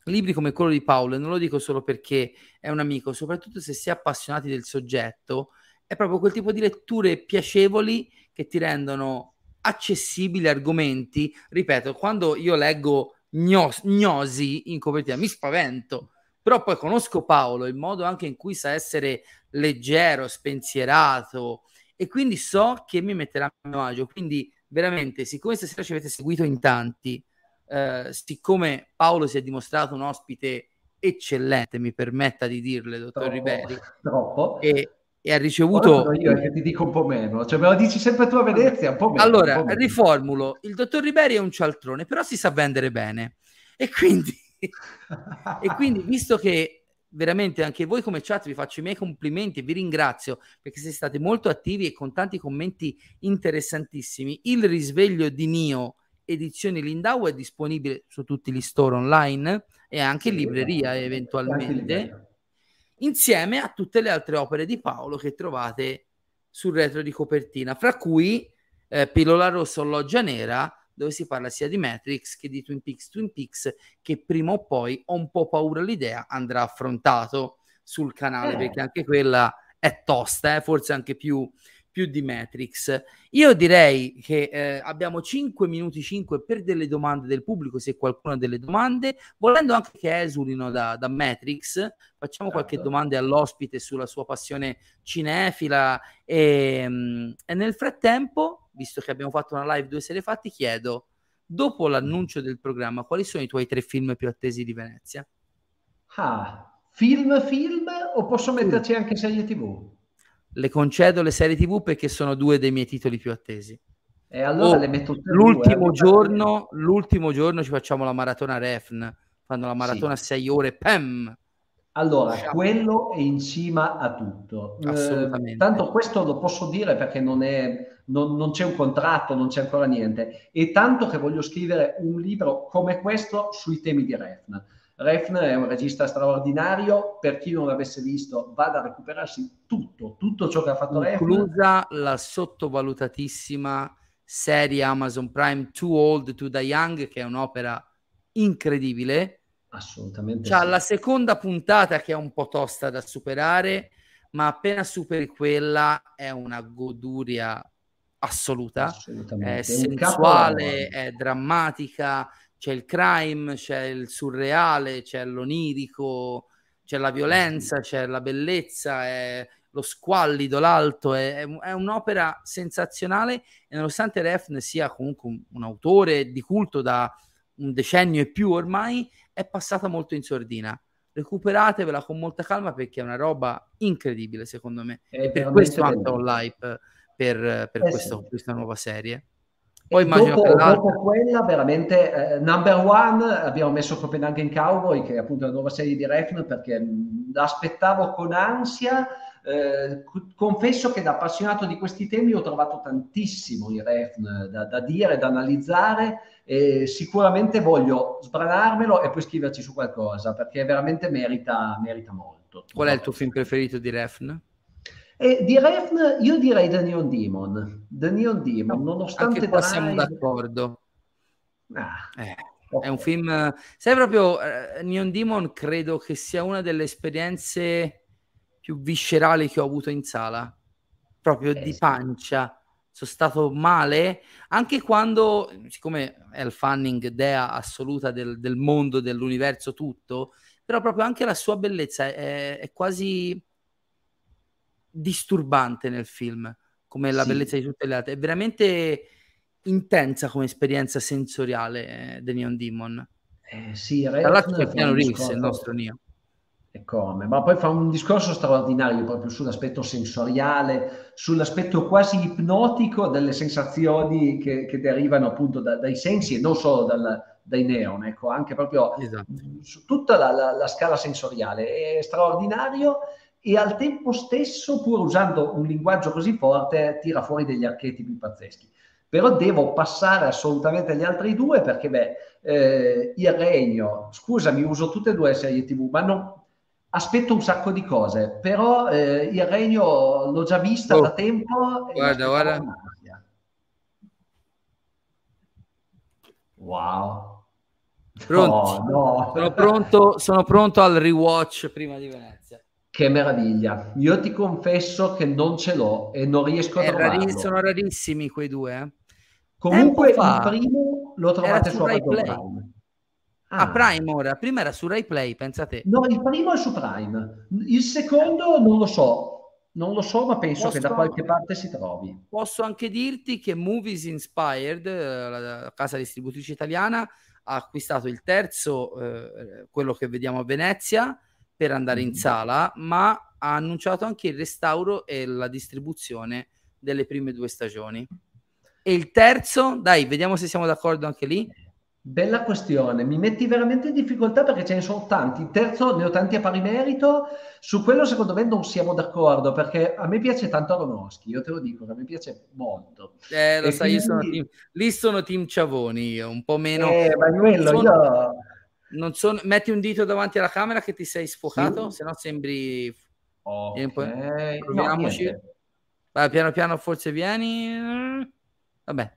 libri come quello di Paolo, e non lo dico solo perché è un amico, soprattutto se si è appassionati del soggetto, è proprio quel tipo di letture piacevoli che ti rendono accessibili argomenti. Ripeto, quando io leggo gnos- gnosi in copertina mi spavento, però poi conosco Paolo, il modo anche in cui sa essere leggero, spensierato e quindi so che mi metterà a mio agio. Quindi veramente, siccome stasera ci avete seguito in tanti, eh, siccome Paolo si è dimostrato un ospite eccellente, mi permetta di dirle, dottor troppo, Riberi, troppo. E, e ha ricevuto... io che ti dico un po' meno, cioè me lo dici sempre tu a Venezia, un po' meno. Allora, po meno. riformulo, il dottor Riberi è un cialtrone, però si sa vendere bene. E quindi, e quindi visto che veramente anche voi come chat vi faccio i miei complimenti e vi ringrazio perché siete stati molto attivi e con tanti commenti interessantissimi. Il risveglio di Nio Edizioni Lindau è disponibile su tutti gli store online e anche in libreria eventualmente, insieme a tutte le altre opere di Paolo che trovate sul retro di copertina, fra cui eh, Pillola Rossa Loggia Nera, dove si parla sia di Matrix che di Twin Peaks Twin Peaks, che prima o poi ho un po' paura l'idea andrà affrontato sul canale, eh. perché anche quella è tosta, eh, forse anche più più di Matrix. Io direi che eh, abbiamo 5 minuti 5 per delle domande del pubblico, se qualcuno ha delle domande, volendo anche che esulino da, da Matrix, facciamo certo. qualche domanda all'ospite sulla sua passione cinefila e, mm, e nel frattempo, visto che abbiamo fatto una live due sere fa, ti chiedo, dopo l'annuncio del programma, quali sono i tuoi tre film più attesi di Venezia? Ah, film, film o posso metterci anche serie tv? Le concedo le serie TV perché sono due dei miei titoli più attesi. E allora oh, le metto l'ultimo due, eh, giorno, l'ultimo giorno ci facciamo la maratona Refn, fanno la maratona sì. 6 ore, pam! Allora, Sciamo. quello è in cima a tutto. Assolutamente. Eh, tanto questo lo posso dire perché non, è, non, non, c'è un contratto, non c'è ancora niente. E tanto che voglio scrivere un libro come questo sui temi di Refn Refn è un regista straordinario, per chi non l'avesse visto vada a recuperarsi tutto, tutto ciò che ha fatto Refn. Inclusa la sottovalutatissima serie Amazon Prime Too Old to Die Young, che è un'opera incredibile. Assolutamente. C'ha sì. la seconda puntata che è un po' tosta da superare, ma appena superi quella è una goduria assoluta. È sensuale, è drammatica, c'è il crime, c'è il surreale, c'è l'onirico, c'è la violenza, c'è la bellezza, è lo squallido, l'alto, è, è un'opera sensazionale e nonostante Refn sia comunque un, un, autore di culto da un decennio e più ormai, è passata molto in sordina. Recuperatevela con molta calma perché è una roba incredibile, secondo me. È e per questo anche bellissimo. ho l'hype per, per Eh questo- questa nuova serie. Poi immagino dopo, dopo quella, veramente, eh, number one, abbiamo messo Copenaghen Cowboy, che è appunto la nuova serie di Refn, perché l'aspettavo con ansia. Eh, co- confesso che da appassionato di questi temi ho trovato tantissimo in Refn da, da dire, da analizzare e sicuramente voglio sbranarmelo e poi scriverci su qualcosa, perché veramente merita, merita molto. Qual è il tuo film preferito di Refn? E di Refn io direi The Neon Demon. The Neon Demon, nonostante Anche qua siamo Drive- d'accordo. Ah, Eh, ok. È un film, sai proprio, eh, Neon Demon credo che sia una delle esperienze più viscerali che ho avuto in sala, proprio Eh di sì. pancia. Sono stato male anche quando, siccome è il Fanning dea assoluta del, del mondo, dell'universo tutto, però proprio anche la sua bellezza è, è quasi disturbante nel film, come la Sì. bellezza di tutte le altre. È veramente intensa come esperienza sensoriale eh, The Neon Demon. Eh, sì, Tra l'altro Keanu Reeves, discorso- il nostro Neo. E come? Ma poi fa un discorso straordinario proprio sull'aspetto sensoriale, sull'aspetto quasi ipnotico delle sensazioni che, che derivano appunto da- dai sensi e non solo dal- dai neon, ecco, anche proprio Esatto. su tutta la, la- la scala sensoriale. È straordinario e al tempo stesso, pur usando un linguaggio così forte, tira fuori degli archetipi pazzeschi. Però devo passare assolutamente agli altri due perché, beh, eh, Il Regno, scusami, uso tutte e due le serie TV, ma non, aspetto un sacco di cose, però eh, Il Regno l'ho già vista Oh, da tempo guarda, guarda. Wow. Pronti? No, no. Sono pronto, sono pronto al rewatch prima di Venezia. Che meraviglia. Io ti confesso che non ce l'ho e non riesco a rari- trovarlo. sono rarissimi quei due. eh. Comunque fa il primo lo trovate su su Rai Play. Prime. A Ah. Prime ora, prima era su Rai Play, pensate. No, il primo è su Prime. Il secondo non lo so. Non lo so, ma penso Posso- che da qualche parte si trovi. Posso anche dirti che Movies Inspired, eh, la, la casa distributrice italiana, ha acquistato il terzo, eh, quello che vediamo a Venezia, per andare in sala, ma ha annunciato anche il restauro e la distribuzione delle prime due stagioni. E il terzo, dai, vediamo se siamo d'accordo anche lì. Bella questione, mi metti veramente in difficoltà perché ce ne sono tanti. Il terzo ne ho tanti a pari merito. Su quello, secondo me, non siamo d'accordo perché a me piace tanto Aronofsky. Io te lo dico, a me piace molto. Eh, lo E sai, io sono quindi- team- lì sono team Ciavoni, io, un po' meno. Eh, ma quello sono- io. Non sono, metti un dito davanti alla camera che ti sei sfocato, Sì. se no sembri. Ok, Vieni un po'- no, proviamoci. niente. Vai, piano piano, forse vieni. Vabbè,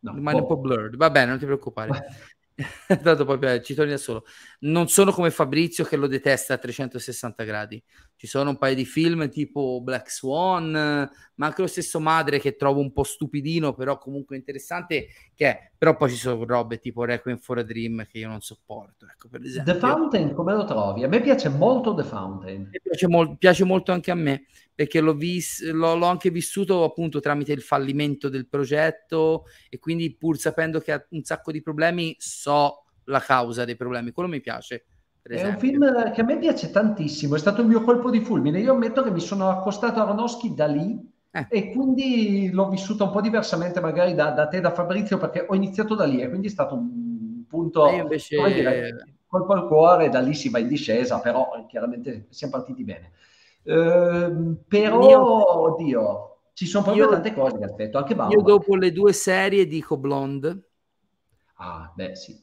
No, rimane un boh. po' blurred. Va bene, non ti preoccupare. [laughs] [laughs] Tanto poi eh, ci torni da solo. Non sono come Fabrizio che lo detesta a 360 gradi. Ci sono un paio di film tipo Black Swan, ma anche lo stesso Madre che trovo un po' stupidino, però comunque interessante. Che è. Però poi ci sono robe tipo Requiem for a Dream che io non sopporto. Ecco, per esempio. The Fountain, come lo trovi? A me piace molto The Fountain. Piace, mol- piace molto anche a me perché l'ho, vis- l'ho, l'ho anche vissuto appunto tramite il fallimento del progetto e quindi pur sapendo che ha un sacco di problemi so la causa dei problemi quello mi piace È un film che a me piace tantissimo, è stato il mio colpo di fulmine. Io ammetto che mi sono accostato a Aronofsky da lì Eh. e quindi l'ho vissuto un po' diversamente magari da, da te, da Fabrizio, perché ho iniziato da lì e quindi è stato un punto, io invece come dire, colpo al cuore, da lì si va in discesa, però eh, chiaramente siamo partiti bene. Ehm, però, Io- oddio, ci sono proprio io- tante cose che aspetto, anche io Bauer. dopo le due serie dico Blonde Ah, beh, sì.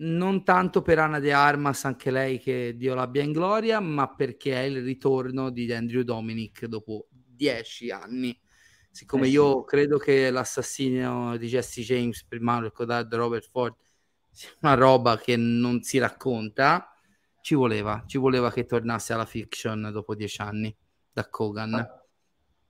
Non tanto per Anna De Armas anche lei che Dio l'abbia in gloria ma perché è il ritorno di Andrew Dominic dopo dieci anni. Siccome Eh sì. io credo che l'assassino di Jesse James per mano del codardo Robert Ford sia una roba che non si racconta ci voleva, ci voleva che tornasse alla fiction dopo dieci anni da Kogan Ah,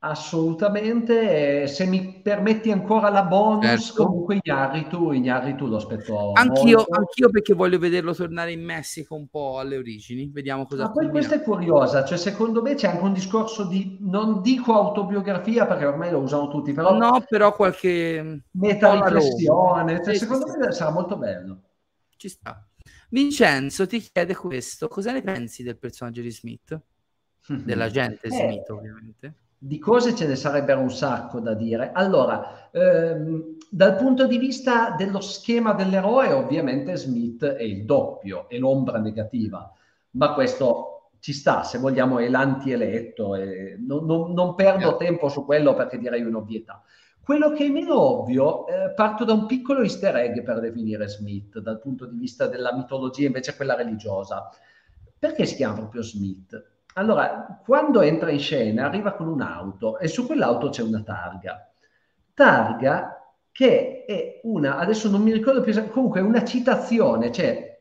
Assolutamente, eh, se mi permetti ancora la bonus, Certo. comunque Ignaritu, Ignaritu lo aspetto anch'io, anch'io perché voglio vederlo tornare in Messico un po' alle origini vediamo cosa Ma poi combina. questa è curiosa, cioè secondo me c'è anche un discorso di, non dico autobiografia perché ormai lo usano tutti, però no però qualche meta Polaroid. riflessione, cioè Sì, secondo sì. me sarà molto bello. ci sta. Vincenzo ti chiede questo, cosa ne pensi del personaggio di Smith? [laughs] Dell'agente Eh, Smith, ovviamente. Di cose ce ne sarebbero un sacco da dire. Allora, ehm, dal punto di vista dello schema dell'eroe, ovviamente Smith è il doppio, è l'ombra negativa, ma questo ci sta, se vogliamo, è l'antieletto, e non, non- non perdo Certo. tempo su quello perché direi un'ovvietà. Quello che è meno ovvio, eh, parto da un piccolo easter egg per definire Smith, dal punto di vista della mitologia, invece quella religiosa. Perché si chiama proprio Smith? Allora, quando entra in scena arriva con un'auto e su quell'auto c'è una targa. Targa che è una, adesso non mi ricordo più, comunque è una citazione, cioè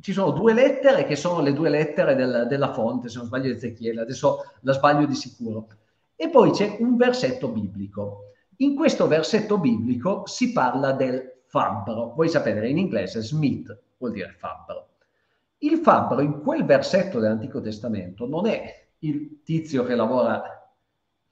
ci sono due lettere che sono le due lettere del- della fonte, se non sbaglio Ezechiele, adesso la sbaglio di sicuro. E poi c'è un versetto biblico. In questo versetto biblico si parla del fabbro. Voi sapete, in inglese Smith vuol dire fabbro. Il fabbro in quel versetto dell'Antico Testamento non è il tizio che lavora,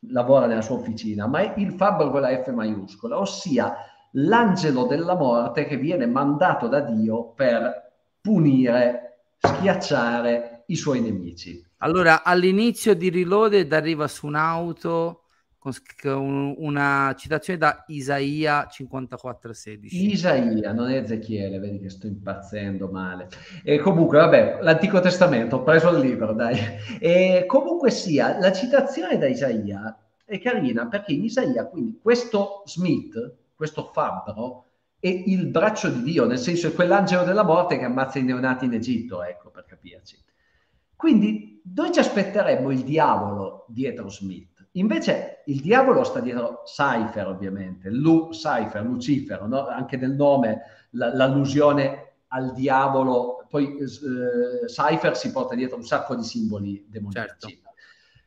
lavora nella sua officina, ma è il fabbro con la F maiuscola, ossia l'angelo della morte che viene mandato da Dio per punire, schiacciare i suoi nemici. Allora, all'inizio di Reloaded arriva su un'auto con una citazione da Isaia 54:16. Isaia, non è Ezechiele, vedi che sto impazzendo male. E comunque, vabbè, l'Antico Testamento, ho preso il libro, dai. E comunque sia, la citazione da Isaia è carina perché in Isaia, quindi, questo Smith, questo fabbro, è il braccio di Dio, nel senso è quell'angelo della morte che ammazza i neonati in Egitto, ecco, per capirci. Quindi noi ci aspetteremmo il diavolo dietro Smith. Invece il diavolo sta dietro Cypher, ovviamente, Lu, Cypher, Lucifero, no? anche nel nome la- l'allusione al diavolo. Poi eh, Cypher si porta dietro un sacco di simboli demoniaci,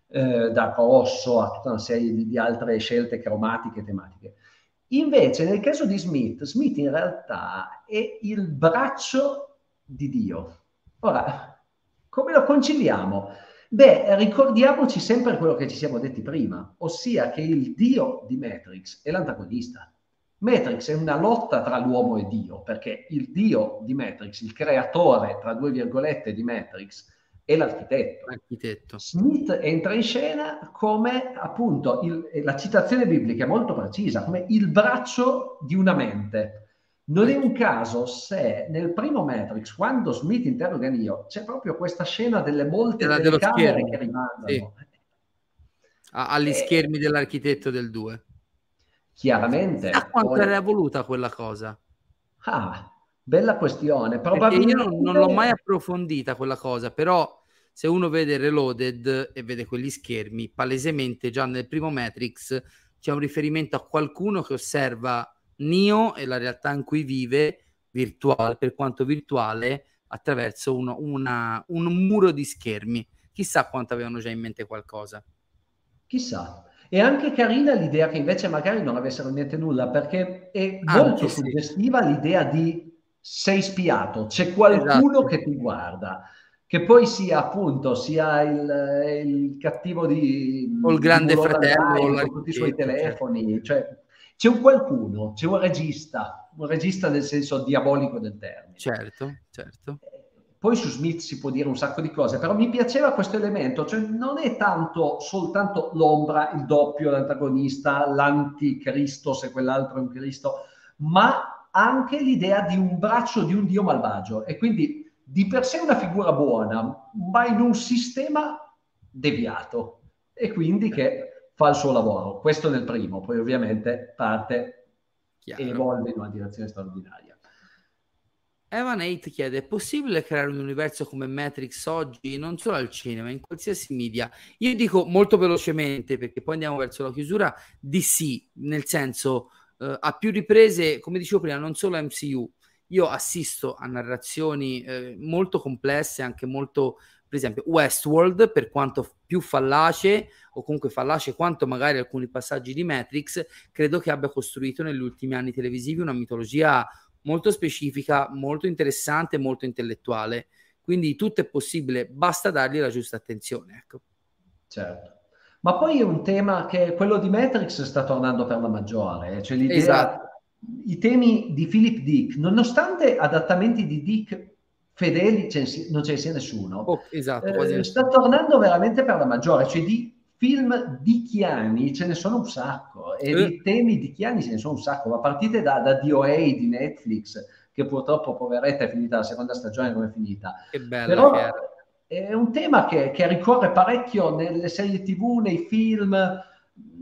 eh, da rosso a tutta una serie di, di altre scelte cromatiche e tematiche. Invece nel caso di Smith, Smith in realtà è il braccio di Dio. Ora, come lo conciliamo? Beh, ricordiamoci sempre quello che ci siamo detti prima, ossia che il Dio di Matrix è l'antagonista. Matrix è una lotta tra l'uomo e Dio, perché il Dio di Matrix, il creatore, tra due virgolette, di Matrix, è l'architetto. Architetto. Smith entra in scena come appunto il- la citazione biblica è molto precisa, come il braccio di una mente. Non è un caso se nel primo Matrix, quando Smith interroga Neo, c'è proprio questa scena delle molte Della- telecamere schermo, che rimandano. sì. A- agli Eh, schermi dell'architetto del 2. Chiaramente. A quanto poi- era voluta quella cosa? Ah, bella questione. Perché io Probabilmente non, non l'ho mai approfondita quella cosa, però se uno vede Reloaded e vede quegli schermi, palesemente già nel primo Matrix c'è un riferimento a qualcuno che osserva Neo e la realtà in cui vive, virtuale, per quanto virtuale, attraverso uno- una- un muro di schermi. Chissà quanto avevano già in mente qualcosa. Chissà. È anche carina l'idea che invece magari non avessero niente nulla, perché è Anche molto sì. suggestiva l'idea di sei spiato, c'è qualcuno Esatto. che ti guarda, che poi sia appunto sia il, il cattivo di O il grande fratello, o tutti i suoi l'architetto, telefoni, cioè c'è un qualcuno, c'è un regista, un regista nel senso diabolico del termine. Certo, certo. Poi su Smith si può dire un sacco di cose, però mi piaceva questo elemento, cioè non è tanto soltanto l'ombra, il doppio, l'antagonista, l'anticristo, se quell'altro è un Cristo, ma anche l'idea di un braccio di un dio malvagio e quindi di per sé una figura buona, ma in un sistema deviato e quindi che fa il suo lavoro. Questo nel primo, poi ovviamente parte e Chiaro. evolve in una direzione straordinaria. Evan 8 chiede: è possibile creare un universo come Matrix oggi, non solo al cinema, in qualsiasi media? Io dico molto velocemente, perché poi andiamo verso la chiusura, di sì, nel senso, eh, a più riprese, come dicevo prima, non solo MCU. Io assisto a narrazioni eh, molto complesse, anche molto, per esempio, Westworld, per quanto più fallace, o comunque fallace quanto magari alcuni passaggi di Matrix, credo che abbia costruito negli ultimi anni televisivi una mitologia molto specifica, molto interessante, molto intellettuale. Quindi tutto è possibile, basta dargli la giusta attenzione. Ecco. Certo. Ma poi è un tema che quello di Matrix sta tornando per la maggiore, cioè l'idea Esatto. i temi di Philip Dick, nonostante adattamenti di Dick fedeli non ce ne sia nessuno, oh, esatto, eh, sta tornando veramente per la maggiore, cioè di film dicchiani ce ne sono un sacco e eh. di temi dicchiani ce ne sono un sacco, ma partite da, da DOA di Netflix, che purtroppo poveretta è finita la seconda stagione come è finita. Che bella Però che è un tema che, che, ricorre parecchio nelle serie tv, nei film,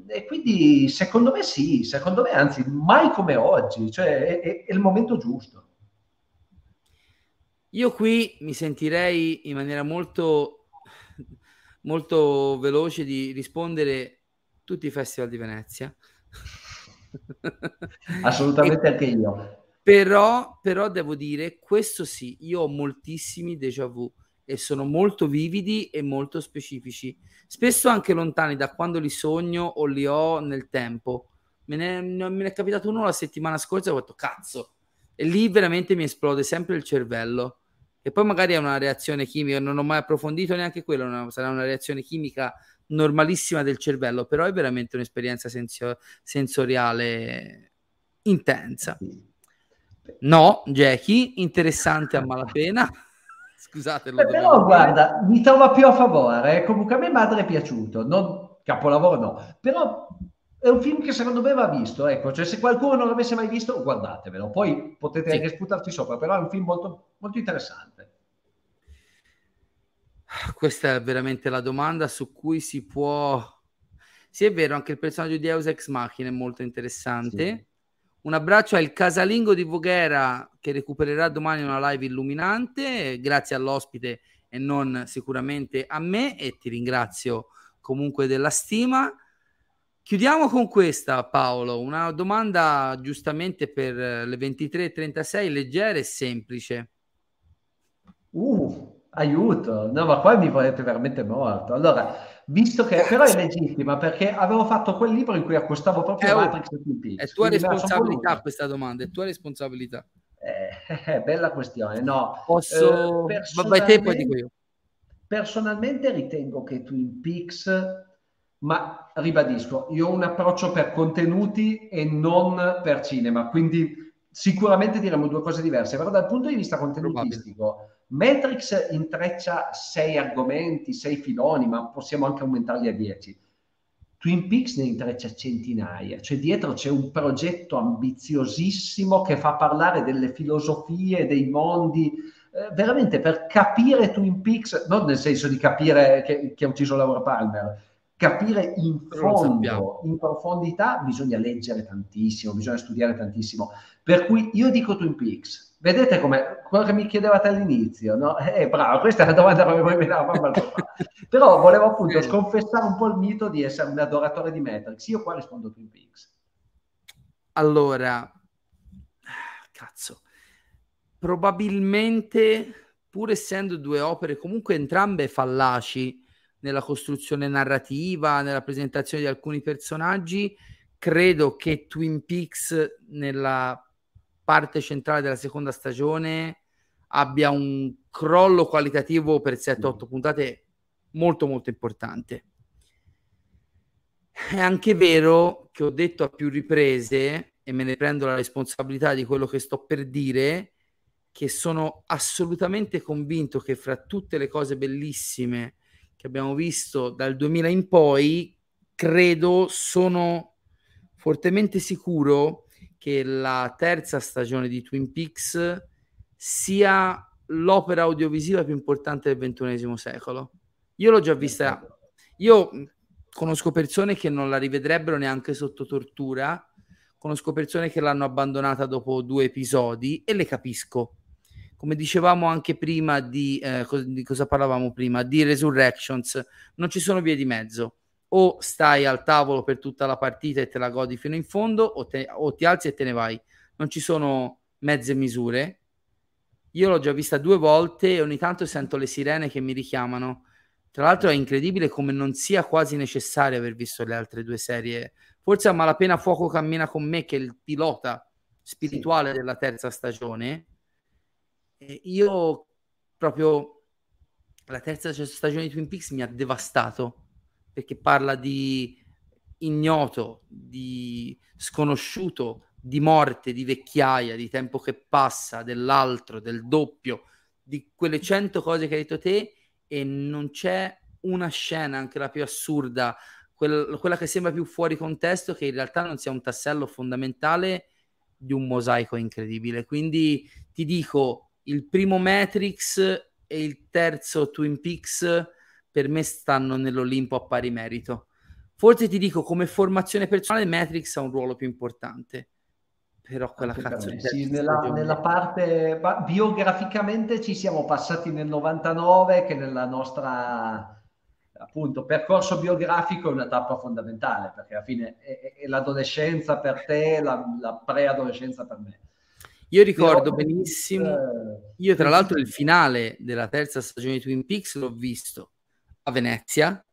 e quindi secondo me sì, secondo me anzi mai come oggi, cioè è, è, è il momento giusto. Io qui mi sentirei in maniera molto [laughs] molto veloce di rispondere tutti i festival di Venezia. [laughs] Assolutamente e, anche io. Però, però devo dire, questo sì, io ho moltissimi déjà vu e sono molto vividi e molto specifici, spesso anche lontani da quando li sogno o li ho nel tempo. Me ne, me ne è capitato uno la settimana scorsa e ho detto cazzo, e lì veramente mi esplode sempre il cervello e poi magari è una reazione chimica, non ho mai approfondito neanche quello, una, sarà una reazione chimica normalissima del cervello, però è veramente un'esperienza sensio- sensoriale intensa. No, Jackie, interessante a malapena. [laughs] Scusate, Beh, però guarda, mi trova più a favore, comunque a me madre è piaciuto, non capolavoro no, però è un film che secondo me va visto, ecco, cioè se qualcuno non l'avesse mai visto, guardatevelo, poi potete sì. anche sputarci sopra, però è un film molto, molto interessante. Questa è veramente la domanda su cui si può... Sì, è vero, anche il personaggio di Eus Ex Machina è molto interessante. Sì. Un abbraccio al casalingo di Voghera che recupererà domani una live illuminante, grazie all'ospite e non sicuramente a me e ti ringrazio comunque della stima. Chiudiamo con questa, Paolo. Una domanda giustamente per le 23.36, leggera e semplice. Uh, aiuto! No, ma qua mi volete veramente morto. Allora, visto che però è legittima perché avevo fatto quel libro in cui accostavo proprio è, Matrix e Twin Peaks. È tua responsabilità questa domanda, è tua responsabilità. Eh, bella questione. No, posso... Eh, Vai te poi dico io. Personalmente ritengo che Twin Peaks ma ribadisco, io ho un approccio per contenuti e non per cinema, quindi sicuramente diremo due cose diverse, però dal punto di vista contenutistico, Matrix intreccia sei argomenti, sei filoni, ma possiamo anche aumentarli a dieci. Twin Peaks ne intreccia centinaia, cioè dietro c'è un progetto ambiziosissimo che fa parlare delle filosofie, dei mondi, eh, veramente per capire Twin Peaks, non nel senso di capire che, che ha ucciso Laura Palmer, capire in fondo, in profondità, bisogna leggere tantissimo, bisogna studiare tantissimo. Per cui io dico Twin Peaks. Vedete come quello che mi chiedevate all'inizio, no? [laughs] Eh, bravo, questa è una domanda che in mente, [laughs] Però volevo appunto sconfessare un po' il mito di essere un adoratore di Matrix. Io qua rispondo Twin Peaks. Allora, cazzo, probabilmente, pur essendo due opere comunque entrambe fallaci, nella costruzione narrativa, nella presentazione di alcuni personaggi. Credo che Twin Peaks nella parte centrale della seconda stagione abbia un crollo qualitativo per 7-8 puntate molto molto importante. È anche vero che ho detto a più riprese e me ne prendo la responsabilità di quello che sto per dire che sono assolutamente convinto che fra tutte le cose bellissime che abbiamo visto dal 2000 in poi, credo, sono fortemente sicuro che la terza stagione di Twin Peaks sia l'opera audiovisiva più importante del XXI secolo. Io l'ho già vista, io conosco persone che non la rivedrebbero neanche sotto tortura, conosco persone che l'hanno abbandonata dopo due episodi e le capisco come dicevamo anche prima di, eh, di cosa parlavamo prima, di Resurrections, non ci sono vie di mezzo. O stai al tavolo per tutta la partita e te la godi fino in fondo, o, te, o ti alzi e te ne vai. Non ci sono mezze misure. Io l'ho già vista due volte e ogni tanto sento le sirene che mi richiamano. Tra l'altro è incredibile come non sia quasi necessario aver visto le altre due serie. Forse a malapena Fuoco cammina con me, che è il pilota spirituale sì. della terza stagione, io proprio la terza stagione di Twin Peaks mi ha devastato perché parla di ignoto, di sconosciuto, di morte, di vecchiaia, di tempo che passa, dell'altro, del doppio, di quelle cento cose che hai detto te e non c'è una scena, anche la più assurda, quel, quella che sembra più fuori contesto, che in realtà non sia un tassello fondamentale di un mosaico incredibile. Quindi ti dico, il primo Matrix e il terzo Twin Peaks per me stanno nell'Olimpo a pari merito. Forse ti dico, come formazione personale, Matrix ha un ruolo più importante. Però quella Anche cazzo di sì, nella, nella parte ma biograficamente ci siamo passati nel 99 che nella nostra appunto percorso biografico è una tappa fondamentale perché alla fine è, è- è l'adolescenza per te, la, la preadolescenza per me. Io ricordo benissimo, io tra l'altro il finale della terza stagione di Twin Peaks l'ho visto a Venezia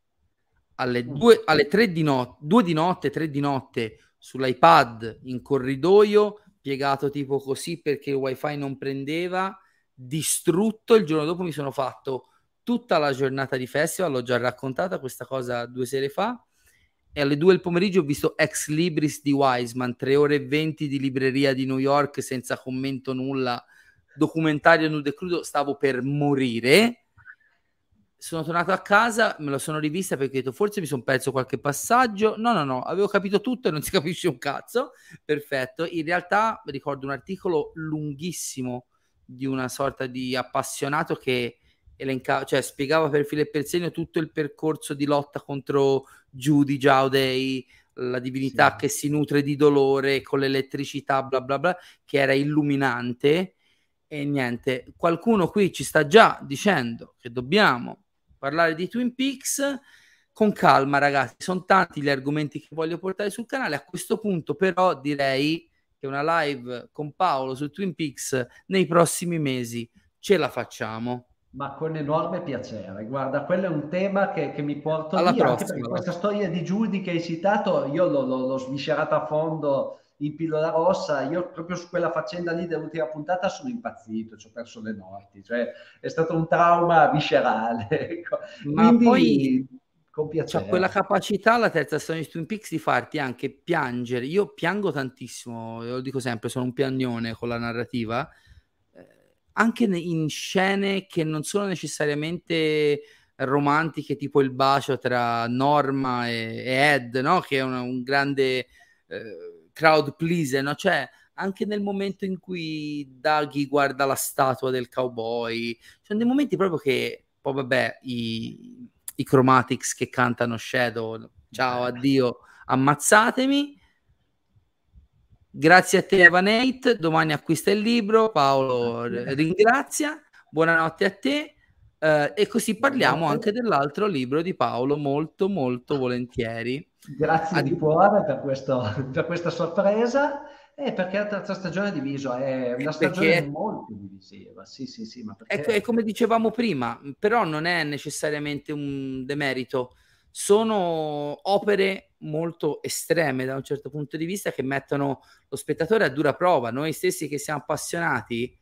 alle Mm. due, alle tre di notte, due di notte, tre di notte sull'iPad in corridoio, piegato tipo così perché il wifi non prendeva, distrutto. Il giorno dopo mi sono fatto tutta la giornata di festival, l'ho già raccontata questa cosa due sere fa. E alle due del pomeriggio ho visto Ex Libris di Wiseman, tre ore e venti di libreria di New York senza commento nulla, documentario nudo e crudo, stavo per morire. Sono tornato a casa, me lo sono rivista perché ho detto forse mi sono perso qualche passaggio. No, no, no, avevo capito tutto e non [laughs] si capisce un cazzo. Perfetto. In realtà ricordo un articolo lunghissimo di una sorta di appassionato che elencava, cioè spiegava per filo e per segno tutto il percorso di lotta contro Judy Jaudei, la divinità Sì. che si nutre di dolore con l'elettricità, bla bla bla, che era illuminante. E niente, qualcuno qui ci sta già dicendo che dobbiamo parlare di Twin Peaks con calma, ragazzi. Sono tanti gli argomenti che voglio portare sul canale. A questo punto, però, direi che una live con Paolo su Twin Peaks nei prossimi mesi ce la facciamo. Ma con enorme piacere. Guarda, quello è un tema che, che mi porto Alla via, prossima, questa storia di Judy che hai citato, io l'ho, l'ho- l'ho sviscerata a fondo in pillola rossa, io proprio su quella faccenda lì dell'ultima puntata sono impazzito, ci ho perso le notti, cioè è stato un trauma viscerale. [laughs] ecco. Ma Quindi, poi con piacere. quella capacità la terza stagione di Twin Peaks di farti anche piangere. Io piango tantissimo, lo dico sempre, sono un piagnone con la narrativa, anche in scene che non sono necessariamente romantiche, tipo il bacio tra Norma e, e Ed, no? Che è una- un grande eh, crowd pleaser, no? Cioè, anche nel momento in cui Daggy guarda la statua del cowboy, sono dei momenti proprio che, poi vabbè, i, i Chromatics che cantano Shadow, ciao, addio, ammazzatemi. Grazie a te, Evanate. Domani acquista il libro. Paolo ringrazia. Buonanotte a te. Eh, e così parliamo anche dell'altro libro di Paolo, molto, molto volentieri. Grazie di Addio. cuore per, questo- [laughs] per questa sorpresa e perché la terza stagione è diviso, è una stagione Perché- molto divisiva. Sì, sì, sì, ma È, perché... è come dicevamo prima, però non è necessariamente un demerito. Sono opere molto estreme da un certo punto di vista che mettono lo spettatore a dura prova. Noi stessi che siamo appassionati,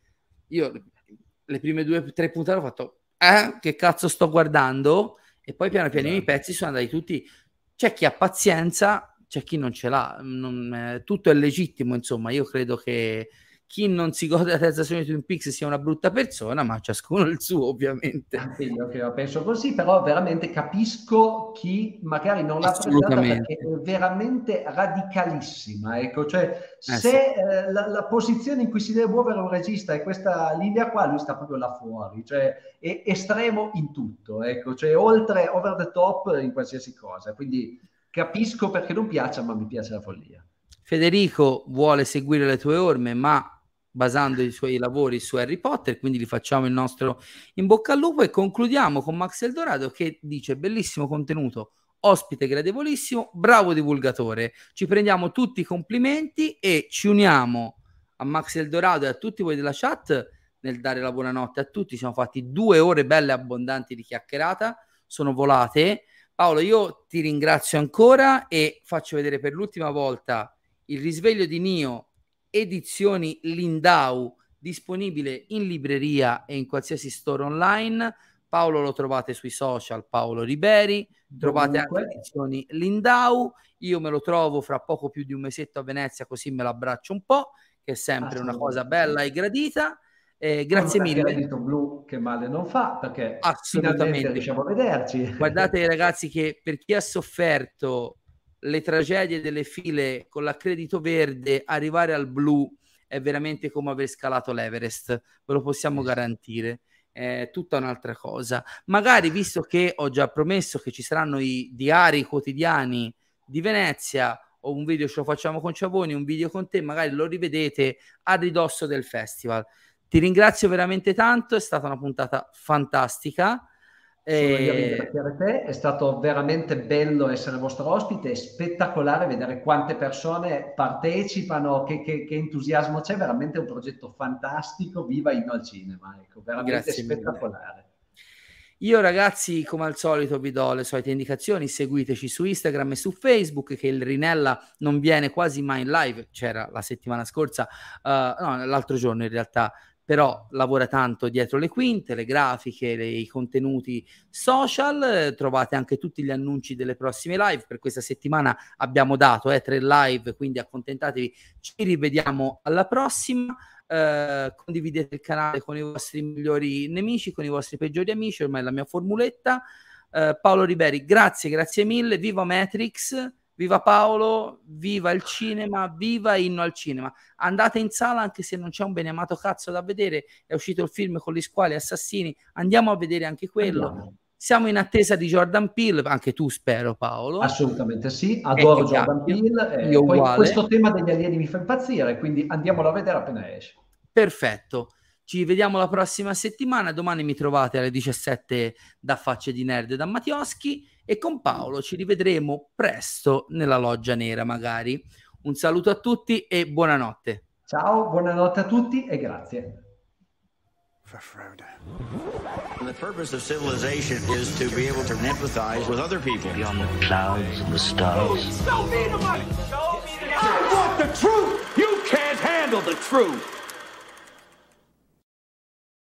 io le prime due o tre puntate ho fatto, eh, che cazzo sto guardando? E poi piano piano i Esatto. pezzi sono andati tutti. C'è chi ha pazienza, c'è chi non ce l'ha. Non- eh, tutto è legittimo, insomma. Io credo che chi non si gode la terza stagione di Twin Peaks sia una brutta persona, ma ciascuno il suo, ovviamente. Anche io penso così, però veramente capisco chi magari non l'ha Assolutamente. perché è veramente radicalissima. Ecco, cioè, se sì. eh, la, la posizione in cui si deve muovere un regista è questa linea qua, lui sta proprio là fuori, cioè è estremo in tutto, ecco, cioè oltre, over the top in qualsiasi cosa. Quindi capisco perché non piace, ma mi piace la follia. Federico vuole seguire le tue orme, ma basando i suoi lavori su Harry Potter, quindi gli facciamo il nostro in bocca al lupo e concludiamo con Max Eldorado che dice bellissimo contenuto, ospite gradevolissimo, bravo divulgatore. Ci prendiamo tutti i complimenti e ci uniamo a Max Eldorado e a tutti voi della chat nel dare la buonanotte a tutti. Siamo fatti due ore belle e abbondanti di chiacchierata, sono volate. Paolo, io ti ringrazio ancora e faccio vedere per l'ultima volta il risveglio di Nio edizioni Lindau disponibile in libreria e in qualsiasi store online Paolo lo trovate sui social, Paolo Riberi, trovate Dunque. anche edizioni Lindau, io me lo trovo fra poco più di un mesetto a Venezia così me lo abbraccio un po', che è sempre una cosa bella e gradita. Eh, grazie mille. credito blu che male non fa perché Assolutamente. riusciamo a vederci. Guardate ragazzi che per chi ha sofferto le tragedie delle file con l'accredito verde, arrivare al blu è veramente come aver scalato l'Everest, ve lo possiamo garantire. È tutta un'altra cosa. Magari, visto che ho già promesso che ci saranno i diari quotidiani di Venezia, o un video ce lo facciamo con Ciavoni, un video con te, magari lo rivedete a ridosso del festival. Ti ringrazio veramente tanto, è stata una puntata fantastica. Ringraziare te, è stato veramente bello essere vostro ospite, è spettacolare vedere quante persone partecipano, che, che- che entusiasmo c'è, veramente un progetto fantastico, viva Inno al Cinema, ecco, veramente Grazie mille. spettacolare. Io ragazzi, come al solito, vi do le solite indicazioni, seguiteci su Instagram e su Facebook, che il Rinella non viene quasi mai in live, c'era la settimana scorsa, eh, no, l'altro giorno in realtà, però lavora tanto dietro le quinte, le grafiche, le- i contenuti social, trovate anche tutti gli annunci delle prossime live, per questa settimana abbiamo dato eh, tre live, quindi accontentatevi, ci rivediamo alla prossima. Eh, condividete il canale con i vostri migliori nemici, con i vostri peggiori amici, ormai è la mia formuletta. Eh, Paolo Riberi, grazie, grazie mille, viva Matrix, viva Paolo, viva il cinema, viva Inno al cinema. Andate in sala anche se non c'è un beneamato cazzo da vedere, è uscito il film con gli squali assassini, andiamo a vedere anche quello. Andiamo. Siamo in attesa di Jordan Peele, anche tu spero Paolo. Assolutamente sì, adoro Ecco, Jordan cambia. Peele, e uguale. questo tema degli alieni mi fa impazzire, quindi andiamolo a vedere appena esce. Perfetto. Ci vediamo la prossima settimana. Domani mi trovate alle 17 da Facce di Nerd da Mattioschi e con Paolo ci rivedremo presto nella loggia nera, magari. Un saluto a tutti e buonanotte. Ciao, buonanotte a tutti e grazie. For Frodo. The purpose of civilization is to be able to empathize with other people beyond the clouds and the stars. Show me the money. Show me the money. I want the truth. You can't handle the truth.